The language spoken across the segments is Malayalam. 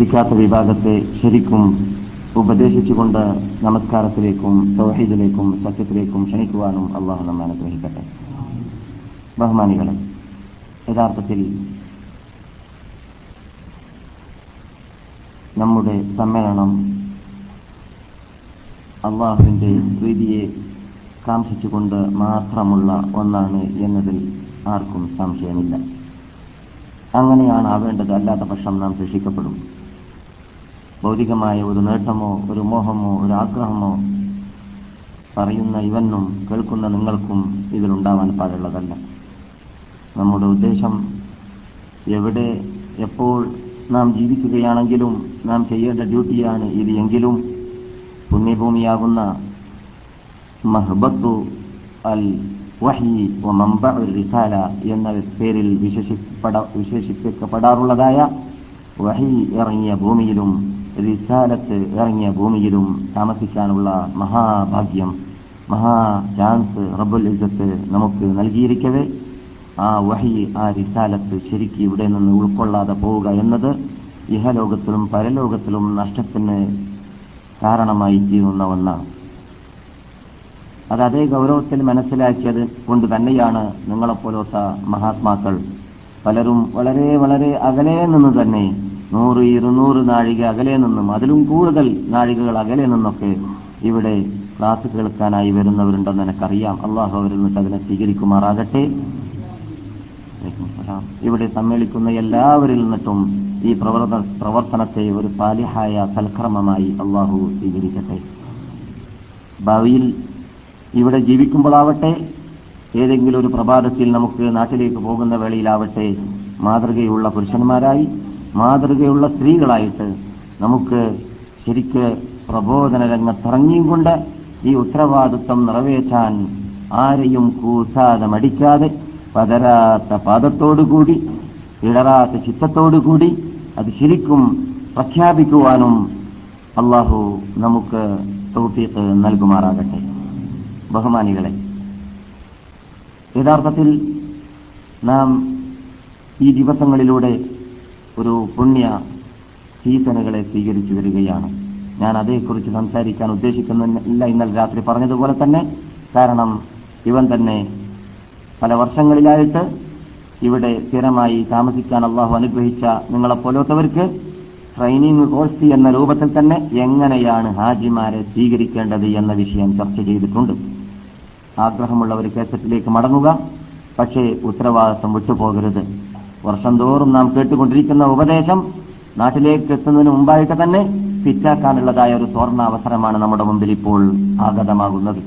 ശ്രദ്ധിക്കാത്ത വിഭാഗത്തെ ശരിക്കും ഉപദേശിച്ചുകൊണ്ട് നമസ്കാരത്തിലേക്കും സൗഹീദിലേക്കും സത്യത്തിലേക്കും ക്ഷണിക്കുവാനും അള്ളാഹു നമ്മെ അനുഗ്രഹിക്കട്ടെ. ബഹുമാനികളെ യഥാർത്ഥത്തിൽ നമ്മുടെ സമ്മേളനം അള്ളാഹുവിന്റെ പ്രീതിയെ കാംക്ഷിച്ചുകൊണ്ട് മാത്രമുള്ള ഒന്നാണ് എന്നതിൽ ആർക്കും സംശയമില്ല. അങ്ങനെയാണ് ആവേണ്ടത്. അല്ലാത്ത പക്ഷം നാം ശിക്ഷിക്കപ്പെടും. ഭൗതികമായ ഒരു നേട്ടമോ ഒരു മോഹമോ ഒരു ആഗ്രഹമോ പറയുന്ന ഇവനും കേൾക്കുന്ന നിങ്ങൾക്കും ഇതിലുണ്ടാവാൻ പാടുള്ളതല്ല. നമ്മുടെ ഉദ്ദേശം എവിടെ എപ്പോൾ നാം ജീവിക്കുകയാണെങ്കിലും നാം ചെയ്യേണ്ട ഡ്യൂട്ടിയാണ് ഇത് എങ്കിലും പുണ്യഭൂമിയാകുന്ന മഹബത്തു അൽ വഹി മമ്പ റിസാല എന്ന പേരിൽ വിശേഷിപ്പട വിശേഷിപ്പിക്കപ്പെടാറുള്ളതായ വഹി ഇറങ്ങിയ ഭൂമിയിലും റിസാലത്ത് ഇറങ്ങിയ ഭൂമിയിലും താമസിക്കാനുള്ള മഹാഭാഗ്യം മഹാ ചാൻസ് റബ്ബുൽ ഇസത്ത് നമുക്ക് നൽകിയിരിക്കവേ. ആ വഹി ആ റിസാലത്ത് ശരിക്ക് ഇവിടെ നിന്ന് ഉൾക്കൊള്ളാതെ പോവുക എന്നത് ഇഹലോകത്തിലും പരലോകത്തിലും നഷ്ടത്തിന് കാരണമായി തീരുന്ന ഒന്നാണ്. അത് അതേ ഗൗരവത്തിൽ മനസ്സിലാക്കിയത് കൊണ്ട് തന്നെയാണ് നിങ്ങളെപ്പോലത്തെ മഹാത്മാക്കൾ. പലരും വളരെ വളരെ അകലെ നിന്ന് തന്നെ നൂറ് ഇരുന്നൂറ് നാഴിക അകലെ നിന്നും അതിലും കൂടുതൽ നാഴികകൾ അകലെ നിന്നൊക്കെ ഇവിടെ ക്ലാസ് കേൾക്കാനായി വരുന്നവരുണ്ടെന്ന് എനിക്കറിയാം. അള്ളാഹു അവരിൽ നിന്നിട്ട് അതിനെ സ്വീകരിക്കുമാറാകട്ടെ. ഇവിടെ സമ്മേളിക്കുന്ന എല്ലാവരിൽ നിന്നിട്ടും ഈ പ്രവർത്തന പ്രവർത്തനത്തെ ഒരു പാലിഹായ സൽക്രമമായി അള്ളാഹു സ്വീകരിക്കട്ടെ. ഭാവിയിൽ ഇവിടെ ജീവിക്കുമ്പോഴാവട്ടെ ഏതെങ്കിലും ഒരു പ്രഭാതത്തിൽ നമുക്ക് നാട്ടിലേക്ക് പോകുന്ന വേളയിലാവട്ടെ മാതൃകയുള്ള പുരുഷന്മാരായി മാതൃകയുള്ള സ്ത്രീകളായിട്ട് നമുക്ക് ശരിക്ക് പ്രബോധന രംഗത്തിറങ്ങിയും കൊണ്ട് ഈ ഉത്തരവാദിത്വം നിറവേറ്റാൻ ആരെയും കൂസാതെ മടിക്കാതെ പതരാത്ത പാദത്തോടുകൂടി ഇടറാത്ത ചിത്തത്തോടുകൂടി അത് ശരിക്കും പ്രഖ്യാപിക്കുവാനും അള്ളാഹു നമുക്ക് തൗഫീഖ് നൽകുമാറാകട്ടെ. ബഹുമാനികളെ യഥാർത്ഥത്തിൽ നാം ഈ ദിവസങ്ങളിലൂടെ ഒരു പുണ്യ സീസണുകളെ സ്വീകരിച്ചു വരികയാണ്. ഞാൻ അതേക്കുറിച്ച് സംസാരിക്കാൻ ഉദ്ദേശിക്കുന്നില്ല ഇന്നലെ രാത്രി പറഞ്ഞതുപോലെ തന്നെ. കാരണം ഇവൻ തന്നെ പല വർഷങ്ങളിലായിട്ട് ഇവിടെ സ്ഥിരമായി താമസിക്കാൻ അള്ളാഹു അനുഗ്രഹിച്ച നിങ്ങളെപ്പോലത്തവർക്ക് ട്രെയിനിങ് കോഴ്സ് എന്ന രൂപത്തിൽ തന്നെ എങ്ങനെയാണ് ഹാജിമാരെ സ്വീകരിക്കേണ്ടത് എന്ന വിഷയം ചർച്ച ചെയ്തിട്ടുണ്ട്. ആഗ്രഹമുള്ളവർ കേസറ്റിലേക്ക് മടങ്ങുക. പക്ഷേ ഉത്തരവാദിത്വം വിട്ടുപോകരുത്. വർഷം തോറും നാം കേട്ടുകൊണ്ടിരിക്കുന്ന ഉപദേശം നാട്ടിലേക്ക് എത്തുന്നതിന് മുമ്പായിട്ട് തന്നെ ഫിറ്റാക്കാനുള്ളതായ ഒരു സ്വർണ അവസരമാണ് നമ്മുടെ മുമ്പിൽ ഇപ്പോൾ ആഗതമാകുന്നത്.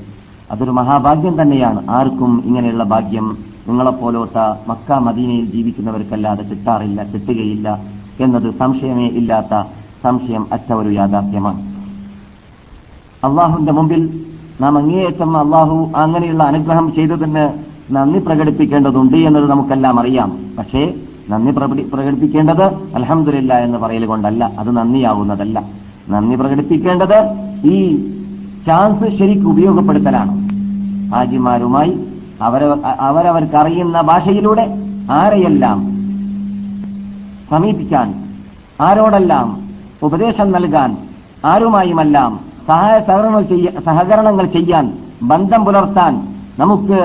അതൊരു മഹാഭാഗ്യം തന്നെയാണ്. ആർക്കും ഇങ്ങനെയുള്ള ഭാഗ്യം നിങ്ങളെപ്പോലോട്ട മക്ക മദീനയിൽ ജീവിക്കുന്നവർക്കല്ലാതെ കിട്ടാറില്ല കിട്ടുകയില്ല എന്നത് സംശയമേ ഇല്ലാത്ത സംശയം അറ്റ ഒരു യാഥാർത്ഥ്യമാണ്. അള്ളാഹുവിന്റെ മുമ്പിൽ നാം അങ്ങേയറ്റം അള്ളാഹു അങ്ങനെയുള്ള അനുഗ്രഹം ചെയ്തതിന് നന്ദി പ്രകടിപ്പിക്കേണ്ടതുണ്ട് എന്നത് നമുക്കെല്ലാം അറിയാം. പക്ഷേ നന്ദി പ്രകടിപ്പിക്കേണ്ടത് അലഹമില്ല എന്ന് പറയൽ കൊണ്ടല്ല അത് നന്ദിയാവുന്നതല്ല. നന്ദി പ്രകടിപ്പിക്കേണ്ടത് ഈ ചാൻസ് ശരിക്കും ഉപയോഗപ്പെടുത്തലാണ്. ഹാജിമാരുമായി അവരവർക്ക് അവരവർക്കറിയുന്ന ഭാഷയിലൂടെ ആരെയെല്ലാം സമീപിക്കാൻ ആരോടെല്ലാം ഉപദേശം നൽകാൻ ആരുമായുമെല്ലാം സഹായ സഹകരണങ്ങൾ ചെയ്യാൻ ബന്ധം പുലർത്താൻ നമുക്ക്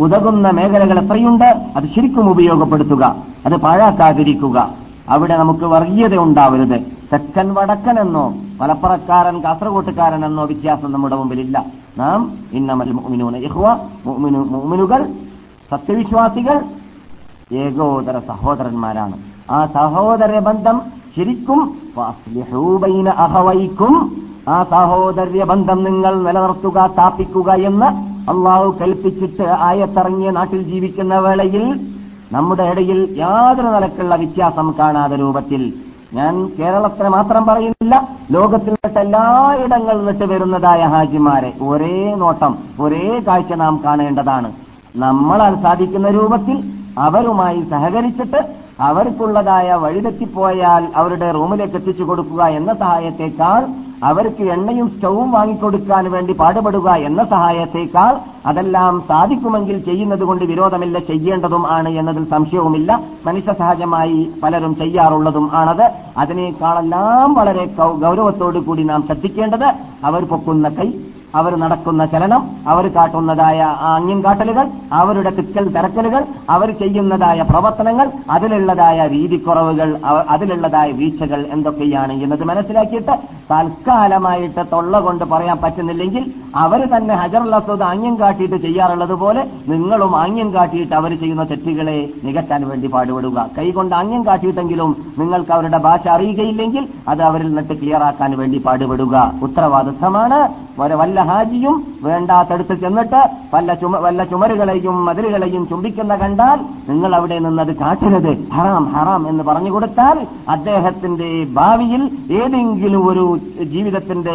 ഉതകുന്ന മേഖലകൾ എത്രയുണ്ട് അത് ശരിക്കും ഉപയോഗപ്പെടുത്തുക. അത് പാഴാക്കാതിരിക്കുക. അവിടെ നമുക്ക് വർഗീയത ഉണ്ടാവരുത്. തെക്കൻ വടക്കൻ എന്നോ മലപ്പുറക്കാരൻ കാസർകോട്ടുകാരൻ എന്നോ വ്യത്യാസം നമ്മുടെ മുമ്പിലില്ല. നാം ഇന്നമൽ മുഅ്മിനൂന മുഅ്മിനുകൾ സത്യവിശ്വാസികൾ ഏകോദര സഹോദരന്മാരാണ്. ആ സഹോദര ബന്ധം ശരിക്കും അഹവൈക്കും ആ സഹോദര്യ ബന്ധം നിങ്ങൾ നിലനിർത്തുക സ്ഥാപിക്കുക എന്ന് അള്ളാഹു കൽപ്പിച്ചിട്ട് ആയത്തിറങ്ങിയ നാട്ടിൽ ജീവിക്കുന്ന വേളയിൽ നമ്മുടെ ഇടയിൽ യാതൊരു നിലക്കുള്ള വ്യത്യാസം കാണാത്ത രൂപത്തിൽ ഞാൻ കേരളത്തിന് മാത്രം പറയുന്നില്ല ലോകത്തിൽ നിന്നിട്ട് എല്ലായിടങ്ങളിൽ നിന്നിട്ട് വരുന്നതായ ഹാജിമാരെ ഒരേ നോട്ടം ഒരേ കാഴ്ച നാം കാണേണ്ടതാണ്. നമ്മളാൽ സാധിക്കുന്ന രൂപത്തിൽ അവരുമായി സഹകരിച്ചിട്ട് അവർക്കുള്ളതായ വഴിതെറ്റിപ്പോയാൽ അവരുടെ റൂമിലേക്ക് എത്തിച്ചു കൊടുക്കുക എന്ന സഹായത്തെക്കാൾ അവർക്ക് എണ്ണയും സ്റ്റൗവും വാങ്ങിക്കൊടുക്കാൻ വേണ്ടി പാടുപെടുക എന്ന സഹായത്തേക്കാൾ അതെല്ലാം സാധിക്കുമെങ്കിൽ ചെയ്യുന്നത് കൊണ്ട് വിരോധമില്ല ചെയ്യേണ്ടതും ആണ് എന്നതിൽ സംശയവുമില്ല. മനുഷ്യ സഹജമായി പലരും ചെയ്യാറുള്ളതും ആണത്. അതിനേക്കാളെല്ലാം വളരെ ഗൗരവത്തോടു കൂടി നാം ശ്രദ്ധിക്കേണ്ടത് അവർ പൊക്കുന്ന കൈ അവർ നടക്കുന്ന ചലനം അവർ കാട്ടുന്നതായ അന്യം കാട്ടലുകൾ അവരുടെ തിക്കൽ തിരക്കലുകൾ അവർ ചെയ്യുന്നതായ പ്രവർത്തനങ്ങൾ അതിലുള്ളതായ രീതിക്കുറവുകൾ അതിലുള്ളതായ വീഴ്ചകൾ എന്തൊക്കെയാണ് എന്നത് മനസ്സിലാക്കിയിട്ട് തൽക്കാലമായിട്ട് തൊള്ള കൊണ്ട് പറയാൻ പറ്റുന്നില്ലെങ്കിൽ അവർ തന്നെ ഹജറുൽ ആംഗ്യം കാട്ടിയിട്ട് ചെയ്യാറുള്ളത് പോലെ നിങ്ങളും ആംഗ്യം കാട്ടിയിട്ട് അവർ ചെയ്യുന്ന തെറ്റുകളെ നികത്താൻ വേണ്ടി പാടുപെടുക. കൈകൊണ്ട് ആംഗ്യം കാട്ടിയിട്ടെങ്കിലും നിങ്ങൾക്ക് അവരുടെ ഭാഷ അറിയുകയില്ലെങ്കിൽ അത് അവരിൽ നിന്നിട്ട് ക്ലിയറാക്കാൻ വേണ്ടി പാടുപെടുക. ഉത്തരവാദിത്തമാണ്. വല്ല ഹാജിയും വേണ്ടാത്തടുത്ത് ചെന്നിട്ട് വല്ല ചുമ വല്ല ചുമരുകളെയും മതിലുകളെയും ചുംബിക്കുന്ന കണ്ടാൽ നിങ്ങൾ അവിടെ നിന്നത് കാട്ടരുത് ഹറാം ഹറാം എന്ന് പറഞ്ഞു കൊടുത്താൽ അദ്ദേഹത്തിന്റെ ഭാവിയിൽ ഏതെങ്കിലും ഒരു ജീവിതത്തിന്റെ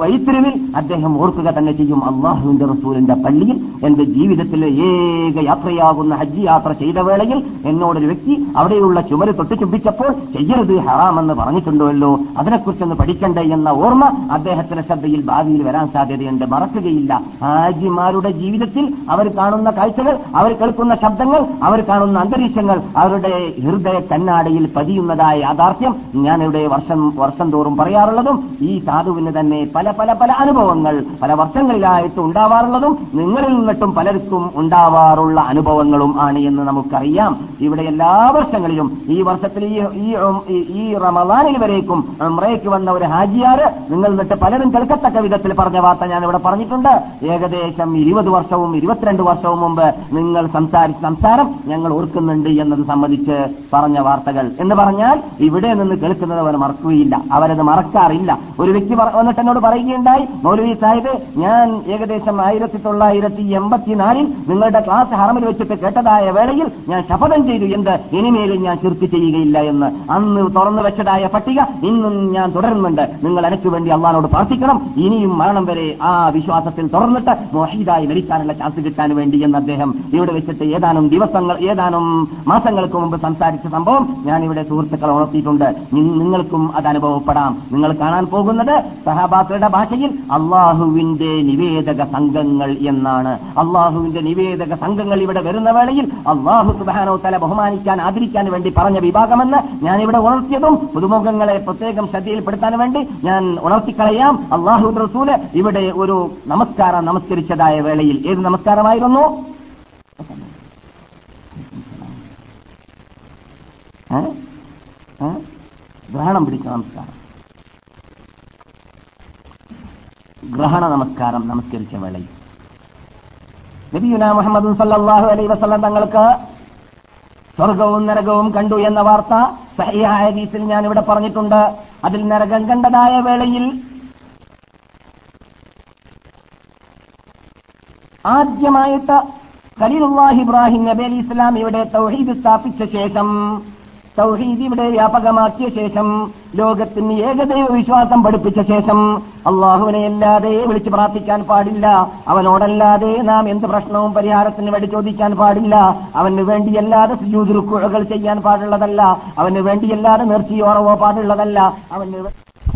വൈത്തിരിവിൽ അദ്ദേഹം ഓർക്കുക തന്നെ ചെയ്യും. അള്ളാഹുവിന്റെ റസൂലിന്റെ പള്ളിയിൽ എന്റെ ജീവിതത്തിലെ ഏക യാത്രയാകുന്ന ഹജ്ജ് യാത്ര ചെയ്ത വേളയിൽ എന്നോടൊരു വ്യക്തി അവിടെയുള്ള ചുമര് തൊട്ട് ചുംബിച്ചപ്പോൾ ചെയ്യരുത് ഹറാം എന്ന് പറഞ്ഞിട്ടുണ്ടല്ലോ. അതിനെക്കുറിച്ചൊന്ന് പഠിക്കണ്ടേ എന്ന ഓർമ്മ അദ്ദേഹത്തിന്റെ ശ്രദ്ധയിൽ ഭാവിയിൽ വരാൻ സാധ്യതയുണ്ട്. മറക്കുകയില്ല. ഹാജിമാരുടെ ജീവിതത്തിൽ അവർ കാണുന്ന കാഴ്ചകൾ അവർ കേൾക്കുന്ന ശബ്ദങ്ങൾ അവർ കാണുന്ന അന്തരീക്ഷങ്ങൾ അവരുടെ ഹൃദയ കണ്ണാടയിൽ പതിയുന്നതായ യാഥാർത്ഥ്യം ഞാനിവിടെ വർഷം വർഷം തോറും പറയാറുള്ളതും ഈ സാധുവിന് തന്നെ പല പല പല അനുഭവങ്ങൾ പല വർഷങ്ങളിലായിട്ട് ഉണ്ടാവാറുള്ളതും നിങ്ങളിൽ നിന്നിട്ടും പലർക്കും ഉണ്ടാവാറുള്ള അനുഭവങ്ങളും ആണ് എന്ന് നമുക്കറിയാം. ഇവിടെ എല്ലാ വർഷങ്ങളിലും ഈ വർഷത്തിൽ ഈ റമദാനിൽ വരേക്കും ഉംറയ്ക്ക് വന്ന ഒരു ഹാജിയാർ നിങ്ങൾ നിന്നിട്ട് പലരും കേൾക്കത്തക്ക വിധത്തിൽ പറഞ്ഞ വാർത്ത ഞാൻ ഇവിടെ പറഞ്ഞിട്ടുണ്ട്. ഏകദേശം ഇരുപത് വർഷവും ഇരുപത്തിരണ്ട് വർഷവും മുമ്പ് നിങ്ങൾ സംസാരിച്ച സംസാരം ഞങ്ങൾ ഓർക്കുന്നുണ്ട് എന്നത് സംബന്ധിച്ച് പറഞ്ഞ വാർത്തകൾ. എന്ന് പറഞ്ഞാൽ ഇവിടെ നിന്ന് കേൾക്കുന്നത് അവർ മറക്കുകയില്ല. അവരത് മറക്കാറില്ല. ഒരു വ്യക്തി വന്നിട്ട് എന്നോട് പറയുകയുണ്ടായി മൗലവി സാഹിബ് ഞാൻ ഏകദേശം ആയിരത്തി തൊള്ളായിരത്തി എൺപത്തിനാലിൽ നിങ്ങളുടെ ക്ലാസ് ഹറമിൽ വെച്ചിട്ട് കേട്ടതായ വേളയിൽ ഞാൻ ശപഥം ചെയ്തു എന്ത്? ഇനിമേലും ഞാൻ ചുരുക്കി ചെയ്യുകയില്ല എന്ന്. അന്ന് തുറന്നു വെച്ചതായ പട്ടിക ഇന്നും ഞാൻ തുടരുന്നുണ്ട്. നിങ്ങൾ എനിക്ക് വേണ്ടി അള്ളഹാനോട് പ്രാർത്ഥിക്കണം. ഇനിയും മരണം വരെ ആ വിശ്വാസത്തിൽ തുറന്നിട്ട് മോഹീദായി മരിക്കാനുള്ള ചാൻസ് കിട്ടാൻ വേണ്ടി എന്ന് അദ്ദേഹം ഇവിടെ വെച്ചിട്ട് ഏതാനും ദിവസങ്ങൾ ഏതാനും മാസങ്ങൾക്ക് മുമ്പ് സംസാരിച്ച സംഭവം ഞാൻ ഇവിടെ സുഹൃത്തുക്കളെ ഉണർത്തിയിട്ടുണ്ട്. നിങ്ങൾക്കും അത് അനുഭവപ്പെടാം. നിങ്ങൾ കാണാൻ പോകുന്നത് സഹാബാക്കളുടെ ഭാഷയിൽ അള്ളാഹുവിന്റെ നിവേദക സംഘങ്ങൾ എന്നാണ്. അള്ളാഹുവിന്റെ നിവേദക സംഘങ്ങൾ ഇവിടെ വരുന്ന വേളയിൽ അള്ളാഹു സുബാനോ തല ബഹുമാനിക്കാൻ ആദരിക്കാൻ വേണ്ടി പറഞ്ഞ വിഭാഗമെന്ന് ഞാൻ ഇവിടെ ഉണർത്തിയതും പുതുമുഖങ്ങളെ പ്രത്യേകം ശ്രദ്ധയിൽപ്പെടുത്താൻ വേണ്ടി ഞാൻ ഉണർത്തിക്കളയാം. അള്ളാഹു റസൂൽ ഇവിടെ ഒരു നമസ്കാരം നമസ്കരിച്ചതായ വേളയിൽ ഏത് നമസ്കാരമായിരുന്നു? ഗ്രഹണം പിടിച്ച നമസ്കാരം. ഗ്രഹണ നമസ്കാരം നമസ്കരിച്ച വേളയിൽ. നബിയുന മുഹമ്മദ് സല്ലാഹു അലൈ വസ്ലം തങ്ങൾക്ക് സ്വർഗവും നരകവും കണ്ടു എന്ന വാർത്ത സഹിയായ ഹദീസിൽ ഞാൻ ഇവിടെ പറഞ്ഞിട്ടുണ്ട്. അതിൽ നരകം കണ്ടതായ വേളയിൽ ആദ്യമായിട്ട് ഖലീലുല്ലാഹി ഇബ്രാഹിം നബി അലി ഇസ്ലാം ഇവിടെ തൗഹീദ് സ്ഥാപിച്ച ശേഷം തൗഹീദ് ഇവിടെ വ്യാപകമാക്കിയ ശേഷം ലോകത്തിന് ഏകദൈവ വിശ്വാസം പഠിപ്പിച്ച ശേഷം അള്ളാഹുവിനെ അല്ലാതെ വിളിച്ചു പ്രാർത്ഥിക്കാൻ പാടില്ല. അവനോടല്ലാതെ നാം എന്ത് പ്രശ്നവും പരിഹാരത്തിന് വേണ്ടി ചോദിക്കാൻ പാടില്ല. അവന് വേണ്ടിയല്ലാതെ സുജൂതുരുക്കുഴകൾ ചെയ്യാൻ പാടുള്ളതല്ല. അവന് വേണ്ടിയല്ലാതെ നേർച്ചയോറവോ പാടുള്ളതല്ല. അവന്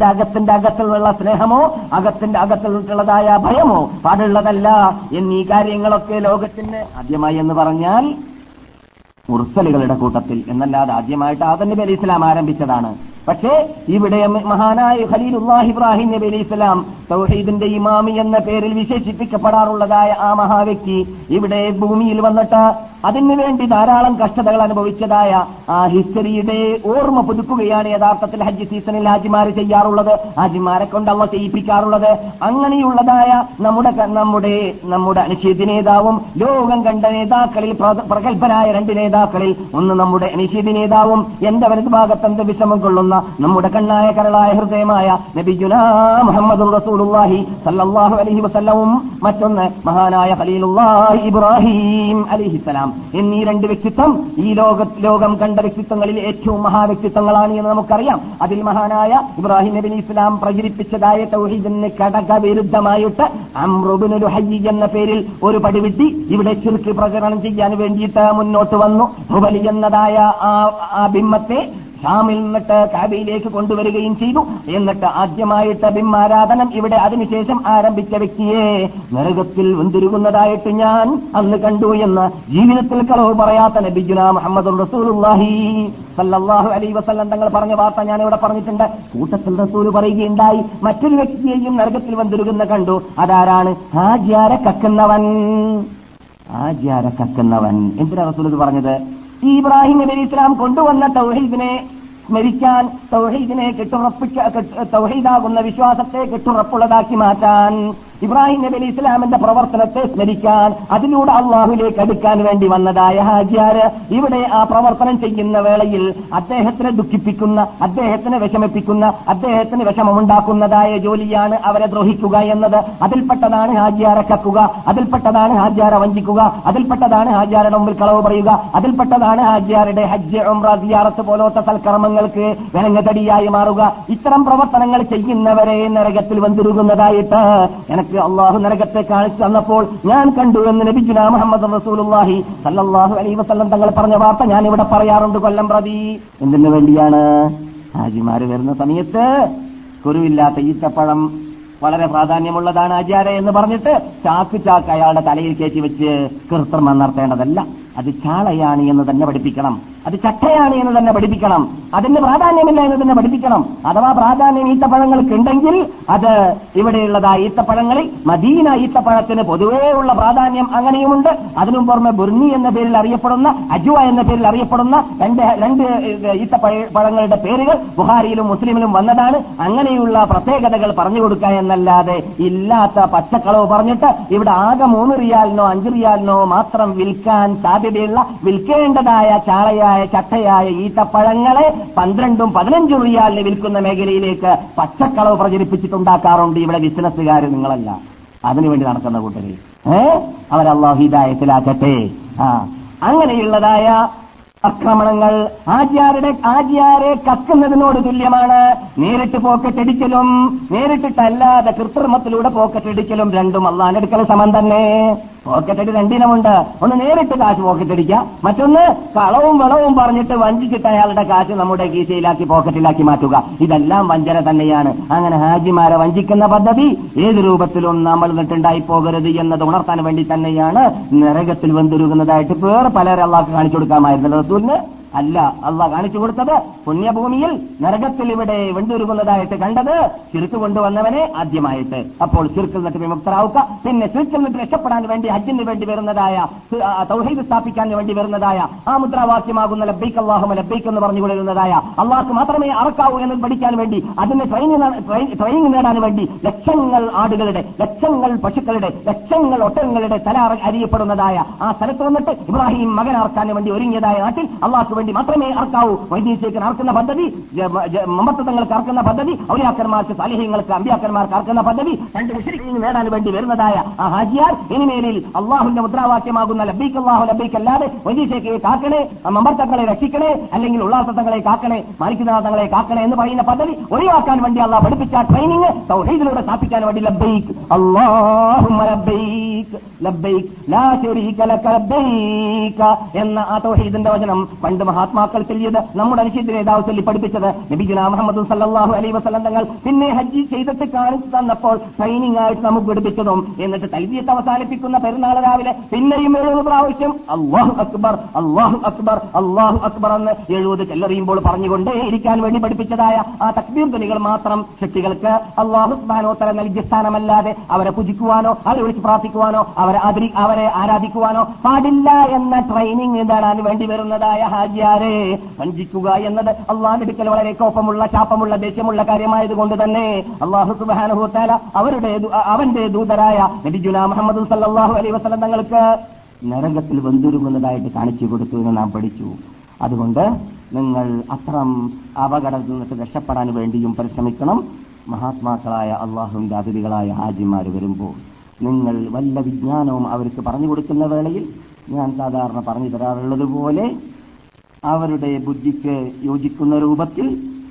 അകത്തിന്റെ അകത്തുള്ള സ്നേഹമോ അകത്തിന്റെ അകത്തുള്ളതായ ഭയമോ? പാടുള്ളതല്ല എന്നീ കാര്യങ്ങളൊക്കെ ലോകത്തിന് ആദ്യമായി എന്ന് പറഞ്ഞാൽ മുർസലുകളുടെ കൂട്ടത്തിൽ എന്നല്ലാതെ ആദ്യമായിട്ട് ആദം നബി അലി ഇസ്ലാം ആരംഭിച്ചതാണ്. പക്ഷേ ഇവിടെ മഹാനായ ഖലീലുല്ലാഹി ഇബ്രാഹിം നബി അലി ഇസ്ലാം തൗഹീദിന്റെ ഇമാമി എന്ന പേരിൽ വിശേഷിപ്പിക്കപ്പെടാറുള്ളതായ ആ മഹാവ്യക്തി ഇവിടെ ഭൂമിയിൽ വന്നിട്ട് അതിനു വേണ്ടി ധാരാളം കഷ്ടതകൾ അനുഭവിച്ചതായ ആ ഹിസ്റ്ററിയുടെ ഓർമ്മ പുതുക്കുകയാണ് യഥാർത്ഥത്തിൽ ഹജ്ജ് സീസണിൽ ഹാജിമാര് ചെയ്യാറുള്ളത്. ഹാജിമാരെ കൊണ്ട് അവ ചെയ്യിപ്പിക്കാറുള്ളത്. അങ്ങനെയുള്ളതായ നമ്മുടെ നമ്മുടെ നമ്മുടെ അനിശ്ചിത നേതാവും ലോകം കണ്ട നേതാക്കളിൽ പ്രഗത്ഭരായ രണ്ട് നേതാക്കളിൽ ഒന്ന് നമ്മുടെ അനിശ്ചിത നേതാവും എന്റെ വലത് ഭാഗത്തെന്ത് വിഷമം കൊള്ളുന്ന നമ്മുടെ കണ്ണായ കരളായ ഹൃദയമായ നബിജുന മുഹമ്മദ് റസൂലുള്ളാഹി സല്ലല്ലാഹു അലൈഹി വസല്ലവും മറ്റൊന്ന് മഹാനായ ഖലീലുള്ളാഹി ഇബ്രാഹിം അലൈഹിസ്സലാം. എന്നീ രണ്ട് വ്യക്തിത്വം ഈ ലോക ലോകം കണ്ട വ്യക്തിത്വങ്ങളിൽ ഏറ്റവും മഹാവ്യക്തിത്വങ്ങളാണ് എന്ന് നമുക്കറിയാം. അതിൽ മഹാനായ ഇബ്രാഹിം നബി ഇസ്ലാം പ്രചരിപ്പിച്ചതായ തൗഹീദിന് കടകവിരുദ്ധമായിട്ട് അമ്രുബിനൊരു ഹയ്യി എന്ന പേരിൽ ഒരു പടിവിട്ടി ഇവിടെ ചുരുക്കി പ്രചരണം ചെയ്യാൻ വേണ്ടിയിട്ട് മുന്നോട്ട് വന്നു. ഹുബലി എന്നതായ ആ ബിംബത്തെ ഷാമിൽ നിന്നിട്ട് കാബയിലേക്ക് കൊണ്ടുവരികയും ചെയ്തു. എന്നിട്ട് ആദ്യമായിട്ട് ബിംബാരാധനം ഇവിടെ അതിനുശേഷം ആരംഭിച്ച വ്യക്തിയെ നരകത്തിൽ വന്തിരുകുന്നതായിട്ട് ഞാൻ അന്ന് കണ്ടു എന്ന് ജീവിതത്തിൽ കളവ് പറയാത്ത നബിജുന മുഹമ്മദ് റസൂലുള്ളാഹി സല്ലാഹു അലൈഹി വസല്ലം തങ്ങൾ പറഞ്ഞ വാർത്ത ഞാൻ ഇവിടെ പറഞ്ഞിട്ടുണ്ട്. കൂട്ടത്തിൽ റസൂൽ പറയുകയുണ്ടായി. മറ്റൊരു വ്യക്തിയെയും നരകത്തിൽ വന്നിരുകുന്ന കണ്ടു. അതാരാണ്? ആജ്യാര കക്കുന്നവൻ. ആചാര കക്കുന്നവൻ. എന്തിനാ റസൂൽ പറഞ്ഞത്? ഈ ഇബ്രാഹിം നബി ഇസ്ലാം കൊണ്ടുവന്ന തൗഹീദിനെ സ്മരിക്കാൻ തൗഹീദിനെ കെട്ടുറപ്പിക്ക കെട്ട്- തൗഹീദാകുന്ന വിശ്വാസത്തെ കെട്ടുറപ്പുള്ളതാക്കി മാറ്റാൻ ഇബ്രാഹിം നബി അലി ഇസ്ലാമിന്റെ പ്രവർത്തനത്തെ സ്മരിക്കാൻ അതിലൂടെ അള്ളാഹുലേക്ക് അടുക്കാൻ വേണ്ടി വന്നതായ ഹാജിയാര് ഇവിടെ ആ പ്രവർത്തനം ചെയ്യുന്ന വേളയിൽ അദ്ദേഹത്തിനെ ദുഃഖിപ്പിക്കുന്ന അദ്ദേഹത്തിനെ വിഷമിപ്പിക്കുന്ന അദ്ദേഹത്തിന് വിഷമമുണ്ടാക്കുന്നതായ ജോലിയാണ് അവരെ ദ്രോഹിക്കുക എന്നത്. അതിൽപ്പെട്ടതാണ് ഹാജിയാരെ കക്കുക അതിൽപ്പെട്ടതാണ് ഹാജിയാരെ വഞ്ചിക്കുക അതിൽപ്പെട്ടതാണ് ഹാജിയാരുടെ മുമ്പിൽ കളവ് പറയുക അതിൽപ്പെട്ടതാണ് ഹാജിയാരുടെ ഹജ്ജ് ഉംറ സിയാറത്ത് പോലത്തെ സൽക്കർമ്മങ്ങൾക്ക് വിലങ്ങതടിയായി മാറുക. ഇത്തരം പ്രവർത്തനങ്ങൾ ചെയ്യുന്നവരെ നരകത്തിൽ വന്നിരുകുന്നതായിട്ട് എനിക്ക് അള്ളാഹു നരകത്തെ കാണിച്ചു തന്നപ്പോൾ ഞാൻ കണ്ടു എന്ന് നബിജുന മുഹമ്മദ് റസൂലുള്ളാഹി സല്ലാഹു അലൈ വസ്ലം തങ്ങൾ പറഞ്ഞ വാർത്ത ഞാൻ ഇവിടെ പറയാറുണ്ട് കൊല്ലം പ്രതി. എന്തിനു വേണ്ടിയാണ്? ഹാജിമാര് വരുന്ന സമയത്ത് കുരുവില്ലാത്ത ഈത്തപ്പഴം വളരെ പ്രാധാന്യമുള്ളതാണ് ആചാര എന്ന് പറഞ്ഞിട്ട് ചാക്ക് ചാക്ക് അയാളുടെ തലയിൽ കയറ്റി വെച്ച് കൃത്രിമം നടത്തേണ്ടതല്ല. അത് ചാളയാണ് എന്ന് തന്നെ പഠിപ്പിക്കണം. അത് ചട്ടയാണ് എന്ന് തന്നെ പഠിപ്പിക്കണം. അതിന് പ്രാധാന്യമില്ല എന്ന് തന്നെ പഠിപ്പിക്കണം. അഥവാ പ്രാധാന്യം ഈത്തപ്പഴങ്ങൾക്ക് ഉണ്ടെങ്കിൽ അത് ഇവിടെയുള്ളതായ ഈത്തപ്പഴങ്ങളിൽ മദീന ഈത്തപ്പഴത്തിന് പൊതുവേ ഉള്ള പ്രാധാന്യം അങ്ങനെയുമുണ്ട്. അതിനു പുറമെ ബുർണി എന്ന പേരിൽ അറിയപ്പെടുന്ന അജുവ എന്ന പേരിൽ അറിയപ്പെടുന്ന രണ്ട് രണ്ട് ഈത്തപ്പഴങ്ങളുടെ പേരുകൾ ബുഹാരിയിലും മുസ്ലിമിലും വന്നതാണ്. അങ്ങനെയുള്ള പ്രത്യേകതകൾ പറഞ്ഞു കൊടുക്കുക എന്നല്ലാതെ ഇല്ലാത്ത പച്ചക്കളവ് പറഞ്ഞിട്ട് ഇവിടെ ആകെ മൂന്ന് റിയാലിനോ അഞ്ച് റിയാലിനോ മാത്രം വിൽക്കാൻ സാധ്യതയുള്ള വിൽക്കേണ്ടതായ ചാളയായ ചട്ടയായ ഈത്തപ്പഴങ്ങളെ പന്ത്രണ്ടും പതിനഞ്ചും റിയാലിന് വിൽക്കുന്ന മേഖലയിലേക്ക് പച്ചക്കളവ് പ്രചരിപ്പിച്ചിട്ടുണ്ടാക്കാറുണ്ട് ഇവിടെ ബിസിനസ്സുകാർ നിങ്ങളല്ല. അതിനുവേണ്ടി നടക്കുന്ന കൂട്ടരെ. ഏ? അവരല്ലാഹിദായത്തിലാക്കട്ടെ ആ. അങ്ങനെയുള്ളതായ ആക്രമണങ്ങൾ ആചാരുടെ ആചാരെ കക്കുന്നതിനോട് തുല്യമാണ്. നേരിട്ട് പോക്കറ്റടിക്കലും നേരിട്ടിട്ടല്ലാതെ കൃത്രിമത്തിലൂടെ പോക്കറ്റടിക്കലും രണ്ടും അള്ളാനെടുക്കൽ സമം തന്നെ. പോക്കറ്റടി രണ്ടിനമുണ്ട്. ഒന്ന് നേരിട്ട് കാശ് പോക്കറ്റടിക്കുക. മറ്റൊന്ന് കളവും വളവും പറഞ്ഞിട്ട് വഞ്ചിച്ചിട്ട് അയാളുടെ കാശ് നമ്മുടെ കീശയിലാക്കി പോക്കറ്റിലാക്കി മാറ്റുക. ഇതെല്ലാം വഞ്ചന തന്നെയാണ്. അങ്ങനെ ഹാജിമാരെ വഞ്ചിക്കുന്ന പദ്ധതി ഏത് രൂപത്തിലും നമ്മൾ നിട്ടുണ്ടായി പോകരുത് എന്നത് ഉണർത്താൻ വേണ്ടി തന്നെയാണ്. നരകത്തിൽ വെന്തുരുകുന്നതായിട്ട് വേറെ പലരെ അള്ളാഹ് കാണിച്ചു കൊടുക്കാമായിരുന്നല്ലോ. റസൂലിന് അല്ല അല്ല കാണിച്ചു കൊടുത്തത് പുണ്യഭൂമിയിൽ നരകത്തിൽ ഇവിടെ വെണ്ടുരുകുന്നതായിട്ട് കണ്ടത് ചിർക്ക് കൊണ്ടുവന്നവനെ ആദ്യമായിട്ട്. അപ്പോൾ ചിർക്കിൽ നിന്നിട്ട് വിമുക്തരാവുക പിന്നെ ചിർക്കിൽ നിന്നിട്ട് രക്ഷപ്പെടാൻ വേണ്ടി ഹജ്ജിന് വേണ്ടി വരുന്നതായ തൗഹീദ് സ്ഥാപിക്കാൻ വേണ്ടി വരുന്നതായ ആ മുദ്രാവാക്യമാകുന്ന ലബ്ബൈക്ക് അള്ളാഹു ലബ്ബൈക്ക് എന്ന് പറഞ്ഞു വരുന്നതായ അള്ളാഹ്ക്ക് മാത്രമേ അറക്കാവൂ എന്ന് പഠിക്കാൻ വേണ്ടി അതിന് ട്രെയിനിങ് ട്രെയിനിങ് നേടാൻ വേണ്ടി ലക്ഷങ്ങൾ ആടുകളുടെ ലക്ഷങ്ങൾ പശുക്കളുടെ ലക്ഷങ്ങൾ ഒട്ടകങ്ങളുടെ തല അറിയപ്പെടുന്നതായ ആ സ്ഥലത്ത് വന്നിട്ട് ഇബ്രാഹിം മകൻ അറക്കാൻ വേണ്ടി ഒരുങ്ങിയതായ നാട്ടിൽ അള്ളാഹ്ക്ക് വേണ്ടി മാത്രമേ അറക്കാവൂ വൈദ്യശേഖരൻ അറക്കുന്ന പദ്ധതി മമത്വങ്ങൾക്ക് അറക്കുന്ന പദ്ധതി ഔലിയാക്കന്മാർക്ക് സാലിഹ്യങ്ങൾക്ക് അമ്പിയാക്കന്മാർക്ക് അറക്കുന്ന പദ്ധതി രണ്ട് വിഷയങ്ങൾ നേടാൻ വേണ്ടി വരുന്നതായ ആ ഹാജിയാർ ഇനിമേലിൽ അള്ളാഹുന്റെ മുദ്രാവാക്യമാകുന്ന ലബീക്ക് അള്ളാഹു ലബീക്ക് അല്ലാതെ വൈദ്യശേഖയെ കാക്കണേ മമർത്തങ്ങളെ രക്ഷിക്കണേ അല്ലെങ്കിൽ ഉള്ളാസത്തങ്ങളെ കാക്കണേ മാലിക്കുന്നതങ്ങളെ കാക്കണേ എന്ന് പറയുന്ന പദ്ധതി ഒഴിവാക്കാൻ വേണ്ടി അള്ളാഹ് പഠിപ്പിച്ച ട്രെയിനിങ് തൗഹീദിലൂടെ സ്ഥാപിക്കാൻ വേണ്ടി ലബൈക്ക് അള്ളാഹുമ്മ ലാ ലക എന്ന ആ തൗഹീദിന്റെ വചനം പണ്ട് മഹാത്മാക്കൾ ചൊല്ലിയത് നമ്മുടെ അനുശ്ചിത നേതാവ് ചൊല്ലി പഠിപ്പിച്ചത്. നബിജുന മുഹമ്മദ് സല്ലാഹു അലൈ വസല്ലം തങ്ങൾ പിന്നെ ഹജ്ജ് ചെയ്തിട്ട് കാണിച്ചു തന്നപ്പോൾ ട്രെയിനിങ് ആയിട്ട് നമുക്ക് പഠിപ്പിച്ചതും എന്നിട്ട് തൽവിയത്ത് അവസാനിപ്പിക്കുന്ന പെരുന്നാൾ രാവിലെ പിന്നെയും എഴുപത് പ്രാവശ്യം അള്ളാഹു അക്ബർ അള്ളാഹു അക്ബർ അള്ളാഹു അക്ബർ എന്ന് എഴുപത് ചെല്ലറിയുമ്പോൾ പറഞ്ഞുകൊണ്ടേ ഇരിക്കാൻ വേണ്ടി പഠിപ്പിച്ചതായ ആ തക്ബീർ ധ്വനികൾ മാത്രം ശക്തികൾക്ക് അള്ളാഹു സ്മാനോത്തര നൽകിയ സ്ഥാനമല്ലാതെ അവരെ പുജിക്കുവാനോ അവരെ വിളിച്ച് പ്രാർത്ഥിക്കുവാനോ അവരെ അവരെ ആരാധിക്കുവാനോ പാടില്ല എന്ന ട്രെയിനിങ് നേടാൻ വേണ്ടി വരുന്നതായ ഹാജിയാരെ വഞ്ചിക്കുക എന്നത് അള്ളാഹിന്റെ അടുക്കൽ വളരെ കോപ്പമുള്ള ശാപമുള്ള ദേഷ്യമുള്ള കാര്യമായതുകൊണ്ട് തന്നെ അള്ളാഹു സുബാനുഹൂത്താല അവരുടെ അവന്റെ ദൂതരായ നബിജുന മുഹമ്മദ് സല്ലാഹു അലൈ വസ്ലം തങ്ങൾക്ക് നരകത്തിൽ വെന്തുരുങ്ങുന്നതായിട്ട് കാണിച്ചു കൊടുത്തു എന്ന് നാം പഠിച്ചു. അതുകൊണ്ട് നിങ്ങൾ അത്രം അപകടത്തിൽ നിന്നിട്ട് രക്ഷപ്പെടാൻ വേണ്ടിയും പരിശ്രമിക്കണം. മഹാത്മാക്കളായ അള്ളാഹുവിന്റെ അതിഥികളായ ഹാജിമാർ വരുമ്പോൾ നിങ്ങൾ വല്ല വിജ്ഞാനവും അവർക്ക് പറഞ്ഞു കൊടുക്കുന്ന വേളയിൽ ഞാൻ സാധാരണ പറഞ്ഞു തരാറുള്ളത് പോലെ അവരുടെ ബുദ്ധിക്ക് യോജിക്കുന്ന രൂപത്തിൽ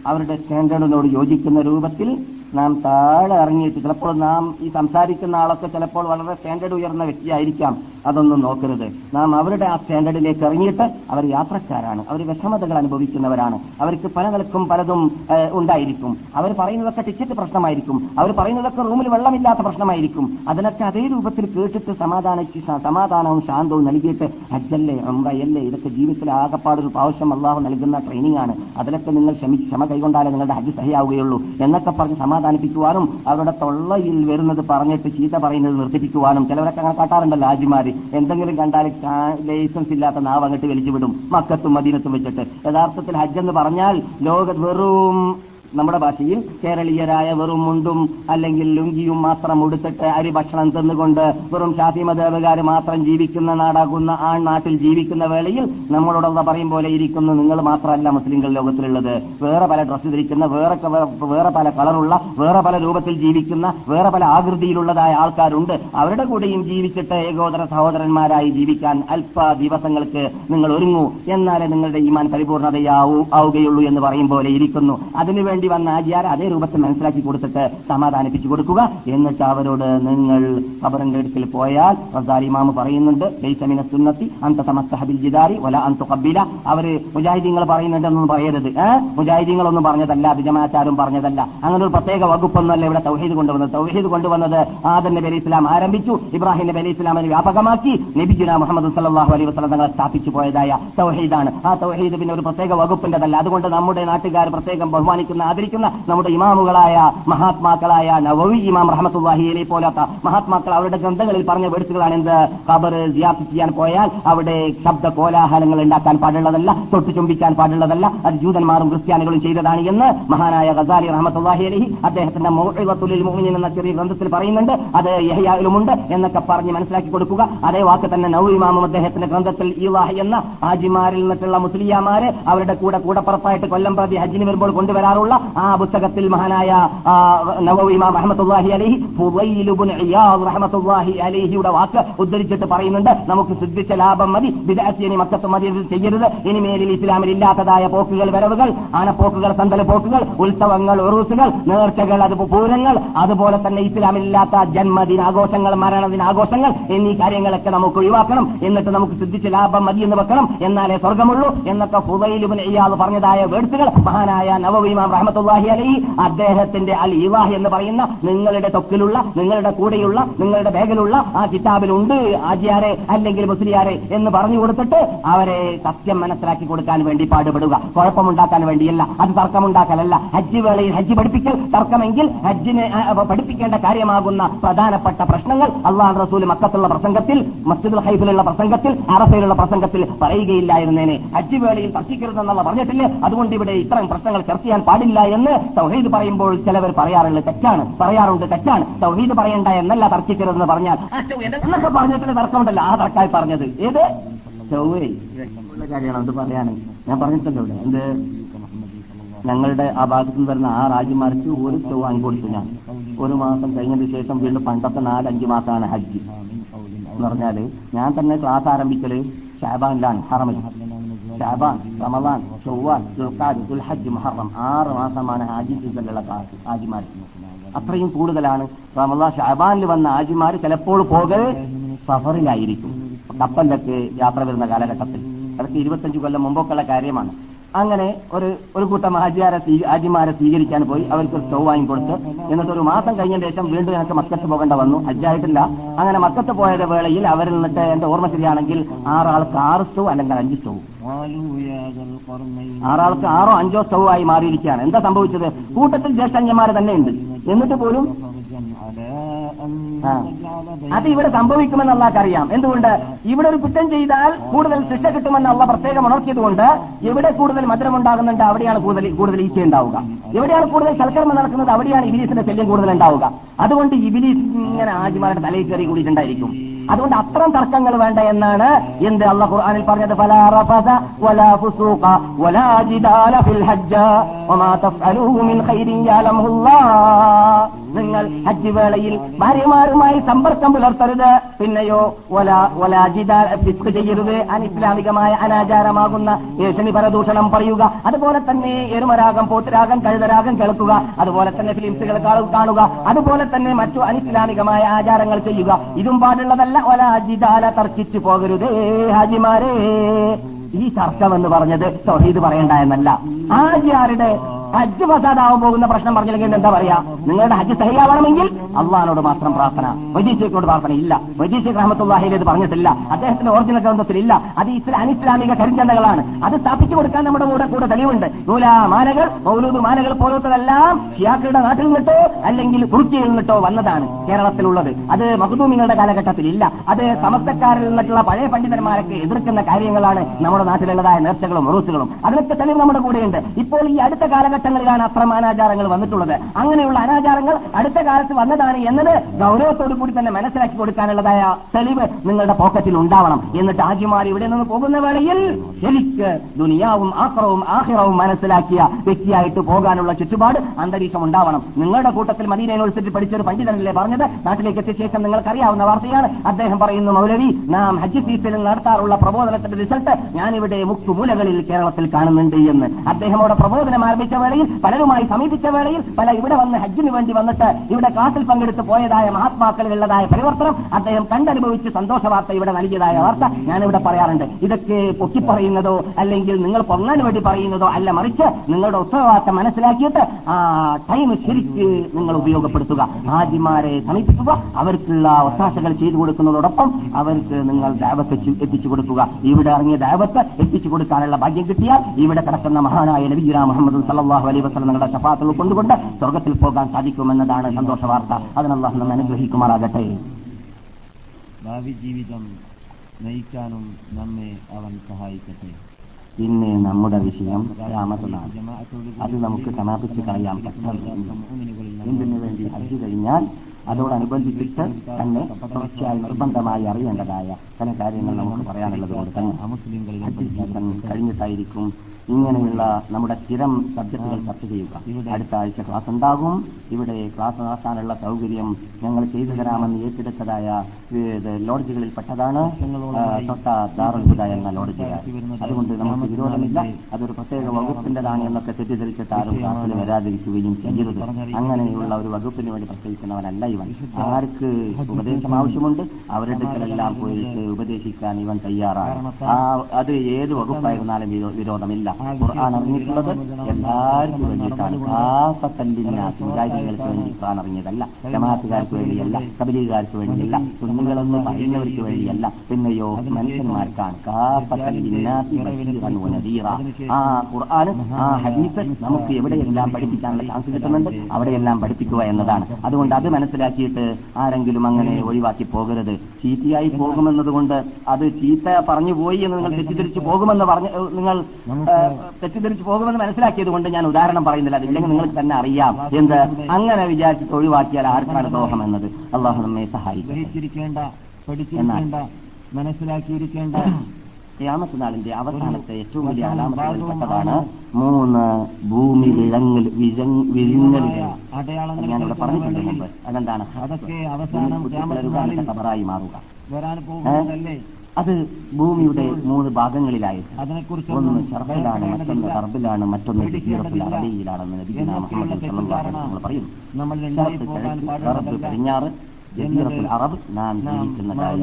അവരുടെ സ്റ്റാൻഡേർഡിനോട് യോജിക്കുന്ന രൂപത്തിൽ നാം താഴെ ഇറങ്ങിയിട്ട് ചിലപ്പോൾ നാം ഈ സംസാരിക്കുന്ന ആളൊക്കെ ചിലപ്പോൾ വളരെ സ്റ്റാൻഡേർഡ് ഉയർന്ന വ്യക്തിയായിരിക്കാം. അതൊന്നും നോക്കരുത്. നാം അവരുടെ ആ സ്റ്റാൻഡേർഡിലേക്ക് ഇറങ്ങിയിട്ട് അവർ യാത്രക്കാരാണ്. അവർ വിഷമതകൾ അനുഭവിക്കുന്നവരാണ്. അവർക്ക് പല നിലക്കും പലതും ഉണ്ടായിരിക്കും. അവർ പറയുന്നതൊക്കെ ടിക്കറ്റ് പ്രശ്നമായിരിക്കും. അവർ പറയുന്നതൊക്കെ റൂമിൽ വെള്ളമില്ലാത്ത പ്രശ്നമായിരിക്കും. അതിനൊക്കെ അതേ രൂപത്തിൽ കേട്ടിട്ട് സമാധാനിച്ച് ശ- സമാധാനവും ശാന്തവും നൽകിയിട്ട് അജ്ജല്ലേ അമ്പയല്ലേ ഇതൊക്കെ ജീവിതത്തിലെ ആകപ്പാടൊരു പ്രാവശ്യം അള്ളാഹു നൽകുന്ന ട്രെയിനിങ് ആണ്. അതിലൊക്കെ നിങ്ങൾ ക്ഷമ കൈകൊണ്ടാലേ നിങ്ങളുടെ ഹജ്ജ് സഹിയാവുകയുള്ളൂ എന്നൊക്കെ പറഞ്ഞ് സമാധാനിപ്പിക്കുവാനും അവരുടെ തൊള്ളയിൽ വരുന്നത് പറഞ്ഞിട്ട് ചീത്ത പറയുന്നത് നിർത്തിപ്പിക്കുവാനും ചിലവരൊക്കെ അങ്ങനെ കാട്ടാറുണ്ടല്ലോ ആജിമാർ എന്തെങ്കിലും കണ്ടാൽ ലൈസൻസ് ഇല്ലാത്ത നാവ് അങ്ങോട്ട് വലിച്ചു വിടും. മക്കത്തും മദീനത്തും വെച്ചിട്ട്. യഥാർത്ഥത്തിൽ ഹജ്ജ് എന്ന് പറഞ്ഞാൽ ലോക വെറും നമ്മുടെ ഭാഷയിൽ കേരളീയരായ വെറും മുണ്ടും അല്ലെങ്കിൽ ലുങ്കിയും മാത്രം ഉടുത്തിട്ട് അരി ഭക്ഷണം തിന്നുകൊണ്ട് വെറും ഷാഫി മതേബുകാർ മാത്രം ജീവിക്കുന്ന നാടാകുന്ന ആ നാട്ടിൽ ജീവിക്കുന്ന വേളയിൽ നമ്മളോട് പറയും പോലെ ഇരിക്കുന്നു. നിങ്ങൾ മാത്രമല്ല മുസ്ലിങ്ങൾ ലോകത്തിലുള്ളത്. വേറെ പല ഡ്രസ്സ് ധരിക്കുന്ന വേറെ വേറെ പല കളറുള്ള വേറെ പല രൂപത്തിൽ ജീവിക്കുന്ന വേറെ പല ആകൃതിയിലുള്ളതായ ആൾക്കാരുണ്ട്. അവരുടെ കൂടെയും ജീവിച്ചിട്ട് ഏകോദര സഹോദരന്മാരായി ജീവിക്കാൻ അല്പ ദിവസങ്ങൾക്ക് നിങ്ങൾ ഒരുങ്ങൂ. എന്നാലേ നിങ്ങളുടെ ഈമാൻ പരിപൂർണതയാവൂ ആവുകയുള്ളൂ എന്ന് പറയും പോലെ ഇരിക്കുന്നു. അതിനുവേണ്ടി വന്ന ആചാര അതേ രൂപത്തിൽ മനസ്സിലാക്കി കൊടുത്തിട്ട് സമാധാനിപ്പിച്ചു കൊടുക്കുക. എന്നിട്ട് അവരോട് നിങ്ങൾ ഖബറിന്റെ അടുക്കൽ പോയാൽ റസാലി ഇമാമ് പറയുന്നുണ്ട് ലൈസമിന സുന്നത്തി അന്ത സമസ്തഹബിൽ ജിദാരി വല അന്ത കബില അവർ മുജാഹിദീങ്ങൾ പറയുന്നുണ്ടെന്നൊന്നും പറയരുത്. മുജാഹിദീങ്ങളൊന്നും പറഞ്ഞതല്ല അഭിജമാചാരും പറഞ്ഞതല്ല. അങ്ങനെ ഒരു പ്രത്യേക വകുപ്പൊന്നുമല്ല ഇവിടെ തൗഹീദ് കൊണ്ടുവന്നത്. തൗഹീദ് കൊണ്ടുവന്നത് ആദന്റെ നബി അലി ഇസ്ലാം ആരംഭിച്ചു ഇബ്രാഹിം നബി അലി ഇസ്ലാമിനെ വ്യാപകമാക്കി. നബിജുന മുഹമ്മദ് സല്ലാഹു അലൈഹി വസ്ലം തങ്ങളെ സ്ഥാപിച്ചു പോയതായ തൗഹീദാണ്. ആ തൗഹീദ് പിന്നെ ഒരു പ്രത്യേക വകുപ്പിന്റെതല്ല അതുകൊണ്ട് നമ്മുടെ നാട്ടുകാർ പ്രത്യേകം ബഹുമാനിക്കുന്ന ആദരിക്കുന്ന നമ്മുടെ ഇമാമുകളായ മഹാത്മാക്കളായ നവവി ഇമാം റഹമത്തുല്ലാഹി അലി പോലാത്ത മഹാത്മാക്കൾ അവരുടെ ഗ്രന്ഥങ്ങളിൽ പറഞ്ഞ വേഴ്സുകളാണ് എന്ത്? ഖബർ സിയാർത്ത് ചെയ്യാൻ പോയാൽ അവിടെ ശബ്ദ കോലാഹലങ്ങൾ ഉണ്ടാക്കാൻ പാടുള്ളതല്ല തൊട്ടു ചുംബിക്കാൻ പാടുള്ളതല്ല അത് ജൂതന്മാരും ക്രിസ്ത്യാനികളും ചെയ്തതാണ് എന്ന് മഹാനായ ഗസാലി റഹമത്തുല്ലാഹി അലഹി അദ്ദേഹത്തിന്റെ മൗഇദത്തുൽ മുഅ്മിനീൻ എന്ന ചെറിയ ഗ്രന്ഥത്തിൽ പറയുന്നുണ്ട്. അത് യഹയാലുമുണ്ട് എന്നൊക്കെ പറഞ്ഞ് മനസ്സിലാക്കി കൊടുക്കുക. അതേ വാക്ക് തന്നെ നവ ഇമാമും അദ്ദേഹത്തിന്റെ ഗ്രന്ഥത്തിൽ ഇവാഹ് എന്ന ഹാജിമാരിൽ നിന്നിട്ടുള്ള മുസ്ലിയാമാര് അവരുടെ കൂടെ കൂടപ്പുറപ്പായിട്ട് കൊല്ലം പ്രതി ഹജ്ജിന് വരുമ്പോൾ കൊണ്ടുവരാറുള്ള ആ പുസ്തകത്തിൽ മഹാനായ ആ, നവവി ഇമാം റഹ്മത്തുള്ളാഹി അലൈഹി ഫുദൈൽ ഇയാദ് വാക്ക് ഉദ്ധരിച്ചിട്ട് പറയുന്നുണ്ട്. നമുക്ക് സിദ്ധിച്ച ലാഭം മതി വിദാസിയനി മക്കത്ത് മതി ചെയ്യരുത്. ഇനിമേലിൽ ഇസ്ലാമിൽ ഇല്ലാത്തതായ പോക്കുകൾ വരവുകൾ ആനപ്പോക്കുകൾ സന്തല പോക്കുകൾ ഉത്സവങ്ങൾ ഉറൂസുകൾ നേർച്ചകൾ അത് പൂരങ്ങൾ അതുപോലെ തന്നെ ഇസ്ലാമിൽ ഇസ്ലാമിലില്ലാത്ത ജന്മദിനാഘോഷങ്ങൾ മരണദിനാഘോഷങ്ങൾ എന്നീ കാര്യങ്ങളൊക്കെ നമുക്ക് ഒഴിവാക്കണം. എന്നിട്ട് നമുക്ക് സിദ്ധിച്ച ലാഭം മതി എന്ന് വെക്കണം. എന്നാലേ സ്വർഗമുള്ളൂ എന്നൊക്കെ ഫുദൈലുബിൻ ഇയാദ് പറഞ്ഞതായ വേർത്തുകൾ മഹാനായ നവവീമാം റഹ്മത്തുള്ളാഹി അലൈഹി അദ്ദേഹത്തിന്റെ അൽ ഇവാഹ് എന്ന് പറയുന്ന നിങ്ങളുടെ തൊക്കിലുള്ള നിങ്ങളുടെ കൂടെയുള്ള നിങ്ങളുടെ ബാഗിലുള്ള ആ കിതാബിലുണ്ട്. ആജിയാരെ അല്ലെങ്കിൽ മുസ്ലിയാരെ എന്ന് പറഞ്ഞു കൊടുത്തിട്ട് അവരെ സത്യം മനസ്സിലാക്കി കൊടുക്കാൻ വേണ്ടി പാടുപെടുക. കുഴപ്പമുണ്ടാക്കാൻ വേണ്ടിയല്ല. അത് തർക്കമുണ്ടാക്കലല്ല. ഹജ്ജ് വേളയിൽ ഹജ്ജ് പഠിപ്പിക്കൽ തർക്കമെങ്കിൽ ഹജ്ജിന് പഠിപ്പിക്കേണ്ട കാര്യമാകുന്ന പ്രധാനപ്പെട്ട പ്രശ്നങ്ങൾ അള്ളാഹ് റസൂൽ മക്കത്തുള്ള പ്രസംഗത്തിൽ മസ്ജിദുൽ ഹൈഫിലുള്ള പ്രസംഗത്തിൽ അറഫയിലുള്ള പ്രസംഗത്തിൽ പറയുകയില്ലായിരുന്നേനെ. ഹജ്ജ് വേളയിൽ തർക്കിക്കരുതെന്നുള്ള പറഞ്ഞിട്ടില്ലേ? അതുകൊണ്ട് ഇവിടെ ഇത്തരം പ്രശ്നങ്ങൾ ചർച്ച ചെയ്യാൻ പാടില്ല. എന്ന് തൗഹീദ് പറയുമ്പോൾ ചിലവർ പറയാറുള്ളത് തെറ്റാണ്. പറയാറുണ്ട് തെറ്റാണ്. തൗഹീദ് പറയണ്ട എന്നല്ല തർക്കിക്കരുതെന്ന് പറഞ്ഞാൽ എന്നൊക്കെ പറഞ്ഞിട്ടുള്ള തർക്കമുണ്ടല്ലോ. ആ തർക്കായി പറഞ്ഞത്. ഏത്? കാര്യമാണ് അത് പറയാണ് ഞാൻ പറഞ്ഞിട്ടല്ലോ ഇവിടെ. എന്ത്? ഞങ്ങളുടെ ആ ഭാഗത്തു നിന്ന് വരുന്ന ആ രാജ്യമാർക്ക് ഒരു ചൊവ്വ വാങ്ങിക്കൊടുത്തു ഞാൻ. ഒരു മാസം കഴിഞ്ഞതിന് ശേഷം വീണ്ടും പണ്ടത്തെ നാലഞ്ച് മാസമാണ് ഹജ്ജ്. എന്ന് പറഞ്ഞാൽ ഞാൻ തന്നെ ക്ലാസ് ആരംഭിക്കൽ ഷാബാനിലാണ് ഹറമിൽ ഷാബാൻ റമദാൻ ചൊവ്വാൻ ദുൽഖാദ് ദുൽഹജ്ജ് മുഹറം ആറ് മാസമാണ് ഹാജി സീസണിലുള്ള ഹാജിമാർ അത്രയും കൂടുതലാണ്. റമദാൻ ഷാബാനിൽ വന്ന ഹാജിമാർ ചിലപ്പോൾ പോകൽ സഫറിലായിരിക്കും. കപ്പലിലൊക്കെ യാത്ര വരുന്ന കാലഘട്ടത്തിൽ. അതൊക്കെ ഇരുപത്തഞ്ച് കൊല്ലം മുമ്പൊക്കെയുള്ള കാര്യമാണ്. അങ്ങനെ ഒരു ഒരു കൂട്ടം ഹാജിയാരെ ഹാജിമാരെ സ്വീകരിക്കാൻ പോയി. അവർക്ക് സ്റ്റൗ വാങ്ങിക്കൊടുത്ത് എന്നിട്ട് ഒരു മാസം കഴിഞ്ഞ ശേഷം വീണ്ടും എനിക്ക് മക്കത്ത് പോകേണ്ട വന്നു. ഹജ്ജായിട്ടില്ല. അങ്ങനെ മക്കത്ത് പോയത് വേളയിൽ അവരിൽ നിന്നിട്ട് എന്റെ ഓർമ്മ ശരിയാണെങ്കിൽ ആറാൾക്ക് ആറ് സ്റ്റൗ അല്ലെങ്കിൽ അഞ്ച് സ്റ്റൗ ആറാൾക്ക് ആറോ അഞ്ചോ സ്റ്റൗവായി മാറിയിരിക്കുകയാണ്. എന്താ സംഭവിച്ചത്? കൂട്ടത്തിൽ ജ്യേഷ്ഠന്യന്മാർ തന്നെയുണ്ട് എന്നിട്ട് പോലും അത് ഇവിടെ സംഭവിക്കുമെന്ന് അള്ളാഹ്ക്കറിയാം എന്തുകൊണ്ട്? ഇവിടെ ഒരു കുറ്റം ചെയ്താൽ കൂടുതൽ ശിക്ഷ കിട്ടുമെന്ന് അള്ള പ്രത്യേകം ഉണർത്തിയതുകൊണ്ട് എവിടെ കൂടുതൽ മധുരമുണ്ടാകുന്നുണ്ട് അവിടെയാണ് കൂടുതൽ കൂടുതൽ ഈച്ച ഉണ്ടാവുക. എവിടെയാണ് കൂടുതൽ സൽക്കർമ്മം നടക്കുന്നത്? അവിടെയാണ് ഇബിലീസിന്റെ ശല്യം കൂടുതൽ ഉണ്ടാവുക. അതുകൊണ്ട് ഇബിലീസ് ഇങ്ങനെ ആജിമാരുടെ തലയിൽ കയറി കൂടിയിട്ടുണ്ടായിരിക്കും. അതുകൊണ്ട് അത്രയും തർക്കങ്ങൾ വേണ്ട എന്നാണ് എന്ത് അള്ളഖുർആാനിൽ പറഞ്ഞത്? നിങ്ങൾ ഹജ്ജ് വേളയിൽ ഭാര്യമാരുമായി സമ്പർക്കം പുലർത്തരുത്. പിന്നെയോ ഫിസ്ക് ചെയ്യരുത്. അനിസ്ലാമികമായ അനാചാരമാകുന്ന ഏഷണി പരദൂഷണം പറയുക. അതുപോലെ തന്നെ എരുമരാഗം പോത്തരാഗം കഴുതരാഗം കേൾക്കുക. അതുപോലെ തന്നെ ഫിലിംസുകൾ കാണുക. അതുപോലെ തന്നെ മറ്റു അനിസ്ലാമികമായ ആചാരങ്ങൾ ചെയ്യുക. ഇതും പാടുള്ളതല്ല. ഒലാജിദാല തർക്കിച്ചു പോകരുതേ ഹാജിമാരെ. ഈ തർക്കമെന്ന് പറഞ്ഞത് തൊഹീദ് പറയണ്ട എന്നല്ല. ഹാജിയാരുടെ ഹജ്ജ് ഫസാദാവാൻ പോകുന്ന പ്രശ്നം പറഞ്ഞില്ലെങ്കിൽ എന്താ പറയാ? നിങ്ങളുടെ ഹജ്ജ് സഹിയാവണമെങ്കിൽ അള്ളഹാനോട് മാത്രം പ്രാർത്ഥന വൈദ്യശേഖരോട് പ്രാർത്ഥന ഇല്ല. വൈദ്യശേഖ് റഹമത്തുല്ലാഹിൽ ഇത് പറഞ്ഞിട്ടില്ല. അദ്ദേഹത്തിന്റെ ഒറിജിനൽ ഗ്രന്ഥത്തിലില്ല അത് ഇസ്ലാം അനിസ്ലാമിക കരിഞ്ചന്തകളാണ്. അത് സ്ഥാപിച്ചു കൊടുക്കാൻ നമ്മുടെ കൂടെ കൂടെ തെളിവുണ്ട്. നൂലാ മാലകൾ മൗലൂദ് മാലകൾ പോലത്തതെല്ലാം ഷിയാക്കളുടെ നാട്ടിൽ നിന്നിട്ടോ അല്ലെങ്കിൽ തുർക്കിയിൽ നിന്നിട്ടോ വന്നതാണ് കേരളത്തിലുള്ളത്. അത് മഹദൂമിങ്ങളുടെ കാലഘട്ടത്തിൽ ഇല്ല. അത് സമസ്തക്കാരിൽ നിന്നിട്ടുള്ള പഴയ പണ്ഡിതന്മാരൊക്കെ എതിർക്കുന്ന കാര്യങ്ങളാണ് നമ്മുടെ നാട്ടിലുള്ളതായ നേർച്ചകളും ഉറൂസുകളും. അതിനൊക്കെ തെളിവ് നമ്മുടെ കൂടെയുണ്ട്. ഇപ്പോൾ ഈ അടുത്ത കാലഘട്ടങ്ങളിലാണ് അത്തരം അനാചാരങ്ങൾ വന്നിട്ടുള്ളത്. അങ്ങനെയുള്ള അനാചാരങ്ങൾ അടുത്ത കാലത്ത് വന്നതാണ് എന്നത് ഗൗരവത്തോടു കൂടി തന്നെ മനസ്സിലാക്കി കൊടുക്കാനുള്ളതായ തെളിവ് നിങ്ങളുടെ പോക്കറ്റിൽ ഉണ്ടാവണം. എന്നിട്ട് ആജിമാർ ഇവിടെ നിന്ന് പോകുന്ന വേളയിൽ ശരിക്ക് ദുനിയാവും ആക്രവും ആഹിറവും മനസ്സിലാക്കിയ വ്യക്തിയായിട്ട് പോകാനുള്ള ചുറ്റുപാട് അന്തരീക്ഷം ഉണ്ടാവണം. നിങ്ങളുടെ കൂട്ടത്തിൽ മദീന യൂണിവേഴ്സിറ്റി പഠിച്ചൊരു പണ്ഡിതനല്ലേ പറഞ്ഞത്? നാട്ടിലേക്ക് എത്തിയ ശേഷം നിങ്ങൾക്കറിയാവുന്ന വാർത്തയാണ്. അദ്ദേഹം പറയുന്നു മൗലവി നാം ഹജ്ജ് സീസണിൽ നടത്താറുള്ള പ്രബോധനത്തിന്റെ റിസൾട്ട് ഞാനിവിടെ മുക്കുമൂലകളിൽ കേരളത്തിൽ കാണുന്നുണ്ട് എന്ന്. അദ്ദേഹം അവിടെ പ്രബോധനം ആരംഭിച്ച പലരുമായി സമീപിച്ച വേളയിൽ പല ഇവിടെ വന്ന് ഹജ്ജിന് വേണ്ടി വന്നിട്ട് ഇവിടെ ക്ലാസിൽ പങ്കെടുത്ത് പോയതായ മഹാത്മാക്കളിലുള്ളതായ പരിവർത്തനം അദ്ദേഹം കണ്ടനുഭവിച്ച് സന്തോഷ വാർത്ത ഇവിടെ നൽകിയതായ വാർത്ത ഞാനിവിടെ പറയാറുണ്ട്. ഇതൊക്കെ പൊക്കിപ്പറയുന്നതോ അല്ലെങ്കിൽ നിങ്ങൾ പൊങ്ങാൻ വേണ്ടി പറയുന്നതോ അല്ല മറിച്ച് നിങ്ങളുടെ ഉത്തരവാദിത്തം മനസ്സിലാക്കിയിട്ട് ആ ടൈം ശരിക്ക് നിങ്ങൾ ഉപയോഗപ്പെടുത്തുക. ആദ്യമാരെ സമീപിക്കുക അവർക്കുള്ള ഒത്താശകൾ ചെയ്തു കൊടുക്കുന്നതോടൊപ്പം അവർക്ക് നിങ്ങൾ ദാവത്ത് എത്തിച്ചു കൊടുക്കുക. ഇവിടെ ഇറങ്ങിയ ദാവത്ത് എത്തിച്ചു കൊടുക്കാനുള്ള ഭാഗ്യം കിട്ടിയാൽ ഇവിടെ കിടക്കുന്ന മഹാനായ നബിജുര മുഹമ്മദ് സല്ലാഹു അലൈ വസ്ലം നിങ്ങളുടെ ശഫാത്തുകൾ കൊണ്ടുകൊണ്ട് സ്വർഗത്തിൽ പോകാൻ സാധിക്കുമെന്നതാണ് സന്തോഷ വാർത്ത. അതിനല്ലാഹു നമ്മെ അനുഗ്രഹിക്കുമാറാകട്ടെ. ഭാവി ജീവിതം നയിക്കാനും നമ്മെ അവൻ സഹായിക്കട്ടെ. പിന്നെ നമ്മുടെ വിഷയം രാമസനാണ് അത് നമുക്ക് സമാപിച്ച് കളയാം. എന്തിനു വേണ്ടി അറിഞ്ഞു കഴിഞ്ഞാൽ അതോടനുബന്ധിച്ചിട്ട് തന്നെ തുടർച്ചയായി നിർബന്ധമായി അറിയേണ്ടതായ പല കാര്യങ്ങൾ നമുക്ക് പറയാനുള്ളത് കൊണ്ട് തന്നെ കഴിഞ്ഞിട്ടായിരിക്കും ഇങ്ങനെയുള്ള നമ്മുടെ സ്ഥിരം സബ്ജക്റ്റുകൾ ചർച്ച ചെയ്യുക. അടുത്ത ആഴ്ച ക്ലാസ് ഉണ്ടാകും. ഇവിടെ ക്ലാസ് നടത്താനുള്ള സൗകര്യം ഞങ്ങൾ ചെയ്തു തരാമെന്ന് ഏറ്റെടുത്തതായ ലോഡ്ജുകളിൽ പെട്ടതാണ്. തൊട്ട ദാറുൽഹുദ എന്ന ലോഡ്ജ് അതുകൊണ്ട് നമുക്ക് വിരോധമില്ല. അതൊരു പ്രത്യേക വകുപ്പിന്റെതാണ് എന്നൊക്കെ തെറ്റിദ്ധരിച്ചിട്ട് ആരും ക്ലാസ്സിൽ വരാതിരിക്കുകയും ചെയ്യരുത്. അങ്ങനെയുള്ള ഒരു വകുപ്പിന് വേണ്ടി പ്രത്യേകിക്കുന്നവനല്ല ഇവൻ. ആർക്ക് ഉപദേശം ആവശ്യമുണ്ട് അവരുടെ അടുക്കലെല്ലാം പോയിട്ട് ഉപദേശിക്കാൻ ഇവൻ തയ്യാറാണ്. അത് ഏത് വകുപ്പായിരുന്നാലും വിരോധമില്ല. ഖുർആൻ അറിഞ്ഞിട്ടുള്ളത്. എല്ലാവർക്കും വേണ്ടിയിട്ടാണ്. കാസത്തല്ലിനാസ് മുജാഹിദികൾക്ക് വേണ്ടി ഖുർആൻ അറിഞ്ഞതല്ല. ജമാഅത്തുകാർക്ക് വേണ്ടിയല്ല കബലീകാർക്ക് വേണ്ടിയല്ല സുന്നികളെന്ന് പറയുന്നവർക്ക് വേണ്ടിയല്ല പിന്നെയോ മനുഷ്യന്മാർക്കാണ്. കാസത്തല്ലിനാസി ആ ഖുർആൻ ആ ഹദീസ് നമുക്ക് എവിടെയെല്ലാം പഠിപ്പിക്കാനുള്ള ചാൻസ് കിട്ടുന്നുണ്ട്? അവിടെയെല്ലാം പഠിപ്പിക്കുക എന്നതാണ്. അതുകൊണ്ട് അത് മനസ്സിലാക്കിയിട്ട് ആരെങ്കിലും അങ്ങനെ ഒഴിവാക്കി പോകരുത്. ചീത്തയായി പോകുമെന്നതുകൊണ്ട് അത് ചീത്ത പറഞ്ഞു പോയി എന്ന് നിങ്ങൾ തെറ്റിദ്ധരിച്ചു പോകുമെന്ന് പറഞ്ഞ് നിങ്ങൾ തെറ്റിദ്ധരിച്ച് പോകുമെന്ന് മനസ്സിലാക്കിയത് കൊണ്ട് ഞാൻ ഉദാഹരണം പറയുന്നില്ല. അതില്ലെങ്കിൽ നിങ്ങൾക്ക് തന്നെ അറിയാം. എന്ത്? അങ്ങനെ വിചാരിച്ചിട്ട് ഒഴിവാക്കിയാൽ ആർക്കാണ് ദോഷം എന്നത്? അള്ളാഹു നമ്മെ സഹായിക്കും പഠിച്ചിരിക്കേണ്ട മനസ്സിലാക്കിയിരിക്കേണ്ട ക്യാമത്ത് നാളിന്റെ അവസാനത്തെ ഏറ്റവും വലിയ അലാമത്തുകളിൽപ്പെട്ടതാണ് മൂന്ന് ഭൂമി വിഴങ്ങൽ വിഴങ് വിഴുങ്ങലുകൾ ഞാനിവിടെ പറഞ്ഞിട്ടുണ്ട് മുമ്പ്? അതെന്താണ്? അതൊക്കെ അവസാനം കബറായി മാറുക. അത് ഭൂമിയുടെ മൂന്ന് ഭാഗങ്ങളിലായിട്ട്. അതിനെക്കുറിച്ച് ഒന്ന് ഷർഫിലാണ് മറ്റൊന്ന് ഹർബിലാണ് മറ്റൊന്ന് അറബിയിലാണെന്ന് നബിഗുന മുഹമ്മദ് നമ്മൾ പറയുന്നു നമ്മൾ ഷർഫ് പടിഞ്ഞാറ് ജസീറത്തുൽ അറബ് നാം ജീവിക്കുന്നതായ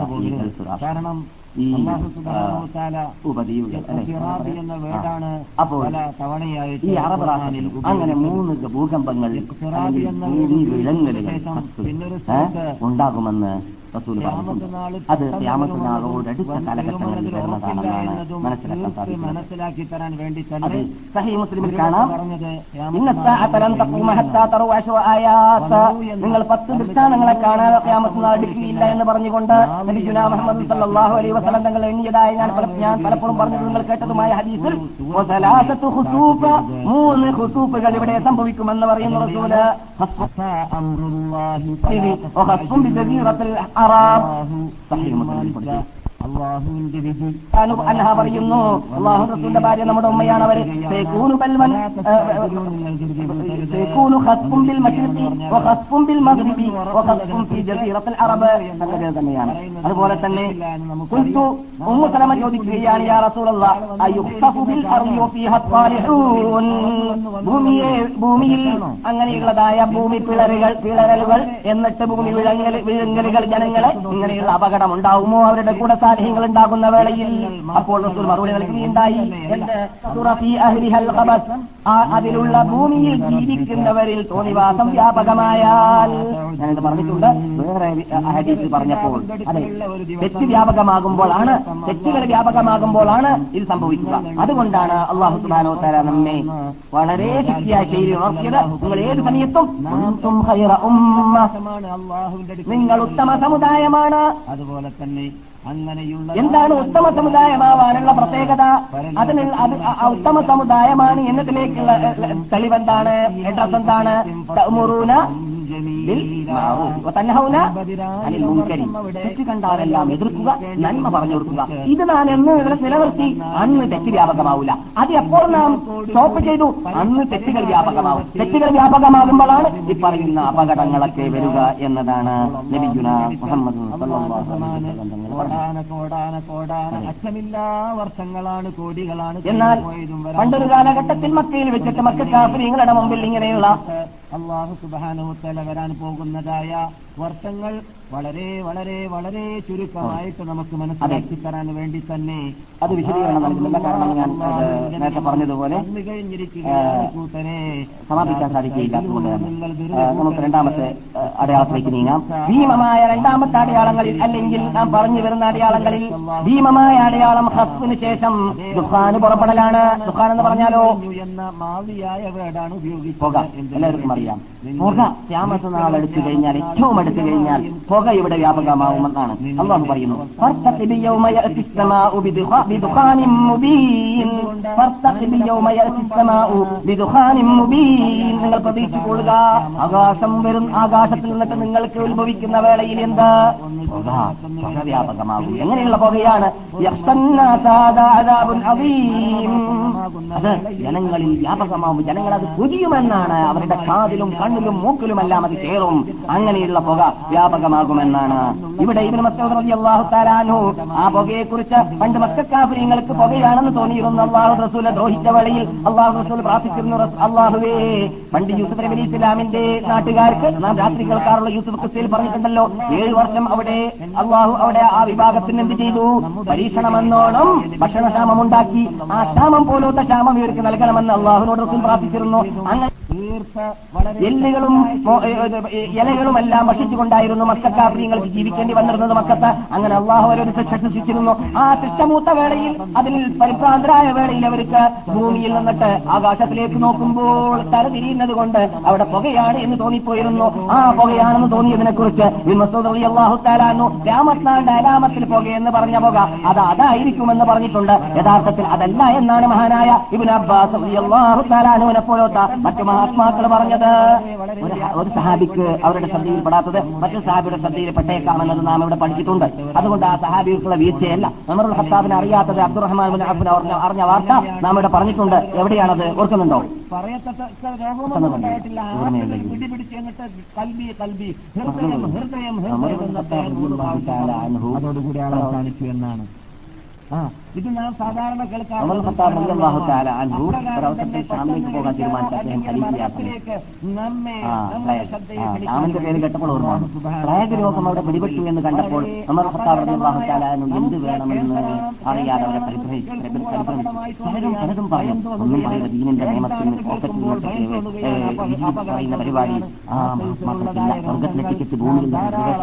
കാരണം ഈ ഉപദ്വീപുകൾ അപ്പോൾ ഈ അറബ് രാഷ്ട്രത്തിൽ അങ്ങനെ മൂന്ന് ഭൂകമ്പങ്ങൾ ഭൂമി സ്ഥലത്ത് ഉണ്ടാകുമെന്ന് റസൂൽ പറഞ്ഞിട്ടുണ്ട്. അത് ക്യാമത്തിനാളോട് അടുത്ത കാലഘട്ടങ്ങളിൽ വരുന്നതാണെന്നാണ് മനസ്സിലാക്കാൻ മനസ്സിലാക്കി തരാൻ വേണ്ടി തന്നെ സഹി മുസ്ലിമിൽ കാണാം. നിങ്ങൾ പത്ത് ദൃഷ്ടാനങ്ങളെ കാണാതെ ക്യാമത്തിനാൾ എടുക്കില്ല എന്ന് പറഞ്ഞുകൊണ്ട് മുഹമ്മദ് സല്ലാഹു അലൈ വസ്ലം തങ്ങൾ എണ്ണിയതായി ഞാൻ ഞാൻ പലപ്പോഴും പറഞ്ഞത് നിങ്ങൾ കേട്ടതുമായ ഹദീസിൽ മൂന്ന് ഹുസൂപ്പുകൾ ഇവിടെ സംഭവിക്കുമെന്ന് പറയുന്നു റസൂൽ الأعراب. صحيح مسلم അള്ളാഹുവിന്റെ വിധി. അൻഹ പറയുന്നു. അള്ളാഹു റസൂലിന്റെ ഭാര്യ നമ്മുടെ ഉമ്മയാണ് അവർ. തന്നെയാണ്. അതുപോലെ തന്നെ ഉമ്മു സലമ ചോദിക്കുകയാണ് യാ വഫീഹ ഭൂമിയെ ഭൂമിയിൽ അങ്ങനെയുള്ളതായ ഭൂമി പിളറുകൾ പിളരലുകൾ എന്നിട്ട് ഭൂമി വിഴങ്ങൽ വിഴുങ്ങലുകൾ ജനങ്ങളെ ഇങ്ങനെയുള്ള അപകടം ഉണ്ടാവുമോ? അവരുടെ കൂടെ സാലിഹ്യങ്ങൾ ഉണ്ടാകുന്ന വേളയിൽ അപ്പോൾ റസൂൽ മറുപടി നൽകുകയുണ്ടായി. അതിലുള്ള ഭൂമിയിൽ ജീവിക്കുന്നവരിൽ തോന്നിവാസം വ്യാപകമായാൽ ഞാനിത് പറഞ്ഞിട്ടുണ്ട്. വേറെ ഹദീസിൽ പറഞ്ഞപ്പോൾ അതെ തെറ്റ് വ്യാപകമാകുമ്പോഴാണ് തെറ്റുകൾ വ്യാപകമാകുമ്പോഴാണ് ഇത് സംഭവിക്കുക. അതുകൊണ്ടാണ് അള്ളാഹു സുബാനോ തല നമ്മെ വളരെ ശക്തിയായി ശൈലി ഉണർത്തിയത്. നിങ്ങൾ ഏത് സമയത്തും. നിങ്ങൾ ഉത്തമ സമുദായമാണ്. അതുപോലെ തന്നെ എന്താണ് ഉത്തമ സമുദായമാവാനുള്ള പ്രത്യേകത? അതിന് അത് ഉത്തമ സമുദായമാണ് എന്നതിലേക്കുള്ള തെളിവെന്താണ്? എഡ്രസ് എന്താണ്? അനിൽ മുൻകരി. തെറ്റ് കണ്ടാലെല്ലാം എതിർക്കുക നന്മ പറഞ്ഞു കൊടുക്കുക ഇത് നാം എന്ന് ഇവിടെ നിലനിർത്തി അന്ന് തെറ്റ് വ്യാപകമാവില്ല അത് എപ്പോൾ നാം സ്റ്റോപ്പ് ചെയ്തു? അന്ന് തെറ്റുകൾ വ്യാപകമാവും. തെറ്റുകൾ വ്യാപകമാകുമ്പോഴാണ് ഈ പറയുന്ന അപകടങ്ങളൊക്കെ വരിക എന്നതാണ് മുഹമ്മദ് വർഷങ്ങളാണ് കോടികളാണ് എന്നാൽ പണ്ടൊരു കാലഘട്ടത്തിൽ മക്കയിൽ വെച്ചിട്ട് മക്ക കാഫിരിങ്ങളുടെ മുമ്പിൽ ഇങ്ങനെയുള്ള അള്ളാഹു സുബാനുത്തല വരാൻ പോകുന്നതായ വർഷങ്ങൾ വളരെ വളരെ വളരെ ചുരുക്കമായിട്ട് നമുക്ക് മനസ്സിലാക്കി തരാൻ വേണ്ടി തന്നെ അത് വിശദീകരണം നൽകുന്നില്ല കാരണം ഞാൻ നേരത്തെ പറഞ്ഞതുപോലെ കൂട്ടരെ. സമാപിക്കാൻ സാധിക്കുകയില്ല. നമുക്ക് രണ്ടാമത്തെ അടയാളത്തിലേക്ക് നീങ്ങാം. ഭീമമായ രണ്ടാമത്തെ അടയാളങ്ങളിൽ അല്ലെങ്കിൽ നാം പറഞ്ഞു വരുന്ന അടയാളങ്ങളിൽ ഭീമമായ അടയാളം ഹസ്ബിന് ശേഷം ദുഃഖാന് പുറപ്പെടലാണ്. ദുഃഖാൻ എന്ന് പറഞ്ഞാലോ? എന്ന മാവിയായ വേടാണ് ഉപയോഗിക്കുക എല്ലാവർക്കും അറിയാം. പുക. ക്യാമത്ത് നാളെടുത്തു കഴിഞ്ഞാൽ ഏറ്റവും എടുത്തു കഴിഞ്ഞാൽ പുക ഇവിടെ വ്യാപകമാവുമെന്നാണ് അള്ളാഹു പറയുന്നു. നിങ്ങൾ പ്രതീക്ഷിക്കൊള്ളുക ആകാശം വരും ആകാശത്തിൽ നിന്നിട്ട് നിങ്ങൾക്ക് ഉത്ഭവിക്കുന്ന വേളയിൽ എന്ത്? പുക. വ്യാപകമാകും എങ്ങനെയുള്ള പുകയാണ്? അത് ജനങ്ങളിൽ വ്യാപകമാവും ജനങ്ങൾ അത് പുതിയുമെന്നാണ് അവരുടെ കാതിലും കണ്ണിലും മൂക്കിലുമെല്ലാം അത് കയറും അങ്ങനെയുള്ള പുക. വ്യാപകമാകുമെന്നാണ്. ഇവിടെ ഇവന് റളിയല്ലാഹു തആല അൻഹു ആ പുകയെക്കുറിച്ച് പണ്ട് മക്കക്കാഫിര്യങ്ങൾക്ക് പുകയാണെന്ന് തോന്നിയിരുന്നു. അള്ളാഹു റസൂലെ ദ്രോഹിച്ച വേളയിൽ അള്ളാഹു റസൂൽ പ്രാർത്ഥിച്ചിരുന്നു. അള്ളാഹുവേ പണ്ട് യൂസുഫ് നബി ഇസ്ലാമിന്റെ നാട്ടുകാർക്ക് നാം രാത്രി കേൾക്കാറുള്ള യൂസുഫ് ക്രിസ്തയിൽ പറഞ്ഞിട്ടുണ്ടല്ലോ ഏഴു വർഷം അവിടെ അള്ളാഹു അവിടെ ആ വിഭാഗത്തിന് എന്ത് ചെയ്തു? പരീക്ഷണമെന്നോണം ഭക്ഷണക്ഷാമം ഉണ്ടാക്കി ആ ക്ഷാമം പോലത്തെ ക്ഷാമം ഇവർക്ക് നൽകണമെന്ന് അള്ളാഹുനോട് റസൂൽ പ്രാർത്ഥിച്ചിരുന്നു. അങ്ങനെ എല്ലുകളും ഇലകളുമെല്ലാം ഏ, ഏ, മക്കത്താർ നിങ്ങൾക്ക് ജീവിക്കേണ്ടി വന്നിരുന്നത് മക്കത്ത്. അങ്ങനെ അള്ളാഹു അവരോട് ശിക്ഷ ശിക്ഷിച്ചിരുന്നു ആ ശിക്ഷ മൂത്ത വേളയിൽ അതിൽ പരിഭ്രാന്തരായ വേളയിൽ അവർക്ക് ഭൂമിയിൽ നിന്നിട്ട് ആകാശത്തിലേക്ക് നോക്കുമ്പോൾ തല തിരിയുന്നത് കൊണ്ട് അവിടെ പുകയാണ് എന്ന് തോന്നിപ്പോയിരുന്നു. ആ പുകയാണെന്ന് തോന്നിയതിനെ കുറിച്ച് അള്ളാഹു താലാന്നു രാമത്നാളുടെ അലാമത്തിൽ പുകയെന്ന് പറഞ്ഞ പുക അത് അതായിരിക്കുമെന്ന് പറഞ്ഞിട്ടുണ്ട്. യഥാർത്ഥത്തിൽ അതല്ല എന്നാണ് മഹാനായ ഇബിൻ അബ്ബാസ് അള്ളാഹു താലാനുവിനെ പോലത്ത മറ്റു മഹാത്മാക്കൾ പറഞ്ഞത്. ഒരു സഹാബിക്ക് അവരുടെ ശ്രദ്ധയിൽപ്പെടാത്തത് മറ്റു സഹാബിയുടെ ശ്രദ്ധയിൽപ്പെട്ടേക്കാമെന്നത് നാം ഇവിടെ പഠിച്ചിട്ടുണ്ട്. അതുകൊണ്ട് ആ സഹാബികൾക്കുള്ള വീഴ്ചയല്ല. നമ്മൾ ഹത്താബിനെ അറിയാത്തത് അബ്ദുറഹ്മാൻ ബിൻ അറിഞ്ഞ അറിഞ്ഞ വാർത്ത നാം ഇവിടെ പറഞ്ഞിട്ടുണ്ട്. എവിടെയാണത്? ഓർക്കുന്നുണ്ടോ? അതോടുകൂടി അവസാനിച്ചു എന്നാണ്. ആ ഇത് ഞാൻ സാധാരണ കേൾക്കാറുണ്ട് പോകാൻ പേര് കേട്ടപ്പോൾ ഓർമ്മ രോഗം അവിടെ പിടിപെട്ടു എന്ന് കണ്ടപ്പോൾ എന്ത് വേണമെന്ന് അറിയാതെ അവരെ പലരും പലതും പറയും. ഒന്നും പറയുന്ന ദീനിന്റെ നിയമത്തിന് പറയുന്ന പരിപാടി ആ മഹാത്മാക്കൾക്കില്ല സ്വർഗത്തിലെ ടിക്കറ്റ് ഭൂമിയിൽ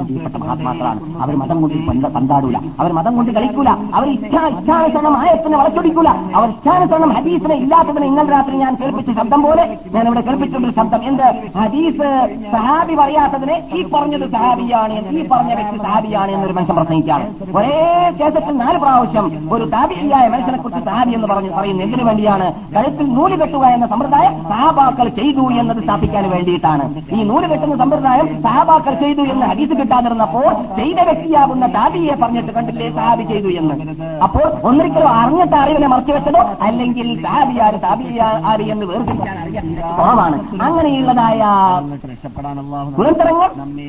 ചെയ്യപ്പെട്ട മഹാത്മാക്കളാണ്. അവർ മതം കൊണ്ട് പന്ത- പന്താടൂല. അവർ മതം കൊണ്ട് കളിക്കൂല. അവർ ഇച്ഛ ഇച്ഛ ഇഷ്ടാനുസരണം ആയത്തിനെ വളച്ചൊടിക്കൂല. അവർ ഇഷ്ടാനുസരണം ഹദീസിനെ ഇല്ലാത്തതിന് ഇന്നലെ രാത്രി ഞാൻ കേൾപ്പിച്ച ശബ്ദം പോലെ ഞാൻ ഇവിടെ കേൾപ്പിച്ചിട്ടൊരു ശബ്ദം എന്ത്? ഹദീസ് സഹാബി പറയാത്തതിനെ ഈ പറഞ്ഞത് സഹാബിയാണ് എന്ന് ഈ പറഞ്ഞ വ്യക്തി സഹാബിയാണ് എന്നൊരു മനുഷ്യൻ പ്രസംഗിക്കുകയാണ്. ഒരേ കേസത്തിൽ നാല് പ്രാവശ്യം ഒരു താബിയായ മനുഷ്യനെ കുറിച്ച് സഹാബി എന്ന് പറഞ്ഞു പറയുന്നത് എന്തിനു വേണ്ടിയാണ്? കഴുത്തിൽ നൂൽ കെട്ടുക എന്ന സമ്പ്രദായം സഹാബാക്കൾ ചെയ്തു എന്നത് സ്ഥാപിക്കാൻ വേണ്ടിയിട്ടാണ്. ഈ നൂൽ കെട്ടുന്ന സമ്പ്രദായം സഹാബാക്കൾ ചെയ്തു എന്ന് ഹദീസ് കിട്ടാതിരുന്നപ്പോൾ ചെയ്ത വ്യക്തിയാകുന്ന ദാബിയെ പറഞ്ഞിട്ട് കണ്ടില്ലേ സഹാബി ചെയ്തു എന്ന്? അപ്പോൾ ഒന്നിരിക്കലും അറിഞ്ഞിട്ട് അറിവിനെ മറച്ചു വെച്ചതോ അല്ലെങ്കിൽ താബിയാര് താബിയാര് എന്ന് വേർതിരിക്കാൻ അറിയാൻ കുറവാണ് അങ്ങനെയുള്ളതായ രക്ഷപ്പെടാൻ അള്ളാഹു നമ്മെ